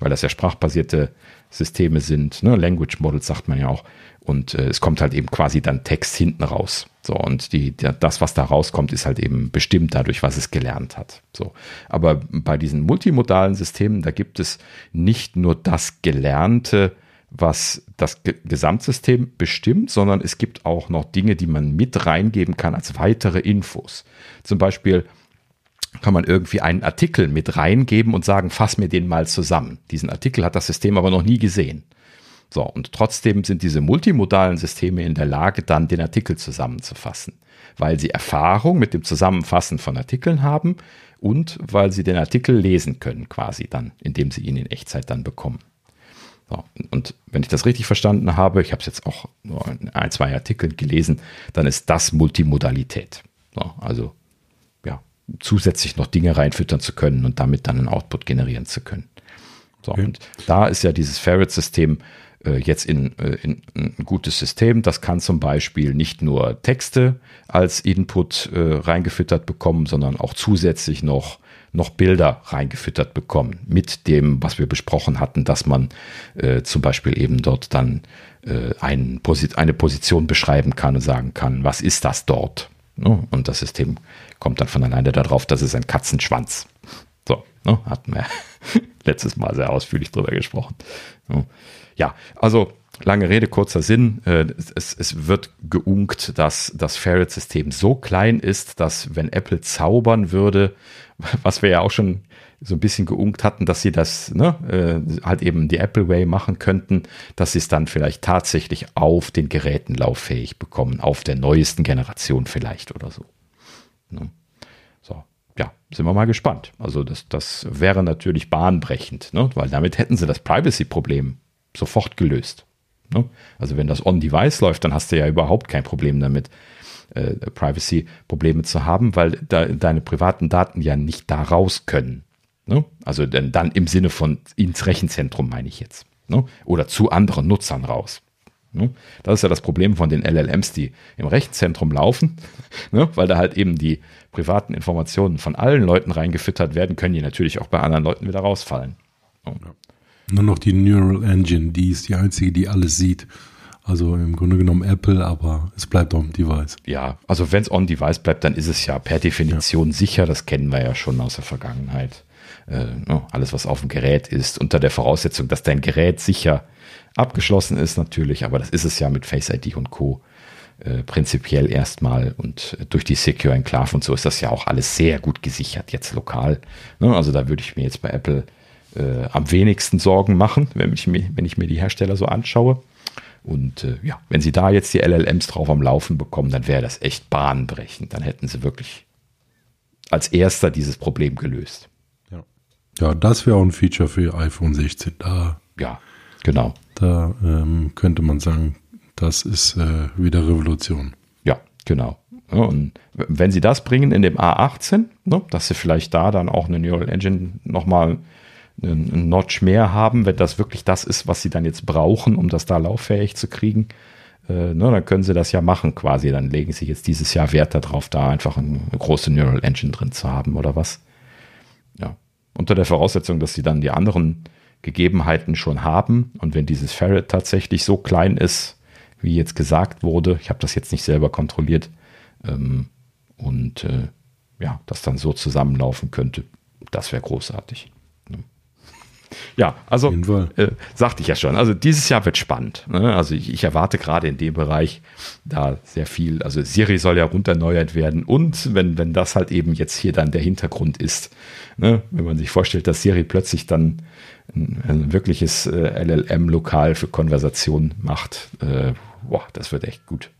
weil das ja sprachbasierte Systeme sind. Ne? Language Models sagt man ja auch. Und äh, es kommt halt eben quasi dann Text hinten raus. So, und die, die, das, was da rauskommt, ist halt eben bestimmt dadurch, was es gelernt hat. So. Aber bei diesen multimodalen Systemen, da gibt es nicht nur das Gelernte, was das G Gesamtsystem bestimmt, sondern es gibt auch noch Dinge, die man mit reingeben kann als weitere Infos. Zum Beispiel kann man irgendwie einen Artikel mit reingeben und sagen, fass mir den mal zusammen. Diesen Artikel hat das System aber noch nie gesehen. So, und trotzdem sind diese multimodalen Systeme in der Lage, dann den Artikel zusammenzufassen, weil sie Erfahrung mit dem Zusammenfassen von Artikeln haben und weil sie den Artikel lesen können, quasi dann, indem sie ihn in Echtzeit dann bekommen. So, und wenn ich das richtig verstanden habe, ich habe es jetzt auch nur in ein, zwei Artikeln gelesen, dann ist das Multimodalität. So, also zusätzlich noch Dinge reinfüttern zu können und damit dann einen Output generieren zu können. So, okay. und da ist ja dieses Ferret-System äh, jetzt in, äh, in, in, ein gutes System. Das kann zum Beispiel nicht nur Texte als Input äh, reingefüttert bekommen, sondern auch zusätzlich noch noch Bilder reingefüttert bekommen mit dem, was wir besprochen hatten, dass man äh, zum Beispiel eben dort dann äh, ein, eine Position beschreiben kann und sagen kann, was ist das dort? Ne? Und das System kommt dann von alleine darauf, das ist ein Katzenschwanz. So, ne? hatten wir letztes Mal sehr ausführlich drüber gesprochen. Ne? Ja, also lange Rede, kurzer Sinn. Äh, es, es wird geunkt, dass das Ferret-System so klein ist, dass wenn Apple zaubern würde, was wir ja auch schon so ein bisschen geunkt hatten, dass sie das ne, äh, halt eben die Apple Way machen könnten, dass sie es dann vielleicht tatsächlich auf den Geräten lauffähig bekommen, auf der neuesten Generation vielleicht oder so. Ne? So, ja, sind wir mal gespannt. Also das, das wäre natürlich bahnbrechend, ne? weil damit hätten sie das Privacy-Problem sofort gelöst. Ne? Also wenn das on-device läuft, dann hast du ja überhaupt kein Problem damit, äh, Privacy-Probleme zu haben, weil da, deine privaten Daten ja nicht da raus können. Ne? Also denn dann im Sinne von ins Rechenzentrum meine ich jetzt. Ne? Oder zu anderen Nutzern raus. Ne? Das ist ja das Problem von den LLMs, die im Rechenzentrum laufen, ne? weil da halt eben die privaten Informationen von allen Leuten reingefüttert werden, können die natürlich auch bei anderen Leuten wieder rausfallen. Ja. Nur noch die Neural Engine, die ist die einzige, die alles sieht. Also im Grunde genommen Apple, aber es bleibt on Device. Ja, also wenn es on Device bleibt, dann ist es ja per Definition ja. sicher. Das kennen wir ja schon aus der Vergangenheit. Äh, ne, alles, was auf dem Gerät ist, unter der Voraussetzung, dass dein Gerät sicher abgeschlossen ist, natürlich. Aber das ist es ja mit Face ID und Co. Äh, prinzipiell erstmal und durch die Secure Enclave und so ist das ja auch alles sehr gut gesichert jetzt lokal. Ne? Also da würde ich mir jetzt bei Apple äh, am wenigsten Sorgen machen, wenn ich, mir, wenn ich mir die Hersteller so anschaue. Und äh, ja, wenn sie da jetzt die LLMs drauf am Laufen bekommen, dann wäre das echt bahnbrechend. Dann hätten sie wirklich als erster dieses Problem gelöst. Ja, das wäre auch ein Feature für iPhone 16. Da, ja, genau. Da ähm, könnte man sagen, das ist äh, wieder Revolution. Ja, genau. und wenn sie das bringen in dem A18, ne, dass sie vielleicht da dann auch eine Neural Engine nochmal einen Notch mehr haben, wenn das wirklich das ist, was sie dann jetzt brauchen, um das da lauffähig zu kriegen, äh, ne, dann können sie das ja machen quasi. Dann legen sie jetzt dieses Jahr Wert darauf, da einfach eine große Neural Engine drin zu haben oder was. Ja. Unter der Voraussetzung, dass sie dann die anderen Gegebenheiten schon haben und wenn dieses Ferret tatsächlich so klein ist, wie jetzt gesagt wurde, ich habe das jetzt nicht selber kontrolliert, ähm, und äh, ja, das dann so zusammenlaufen könnte, das wäre großartig. Ja, also äh, sagte ich ja schon. Also dieses Jahr wird spannend. Ne? Also ich, ich, erwarte gerade in dem Bereich da sehr viel. Also Siri soll ja runterneuert werden und wenn, wenn das halt eben jetzt hier dann der Hintergrund ist, ne? wenn man sich vorstellt, dass Siri plötzlich dann ein, ein wirkliches äh, LLM-Lokal für Konversation macht, äh, boah, das wird echt gut.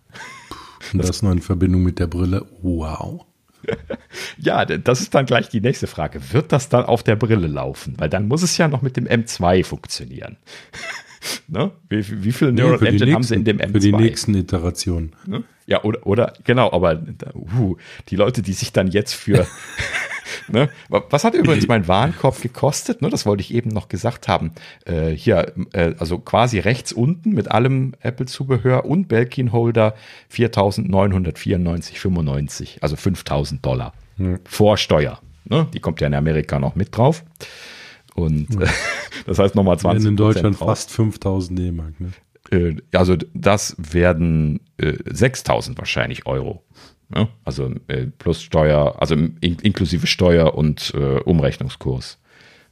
Und das, das nur in Verbindung mit der Brille. Wow. ja, das ist dann gleich die nächste Frage. Wird das dann auf der Brille laufen? Weil dann muss es ja noch mit dem M2 funktionieren. ne? wie, wie viele Neural nee, Engine haben sie in dem M2? Für die nächsten Iterationen. Ne? Ja, oder, oder genau, aber uh, die Leute, die sich dann jetzt für Ne? Was hat übrigens mein Warenkorb gekostet? Ne? Das wollte ich eben noch gesagt haben. Äh, hier, äh, also quasi rechts unten mit allem Apple-Zubehör und Belkin-Holder 4.994,95, also 5.000 Dollar hm. vor Steuer. Ne? Die kommt ja in Amerika noch mit drauf. Und hm. das heißt nochmal 20 In Deutschland drauf. fast 5.000 D-Mark. Ne? Äh, also das werden äh, 6.000 wahrscheinlich Euro. Ja, also äh, plus Steuer, also in, inklusive Steuer und äh, Umrechnungskurs.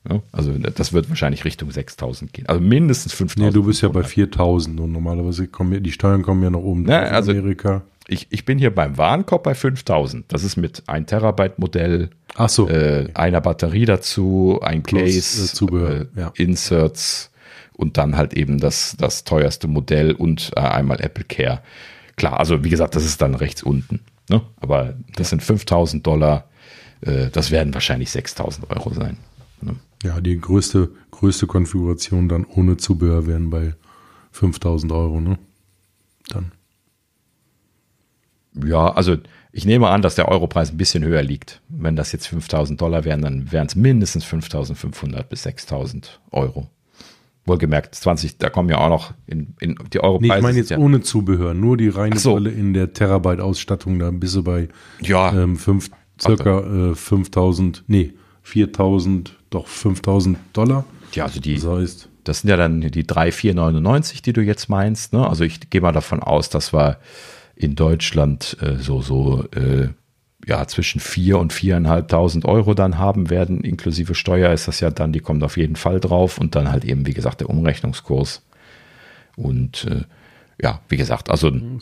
Ja, also das wird wahrscheinlich Richtung 6000 gehen. Also mindestens 5000. Nee, du bist ja bei 4000 und normalerweise kommen die Steuern kommen ja noch oben ja, also Amerika. Ich, ich bin hier beim Warenkorb bei 5000. Das ist mit ein Terabyte Modell, Ach so. Äh, einer Batterie dazu, ein plus, Case, äh, Zubehör, äh, ja. Inserts und dann halt eben das, das teuerste Modell und äh, einmal Apple Care. Klar, also wie gesagt, das ist dann rechts unten. Ne? Aber das sind 5000 Dollar. Äh, das werden wahrscheinlich 6000 Euro sein. Ne? Ja, die größte, größte Konfiguration dann ohne Zubehör wären bei 5000 Euro. Ne? Dann. Ja, also ich nehme an, dass der Europreis ein bisschen höher liegt. Wenn das jetzt 5000 Dollar wären, dann wären es mindestens 5500 bis 6000 Euro. Wohlgemerkt, 20, da kommen ja auch noch in, in die Europreise. Nee, ich meine jetzt ja ohne Zubehör, nur die reine so. Brille in der Terabyte-Ausstattung, da bist du bei ja. ähm, fünf, circa äh, 5000, nee, 4000, doch 5000 Dollar. Ja, also die, das heißt, das sind ja dann die 3,499, die du jetzt meinst. Ne? Also ich gehe mal davon aus, dass wir in Deutschland äh, so, so äh, ja, zwischen 4 und 4.500 Euro dann haben werden, inklusive Steuer ist das ja dann, die kommt auf jeden Fall drauf und dann halt eben, wie gesagt, der Umrechnungskurs. Und äh, ja, wie gesagt, also ein,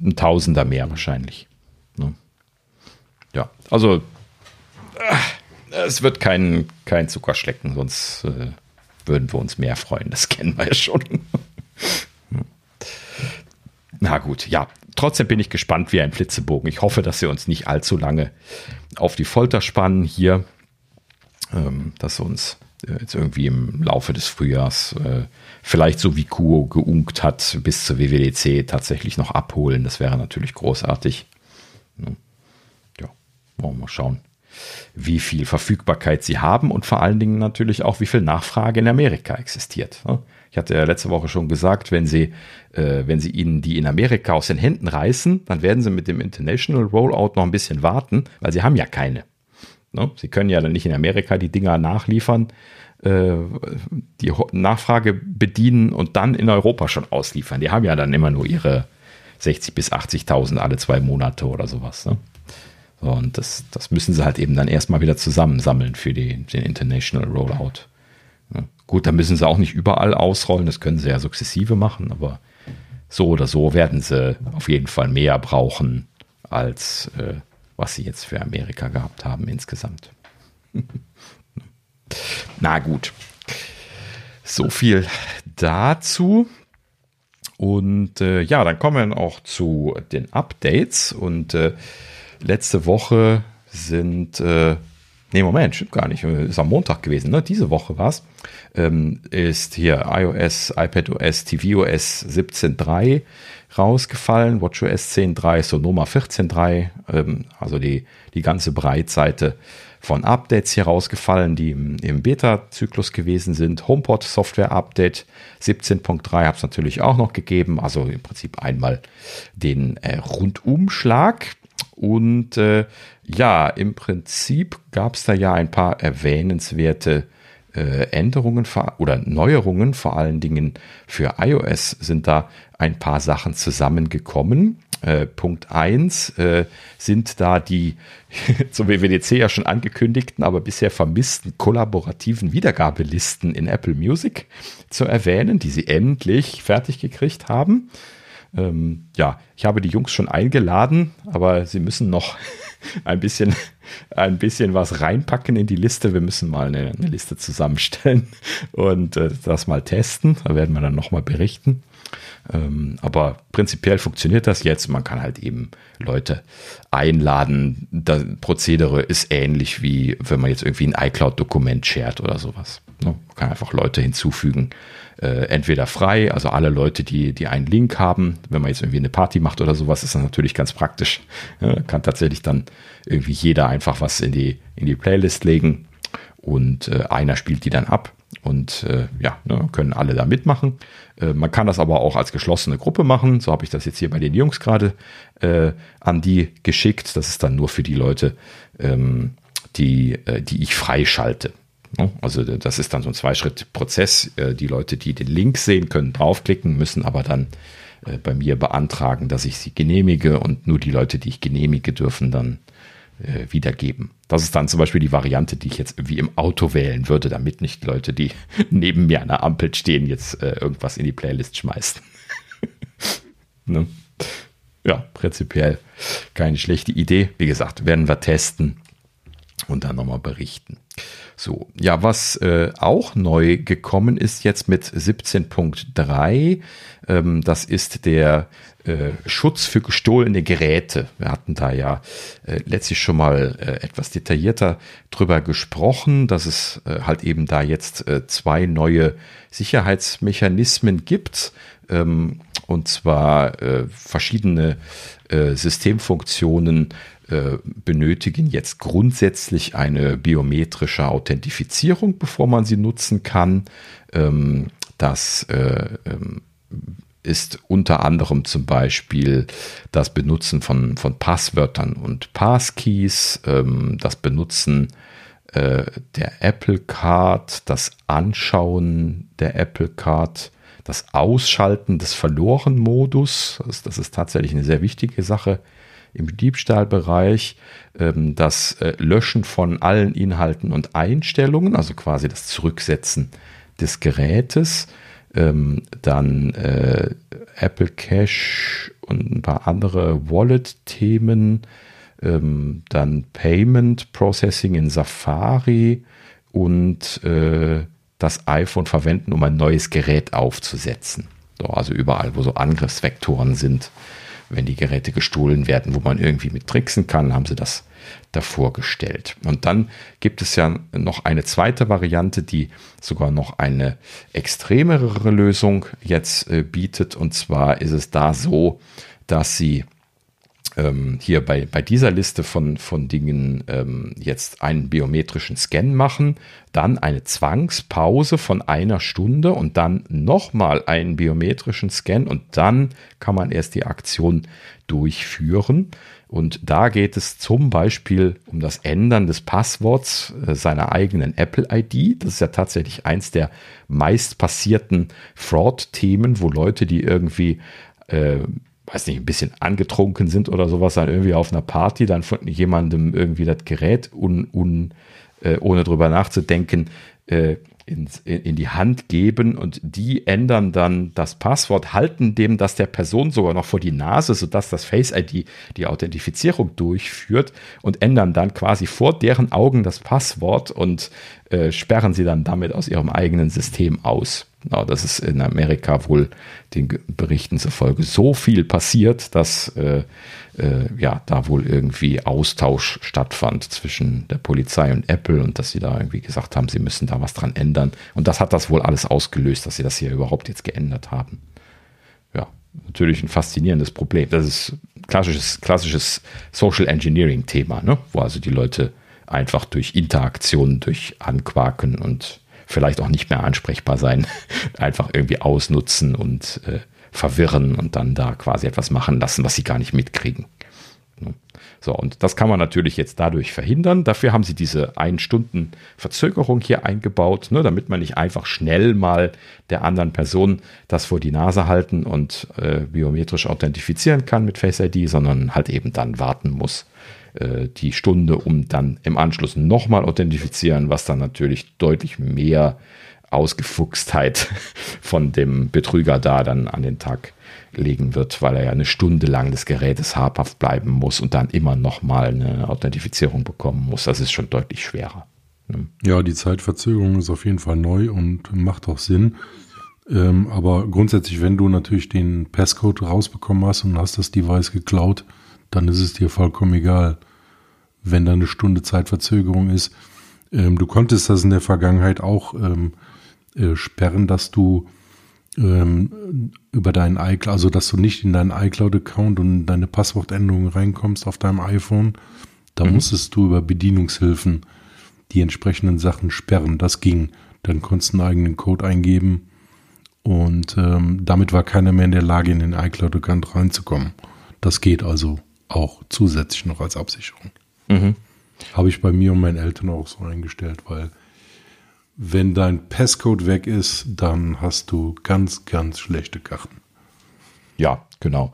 ein Tausender mehr wahrscheinlich. Ne? Ja, also äh, es wird kein, kein Zuckerschlecken, sonst äh, würden wir uns mehr freuen. Das kennen wir ja schon. Na gut, ja. Trotzdem bin ich gespannt wie ein Flitzebogen. Ich hoffe, dass sie uns nicht allzu lange auf die Folter spannen hier. Ähm, dass sie uns äh, jetzt irgendwie im Laufe des Frühjahrs äh, vielleicht so wie Kuo geunkt hat, bis zur WWDC tatsächlich noch abholen. Das wäre natürlich großartig. Ja, wollen wir mal schauen wie viel Verfügbarkeit sie haben und vor allen Dingen natürlich auch, wie viel Nachfrage in Amerika existiert. Ich hatte ja letzte Woche schon gesagt, wenn sie, äh, wenn sie ihnen die in Amerika aus den Händen reißen, dann werden sie mit dem International Rollout noch ein bisschen warten, weil sie haben ja keine. Ne? Sie können ja dann nicht in Amerika die Dinger nachliefern, äh, die Nachfrage bedienen und dann in Europa schon ausliefern. Die haben ja dann immer nur ihre 60 bis 80.000 alle zwei Monate oder sowas. Ne? Und das, das müssen sie halt eben dann erstmal wieder zusammensammeln für die, den International Rollout. Gut, da müssen sie auch nicht überall ausrollen, das können sie ja sukzessive machen, aber so oder so werden sie auf jeden Fall mehr brauchen, als äh, was sie jetzt für Amerika gehabt haben insgesamt. Na gut. So viel dazu. Und äh, ja, dann kommen wir auch zu den Updates und äh, letzte Woche sind, äh, nee, Moment, stimmt gar nicht, ist am Montag gewesen, ne? Diese Woche war es. Ähm, ist hier iOS, iPadOS, tvOS 17.3 rausgefallen, WatchOS 10.3, Sonoma 14.3, ähm, also die, die ganze Breitseite von Updates hier rausgefallen, die im, im Beta-Zyklus gewesen sind. HomePod Software Update 17.3 hat es natürlich auch noch gegeben, also im Prinzip einmal den äh, Rundumschlag. Und äh, ja, im Prinzip gab es da ja ein paar erwähnenswerte äh, Änderungen oder Neuerungen, vor allen Dingen für iOS sind da ein paar Sachen zusammengekommen. Äh, Punkt 1 äh, sind da die zum WWDC ja schon angekündigten, aber bisher vermissten kollaborativen Wiedergabelisten in Apple Music zu erwähnen, die sie endlich fertig gekriegt haben. Ähm, ja, ich habe die Jungs schon eingeladen, aber sie müssen noch ein bisschen, ein bisschen was reinpacken in die Liste. Wir müssen mal eine, eine Liste zusammenstellen und äh, das mal testen. Da werden wir dann nochmal berichten. Ähm, aber prinzipiell funktioniert das jetzt. Man kann halt eben Leute einladen. Das Prozedere ist ähnlich wie wenn man jetzt irgendwie ein iCloud-Dokument shared oder sowas. Ne? Man kann einfach Leute hinzufügen äh, entweder frei, also alle Leute, die, die einen Link haben, wenn man jetzt irgendwie eine Party macht oder sowas, ist das natürlich ganz praktisch. Ja, kann tatsächlich dann irgendwie jeder einfach was in die, in die Playlist legen und äh, einer spielt die dann ab und äh, ja, ne, können alle da mitmachen. Äh, man kann das aber auch als geschlossene Gruppe machen. So habe ich das jetzt hier bei den Jungs gerade äh, an die geschickt. Das ist dann nur für die Leute, ähm, die, äh, die ich freischalte. Ne? Also das ist dann so ein Zweischritt-Prozess. Äh, die Leute, die den Link sehen, können draufklicken, müssen aber dann äh, bei mir beantragen, dass ich sie genehmige und nur die Leute, die ich genehmige, dürfen dann äh, wiedergeben. Das ist dann zum Beispiel die Variante, die ich jetzt irgendwie im Auto wählen würde, damit nicht Leute, die neben mir an der Ampel stehen, jetzt irgendwas in die Playlist schmeißen. ne? Ja, prinzipiell keine schlechte Idee. Wie gesagt, werden wir testen und dann nochmal berichten. So, ja, was äh, auch neu gekommen ist jetzt mit 17.3, ähm, das ist der äh, Schutz für gestohlene Geräte. Wir hatten da ja äh, letztlich schon mal äh, etwas detaillierter drüber gesprochen, dass es äh, halt eben da jetzt äh, zwei neue Sicherheitsmechanismen gibt. Ähm, und zwar äh, verschiedene äh, Systemfunktionen benötigen jetzt grundsätzlich eine biometrische Authentifizierung, bevor man sie nutzen kann. Ähm, das äh, ähm, ist unter anderem zum Beispiel das Benutzen von, von Passwörtern und Passkeys, ähm, das Benutzen äh, der Apple Card, das Anschauen der Apple Card, das Ausschalten des Verloren-Modus, das, ist tatsächlich eine sehr wichtige Sache im Diebstahlbereich, ähm, das äh, Löschen von allen Inhalten und Einstellungen, also quasi das Zurücksetzen des Gerätes, ähm, dann äh, Apple Cash und ein paar andere Wallet-Themen, ähm, dann Payment Processing in Safari und äh, das iPhone verwenden, um ein neues Gerät aufzusetzen. So, also überall, wo so Angriffsvektoren sind, wenn die Geräte gestohlen werden, wo man irgendwie mit tricksen kann, haben sie das davor gestellt. Und dann gibt es ja noch eine zweite Variante, die sogar noch eine extremere Lösung jetzt äh, bietet. Und zwar ist es da so, dass sie ähm, hier bei, bei dieser Liste von, von Dingen ähm, jetzt einen biometrischen Scan machen, dann eine Zwangspause von einer Stunde und dann nochmal einen biometrischen Scan und dann kann man erst die Aktion durchführen. Und da geht es zum Beispiel um das Ändern des Passworts äh, seiner eigenen Apple-ID. Das ist ja tatsächlich eins der meist passierten Fraud-Themen, wo Leute, die irgendwie äh, weiß nicht, ein bisschen angetrunken sind oder sowas, dann irgendwie auf einer Party, dann von jemandem irgendwie das Gerät un, un, äh, ohne drüber nachzudenken äh, in, in die Hand geben und die ändern dann das Passwort, halten dem das der Person sogar noch vor die Nase, sodass das Face ID die Authentifizierung durchführt und ändern dann quasi vor deren Augen das Passwort und äh, sperren sie dann damit aus ihrem eigenen System aus. Genau, das ist in Amerika wohl den Berichten zufolge so viel passiert, dass äh, äh, ja da wohl irgendwie Austausch stattfand zwischen der Polizei und Apple und dass sie da irgendwie gesagt haben, sie müssen da was dran ändern. Und das hat das wohl alles ausgelöst, dass sie das hier überhaupt jetzt geändert haben. Ja, natürlich ein faszinierendes Problem. Das ist klassisches, klassisches Social Engineering Thema, ne? wo also die Leute einfach durch Interaktion, durch Anquaken und vielleicht auch nicht mehr ansprechbar sein, einfach irgendwie ausnutzen und äh, verwirren und dann da quasi etwas machen lassen, was sie gar nicht mitkriegen. So, und das kann man natürlich jetzt dadurch verhindern. Dafür haben sie diese ein Stunden Verzögerung hier eingebaut, ne, damit man nicht einfach schnell mal der anderen Person das vor die Nase halten und äh, biometrisch authentifizieren kann mit Face ID, sondern halt eben dann warten muss, äh, die Stunde, um dann im Anschluss nochmal authentifizieren, was dann natürlich deutlich mehr Ausgefuchstheit von dem Betrüger da dann an den Tag legen wird, weil er ja eine Stunde lang des Gerätes habhaft bleiben muss und dann immer nochmal eine Authentifizierung bekommen muss. Das ist schon deutlich schwerer. Ne? Ja, die Zeitverzögerung ist auf jeden Fall neu und macht auch Sinn. Ähm, aber grundsätzlich, wenn du natürlich den Passcode rausbekommen hast und hast das Device geklaut, dann ist es dir vollkommen egal, wenn da eine Stunde Zeitverzögerung ist. Ähm, du konntest das in der Vergangenheit auch ähm, äh, sperren, dass du ähm, über deinen iCloud, also dass du nicht in deinen iCloud-Account und deine Passwortänderungen reinkommst auf deinem iPhone. Da mhm. musstest du über Bedienungshilfen die entsprechenden Sachen sperren. Das ging. Dann konntest du einen eigenen Code eingeben und ähm, damit war keiner mehr in der Lage, in den iCloud-Account reinzukommen. Das geht also auch zusätzlich noch als Absicherung. Mhm. Habe ich bei mir und meinen Eltern auch so eingestellt, weil wenn dein Passcode weg ist, dann hast du ganz, ganz schlechte Karten. Ja, genau.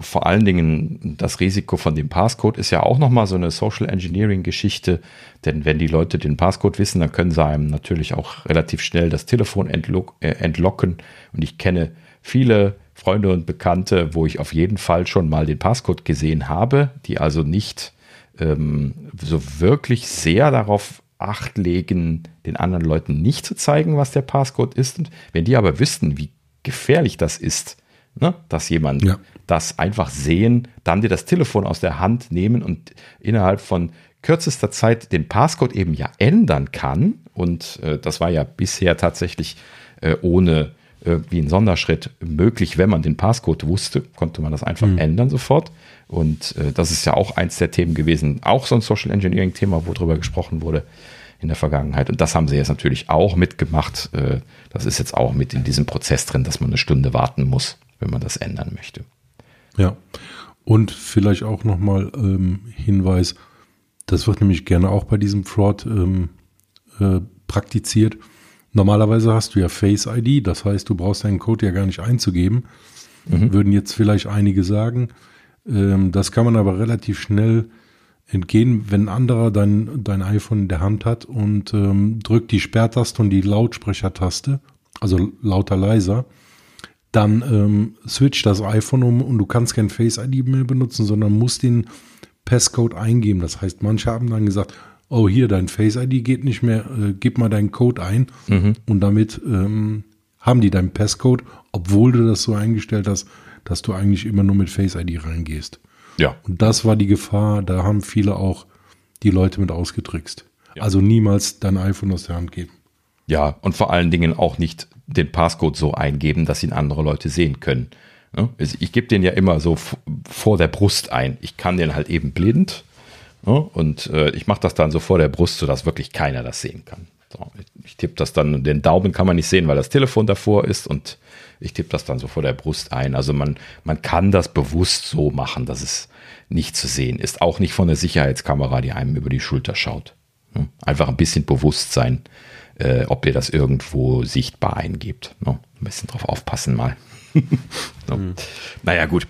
Vor allen Dingen das Risiko von dem Passcode ist ja auch nochmal so eine Social Engineering Geschichte, denn wenn die Leute den Passcode wissen, dann können sie einem natürlich auch relativ schnell das Telefon äh, entlocken. Und ich kenne viele Freunde und Bekannte, wo ich auf jeden Fall schon mal den Passcode gesehen habe, die also nicht ähm, so wirklich sehr darauf Acht legen, den anderen Leuten nicht zu zeigen, was der Passcode ist. Und wenn die aber wüssten, wie gefährlich das ist, ne, dass jemand ja. das einfach sehen, dann dir das Telefon aus der Hand nehmen und innerhalb von kürzester Zeit den Passcode eben ja ändern kann. Und äh, das war ja bisher tatsächlich äh, ohne wie ein Sonderschritt möglich, wenn man den Passcode wusste, konnte man das einfach mhm. ändern sofort. Und äh, das ist ja auch eins der Themen gewesen, auch so ein Social Engineering-Thema, wo drüber gesprochen wurde in der Vergangenheit. Und das haben sie jetzt natürlich auch mitgemacht. Äh, das ist jetzt auch mit in diesem Prozess drin, dass man eine Stunde warten muss, wenn man das ändern möchte. Ja, und vielleicht auch nochmal ähm, Hinweis, das wird nämlich gerne auch bei diesem Fraud ähm, äh, praktiziert. Normalerweise hast du ja Face ID, das heißt, du brauchst deinen Code ja gar nicht einzugeben. Mhm. Würden jetzt vielleicht einige sagen. Ähm, das kann man aber relativ schnell entgehen, wenn ein anderer dein, dein iPhone in der Hand hat und ähm, drückt die Sperrtaste und die Lautsprechertaste, also lauter leiser, dann ähm, switcht das iPhone um und du kannst kein Face ID mehr benutzen, sondern musst den Passcode eingeben. Das heißt, manche haben dann gesagt, oh hier, dein Face ID geht nicht mehr, äh, gib mal deinen Code ein mhm. und damit ähm, haben die deinen Passcode, obwohl du das so eingestellt hast, dass du eigentlich immer nur mit Face ID reingehst. Ja. Und das war die Gefahr, da haben viele auch die Leute mit ausgetrickst. Ja. Also niemals dein iPhone aus der Hand geben. Ja, und vor allen Dingen auch nicht den Passcode so eingeben, dass ihn andere Leute sehen können. Also ich gebe den ja immer so vor der Brust ein. Ich kann den halt eben blind und äh, ich mache das dann so vor der Brust, sodass wirklich keiner das sehen kann. So, ich tippe das dann, den Daumen kann man nicht sehen, weil das Telefon davor ist und ich tippe das dann so vor der Brust ein. Also man, man kann das bewusst so machen, dass es nicht zu sehen ist. Auch nicht von der Sicherheitskamera, die einem über die Schulter schaut. Hm? Einfach ein bisschen Bewusstsein, äh, ob ihr das irgendwo sichtbar eingebt. Ne? Ein bisschen drauf aufpassen mal. so. mhm. Naja, gut.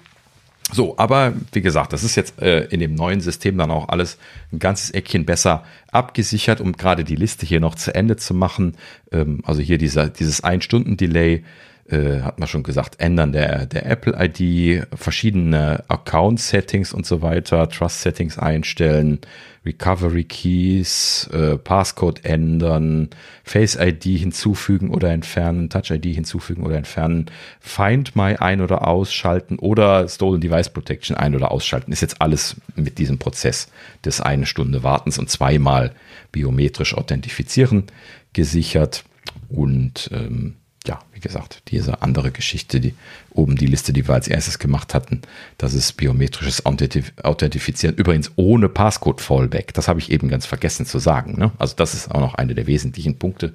So, aber wie gesagt, das ist jetzt äh, in dem neuen System dann auch alles ein ganzes Eckchen besser abgesichert, um gerade die Liste hier noch zu Ende zu machen. Ähm, also hier dieser, dieses Ein-Stunden-Delay äh, hat man schon gesagt, Ändern der, der Apple-ID, verschiedene Account-Settings und so weiter, Trust-Settings einstellen, Recovery Keys, äh, Passcode ändern, Face-ID hinzufügen oder entfernen, Touch-ID hinzufügen oder entfernen, Find My ein- oder ausschalten oder Stolen Device Protection ein- oder ausschalten. Ist jetzt alles mit diesem Prozess des eine Stunde Wartens und zweimal biometrisch authentifizieren gesichert und ähm, ja, wie gesagt, diese andere Geschichte, die oben die Liste, die wir als erstes gemacht hatten, das ist biometrisches Authentifizieren, übrigens ohne Passcode-Fallback. Das habe ich eben ganz vergessen zu sagen. Ne? Also das ist auch noch eine der wesentlichen Punkte,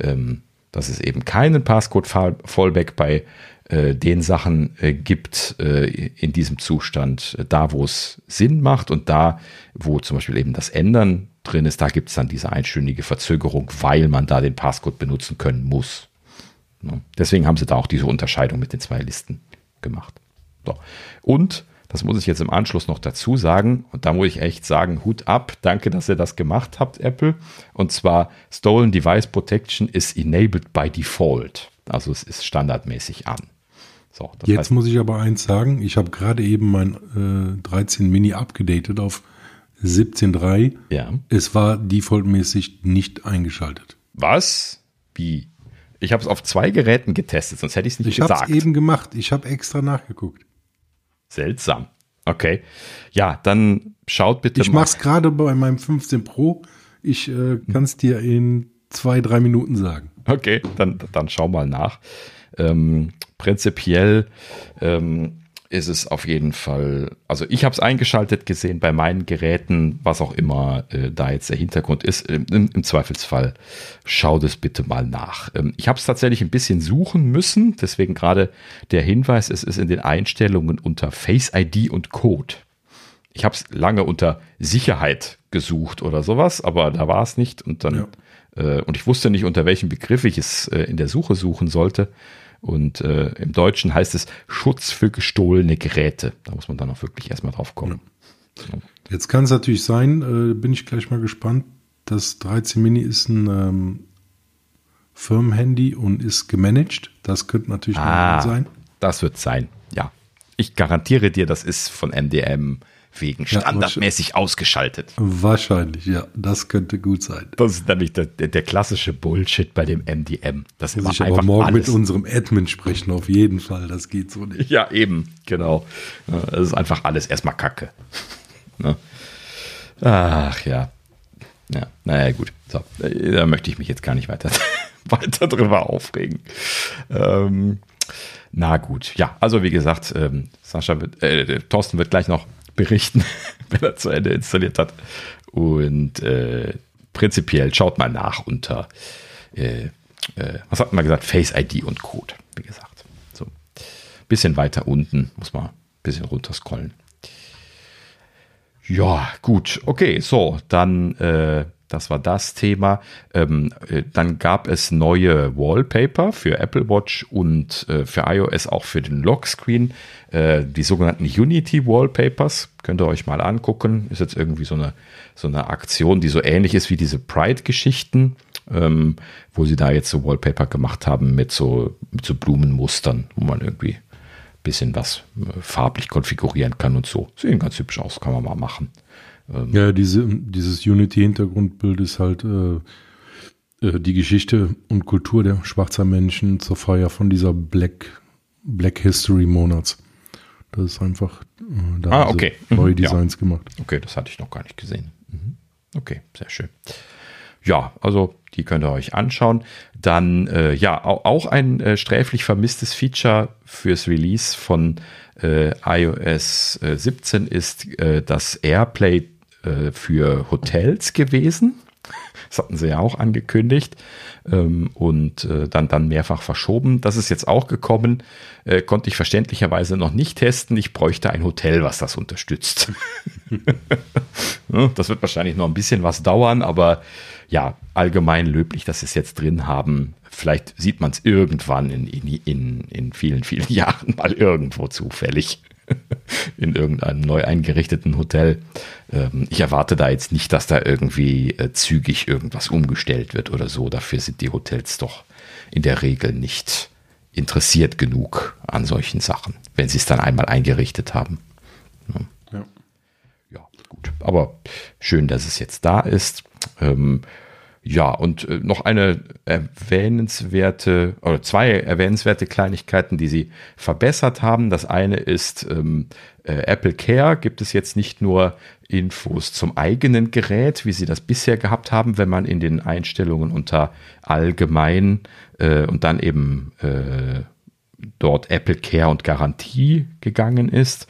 ähm, dass es eben keinen Passcode-Fallback bei äh, den Sachen äh, gibt äh, in diesem Zustand, äh, da wo es Sinn macht und da, wo zum Beispiel eben das Ändern drin ist, da gibt es dann diese einstündige Verzögerung, weil man da den Passcode benutzen können muss. Ne? Deswegen haben sie da auch diese Unterscheidung mit den zwei Listen gemacht. So. Und, das muss ich jetzt im Anschluss noch dazu sagen, und da muss ich echt sagen, Hut ab, danke, dass ihr das gemacht habt, Apple. Und zwar, Stolen Device Protection is enabled by default. Also es ist standardmäßig an. So, Jetzt heißt, muss ich aber eins sagen, ich habe gerade eben mein äh, 13 Mini abgedatet auf 17.3. Ja. Es war defaultmäßig nicht eingeschaltet. Was? Wie? Ich habe es auf zwei Geräten getestet, sonst hätte ich es nicht ich gesagt. Ich habe es eben gemacht. Ich habe extra nachgeguckt. Seltsam. Okay. Ja, dann schaut bitte ich mal. Ich mache es gerade bei meinem 15 Pro. Ich äh, kann es dir in zwei, drei Minuten sagen. Okay, dann, dann schau mal nach. Ähm, prinzipiell ähm, ist es auf jeden Fall, also ich habe es eingeschaltet gesehen bei meinen Geräten, was auch immer äh, da jetzt der Hintergrund ist. Im, im Zweifelsfall schaut es bitte mal nach. Ähm, ich habe es tatsächlich ein bisschen suchen müssen, deswegen gerade der Hinweis, es ist in den Einstellungen unter Face ID und Code. Ich habe es lange unter Sicherheit gesucht oder sowas, aber da war es nicht und dann ja. äh, und ich wusste nicht, unter welchem Begriff ich es äh, in der Suche suchen sollte. Und äh, im Deutschen heißt es Schutz für gestohlene Geräte. Da muss man dann auch wirklich erstmal drauf kommen. Ja. Jetzt kann es natürlich sein, äh, bin ich gleich mal gespannt. Das 13 Mini ist ein ähm, Firmenhandy und ist gemanagt. Das könnte natürlich ah, sein. Das wird sein, ja. Ich garantiere dir, das ist von MDM wegen standardmäßig ausgeschaltet. Wahrscheinlich, ja. Das könnte gut sein. Das ist nämlich der, der, der klassische Bullshit bei dem MDM. Das Muss ich aber morgen alles. mit unserem Admin sprechen, auf jeden Fall. Das geht so nicht. Ja, eben, genau. Das ist einfach alles erstmal Kacke. Ne? Ach ja. Ja, naja, gut. So, da möchte ich mich jetzt gar nicht weiter, weiter drüber aufregen. Ähm, na gut, ja, also wie gesagt, ähm, Sascha wird, äh, Thorsten wird gleich noch berichten, wenn er zu Ende installiert hat. Und äh, prinzipiell schaut mal nach unter, äh, äh, was hat man gesagt, Face ID und Code, wie gesagt. So, bisschen weiter unten muss man ein bisschen runter scrollen. Ja, gut, okay, so, dann äh, das war das Thema. Ähm, äh, dann gab es neue Wallpaper für Apple Watch und äh, für iOS auch für den Lockscreen. Äh, die sogenannten Unity Wallpapers. Könnt ihr euch mal angucken. Ist jetzt irgendwie so eine, so eine Aktion, die so ähnlich ist wie diese Pride-Geschichten, ähm, wo sie da jetzt so Wallpaper gemacht haben mit so, mit so Blumenmustern, wo man irgendwie ein bisschen was äh, farblich konfigurieren kann und so. Sehen ganz hübsch aus, kann man mal machen. Ähm ja, diese, dieses Unity-Hintergrundbild ist halt äh, äh, die Geschichte und Kultur der schwarzer Menschen zur Feier von dieser Black, Black History Monats. Das ist einfach, äh, da ah, okay. neue mhm, Designs ja. gemacht. Okay, das hatte ich noch gar nicht gesehen. Mhm. Okay, sehr schön. Ja, also die könnt ihr euch anschauen. Dann, äh, ja, auch ein äh, sträflich vermisstes Feature fürs Release von äh, iOS 17 ist das Airplay äh, für Hotels gewesen. Das hatten sie ja auch angekündigt ähm, und äh, dann, dann mehrfach verschoben. Das ist jetzt auch gekommen. Äh, konnte ich verständlicherweise noch nicht testen. Ich bräuchte ein Hotel, was das unterstützt. das wird wahrscheinlich noch ein bisschen was dauern, aber ja, allgemein löblich, dass sie es jetzt drin haben. Vielleicht sieht man es irgendwann in, in, in, in vielen, vielen Jahren mal irgendwo zufällig. in irgendeinem neu eingerichteten Hotel. Ähm, ich erwarte da jetzt nicht, dass da irgendwie äh, zügig irgendwas umgestellt wird oder so. Dafür sind die Hotels doch in der Regel nicht interessiert genug an solchen Sachen, wenn sie es dann einmal eingerichtet haben. Ja. ja, gut. Aber schön, dass es jetzt da ist. Ja, und äh, noch eine erwähnenswerte, oder zwei erwähnenswerte Kleinigkeiten, die sie verbessert haben. Das eine ist, ähm, äh, Apple Care gibt es jetzt nicht nur Infos zum eigenen Gerät, wie sie das bisher gehabt haben, wenn man in den Einstellungen unter allgemein äh, und dann eben äh, dort Apple Care und Garantie gegangen ist,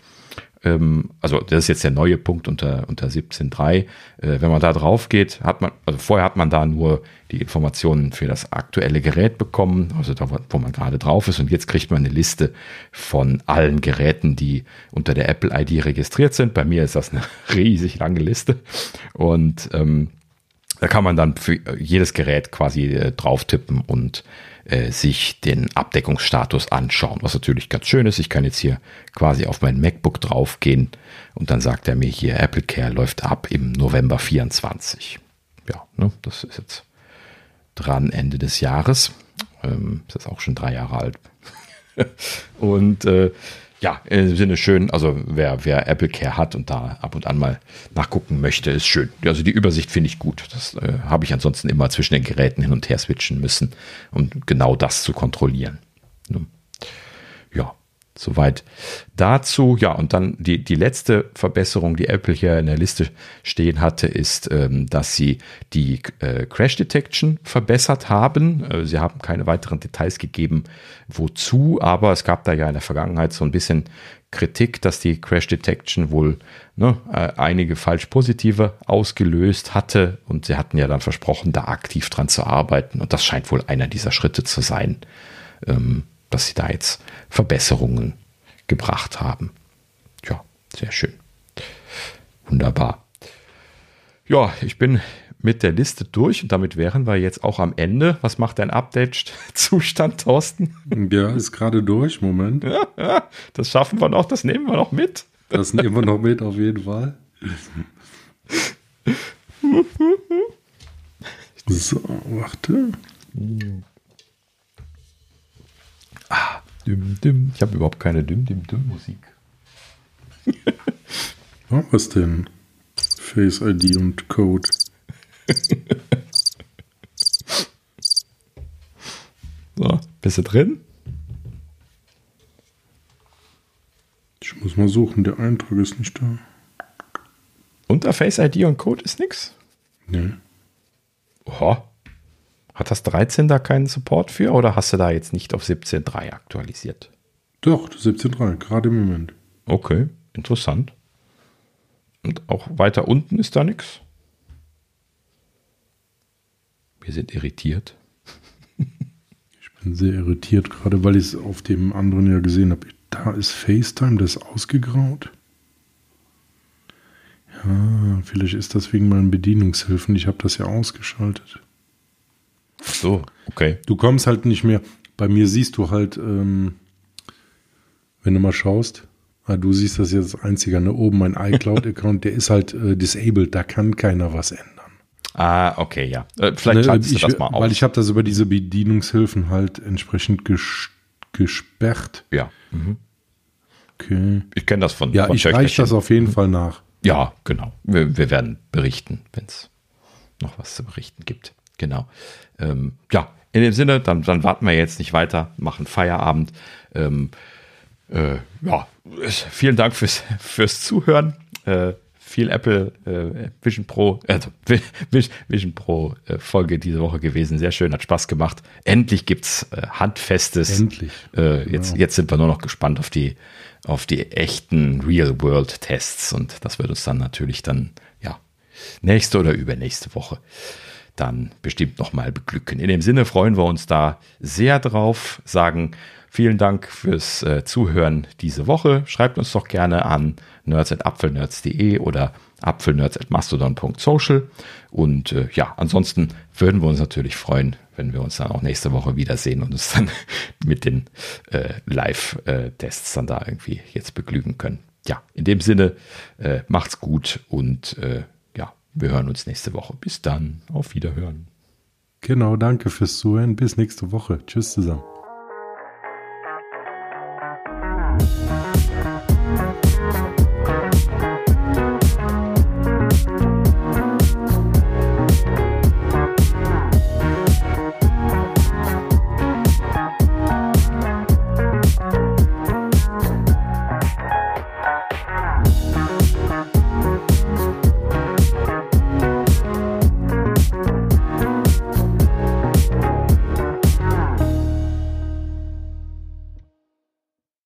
ähm, also das ist jetzt der neue Punkt unter, unter 17.3. Äh, wenn man da drauf geht, hat man, also vorher hat man da nur die Informationen für das aktuelle Gerät bekommen, also da, wo man gerade drauf ist. Und jetzt kriegt man eine Liste von allen Geräten, die unter der Apple ID registriert sind. Bei mir ist das eine riesig lange Liste. Und ähm, da kann man dann für jedes Gerät quasi äh, drauf tippen und äh, sich den Abdeckungsstatus anschauen, was natürlich ganz schön ist. Ich kann jetzt hier quasi auf mein MacBook draufgehen und dann sagt er mir hier, Apple Care läuft ab im November 24. Ja, ne, das ist jetzt dran Ende des Jahres. Ähm, das auch schon drei Jahre alt. und äh, ja, im Sinne schön, also wer, wer Apple Care hat und da ab und an mal nachgucken möchte, ist schön. Also die Übersicht finde ich gut. Das äh, habe ich ansonsten immer zwischen den Geräten hin und her switchen müssen, um genau das zu kontrollieren. Ja, Soweit dazu. Ja, und dann die, die letzte Verbesserung, die Apple hier in der Liste stehen hatte, ist, ähm, dass sie die äh, Crash Detection verbessert haben. Äh, sie haben keine weiteren Details gegeben, wozu, aber es gab da ja in der Vergangenheit so ein bisschen Kritik, dass die Crash Detection wohl ne, äh, einige falsch positive ausgelöst hatte und sie hatten ja dann versprochen, da aktiv dran zu arbeiten und das scheint wohl einer dieser Schritte zu sein. Ähm, dass sie da jetzt Verbesserungen gebracht haben. Ja, sehr schön. Wunderbar. Ja, ich bin mit der Liste durch und damit wären wir jetzt auch am Ende. Was macht dein Update-Zustand, Thorsten? Ja, ist gerade durch. Moment. Ja, ja, das schaffen wir noch, das nehmen wir noch mit. Das nehmen wir noch mit, auf jeden Fall. So, warte. Ah, düm, düm. Ich habe überhaupt keine düm, düm, düm Musik. oh, was denn? Face ID und Code. so, bist du drin? Ich muss mal suchen, der Eintrag ist nicht da. Unter Face ID und Code ist nichts? Nee. Oha. Hat das 13 da keinen Support für oder hast du da jetzt nicht auf 17.3 aktualisiert? Doch, 17.3, gerade im Moment. Okay, interessant. Und auch weiter unten ist da nichts? Wir sind irritiert. ich bin sehr irritiert, gerade weil ich es auf dem anderen ja gesehen habe. Da ist FaceTime, das ist ausgegraut. Ja, vielleicht ist das wegen meinen Bedienungshilfen. Ich habe das ja ausgeschaltet. So, okay. Du kommst halt nicht mehr. Bei mir siehst du halt, ähm, wenn du mal schaust, ah, du siehst das jetzt einziger, ne? Oben mein iCloud-Account, der ist halt äh, disabled, da kann keiner was ändern. Ah, okay, ja. Äh, vielleicht ne, ich, du das mal auf. Weil ich habe das über diese Bedienungshilfen halt entsprechend ges gesperrt. Ja. Mhm. Okay. Ich kenne das von Ja, von ich reiche das auf jeden Fall nach. Ja, genau. Wir, wir werden berichten, wenn es noch was zu berichten gibt. Genau. Ähm, ja, in dem Sinne, dann, dann warten wir jetzt nicht weiter, machen Feierabend. Ähm, äh, ja, vielen Dank fürs, fürs Zuhören. Äh, viel Apple äh, Vision Pro, also Vision Pro äh, Folge diese Woche gewesen. Sehr schön, hat Spaß gemacht. Endlich gibt's äh, handfestes. Endlich. Äh, jetzt, genau. jetzt sind wir nur noch gespannt auf die, auf die echten Real World Tests und das wird uns dann natürlich dann ja nächste oder übernächste Woche dann bestimmt nochmal beglücken. In dem Sinne freuen wir uns da sehr drauf, sagen vielen Dank fürs äh, Zuhören diese Woche. Schreibt uns doch gerne an nerds.apfelnerds.de oder apfelnerds.mastodon.social. Und äh, ja, ansonsten würden wir uns natürlich freuen, wenn wir uns dann auch nächste Woche wiedersehen und uns dann mit den äh, Live-Tests dann da irgendwie jetzt beglügen können. Ja, in dem Sinne, äh, macht's gut und äh, wir hören uns nächste Woche. Bis dann, auf Wiederhören. Genau, danke fürs Zuhören. Bis nächste Woche. Tschüss zusammen.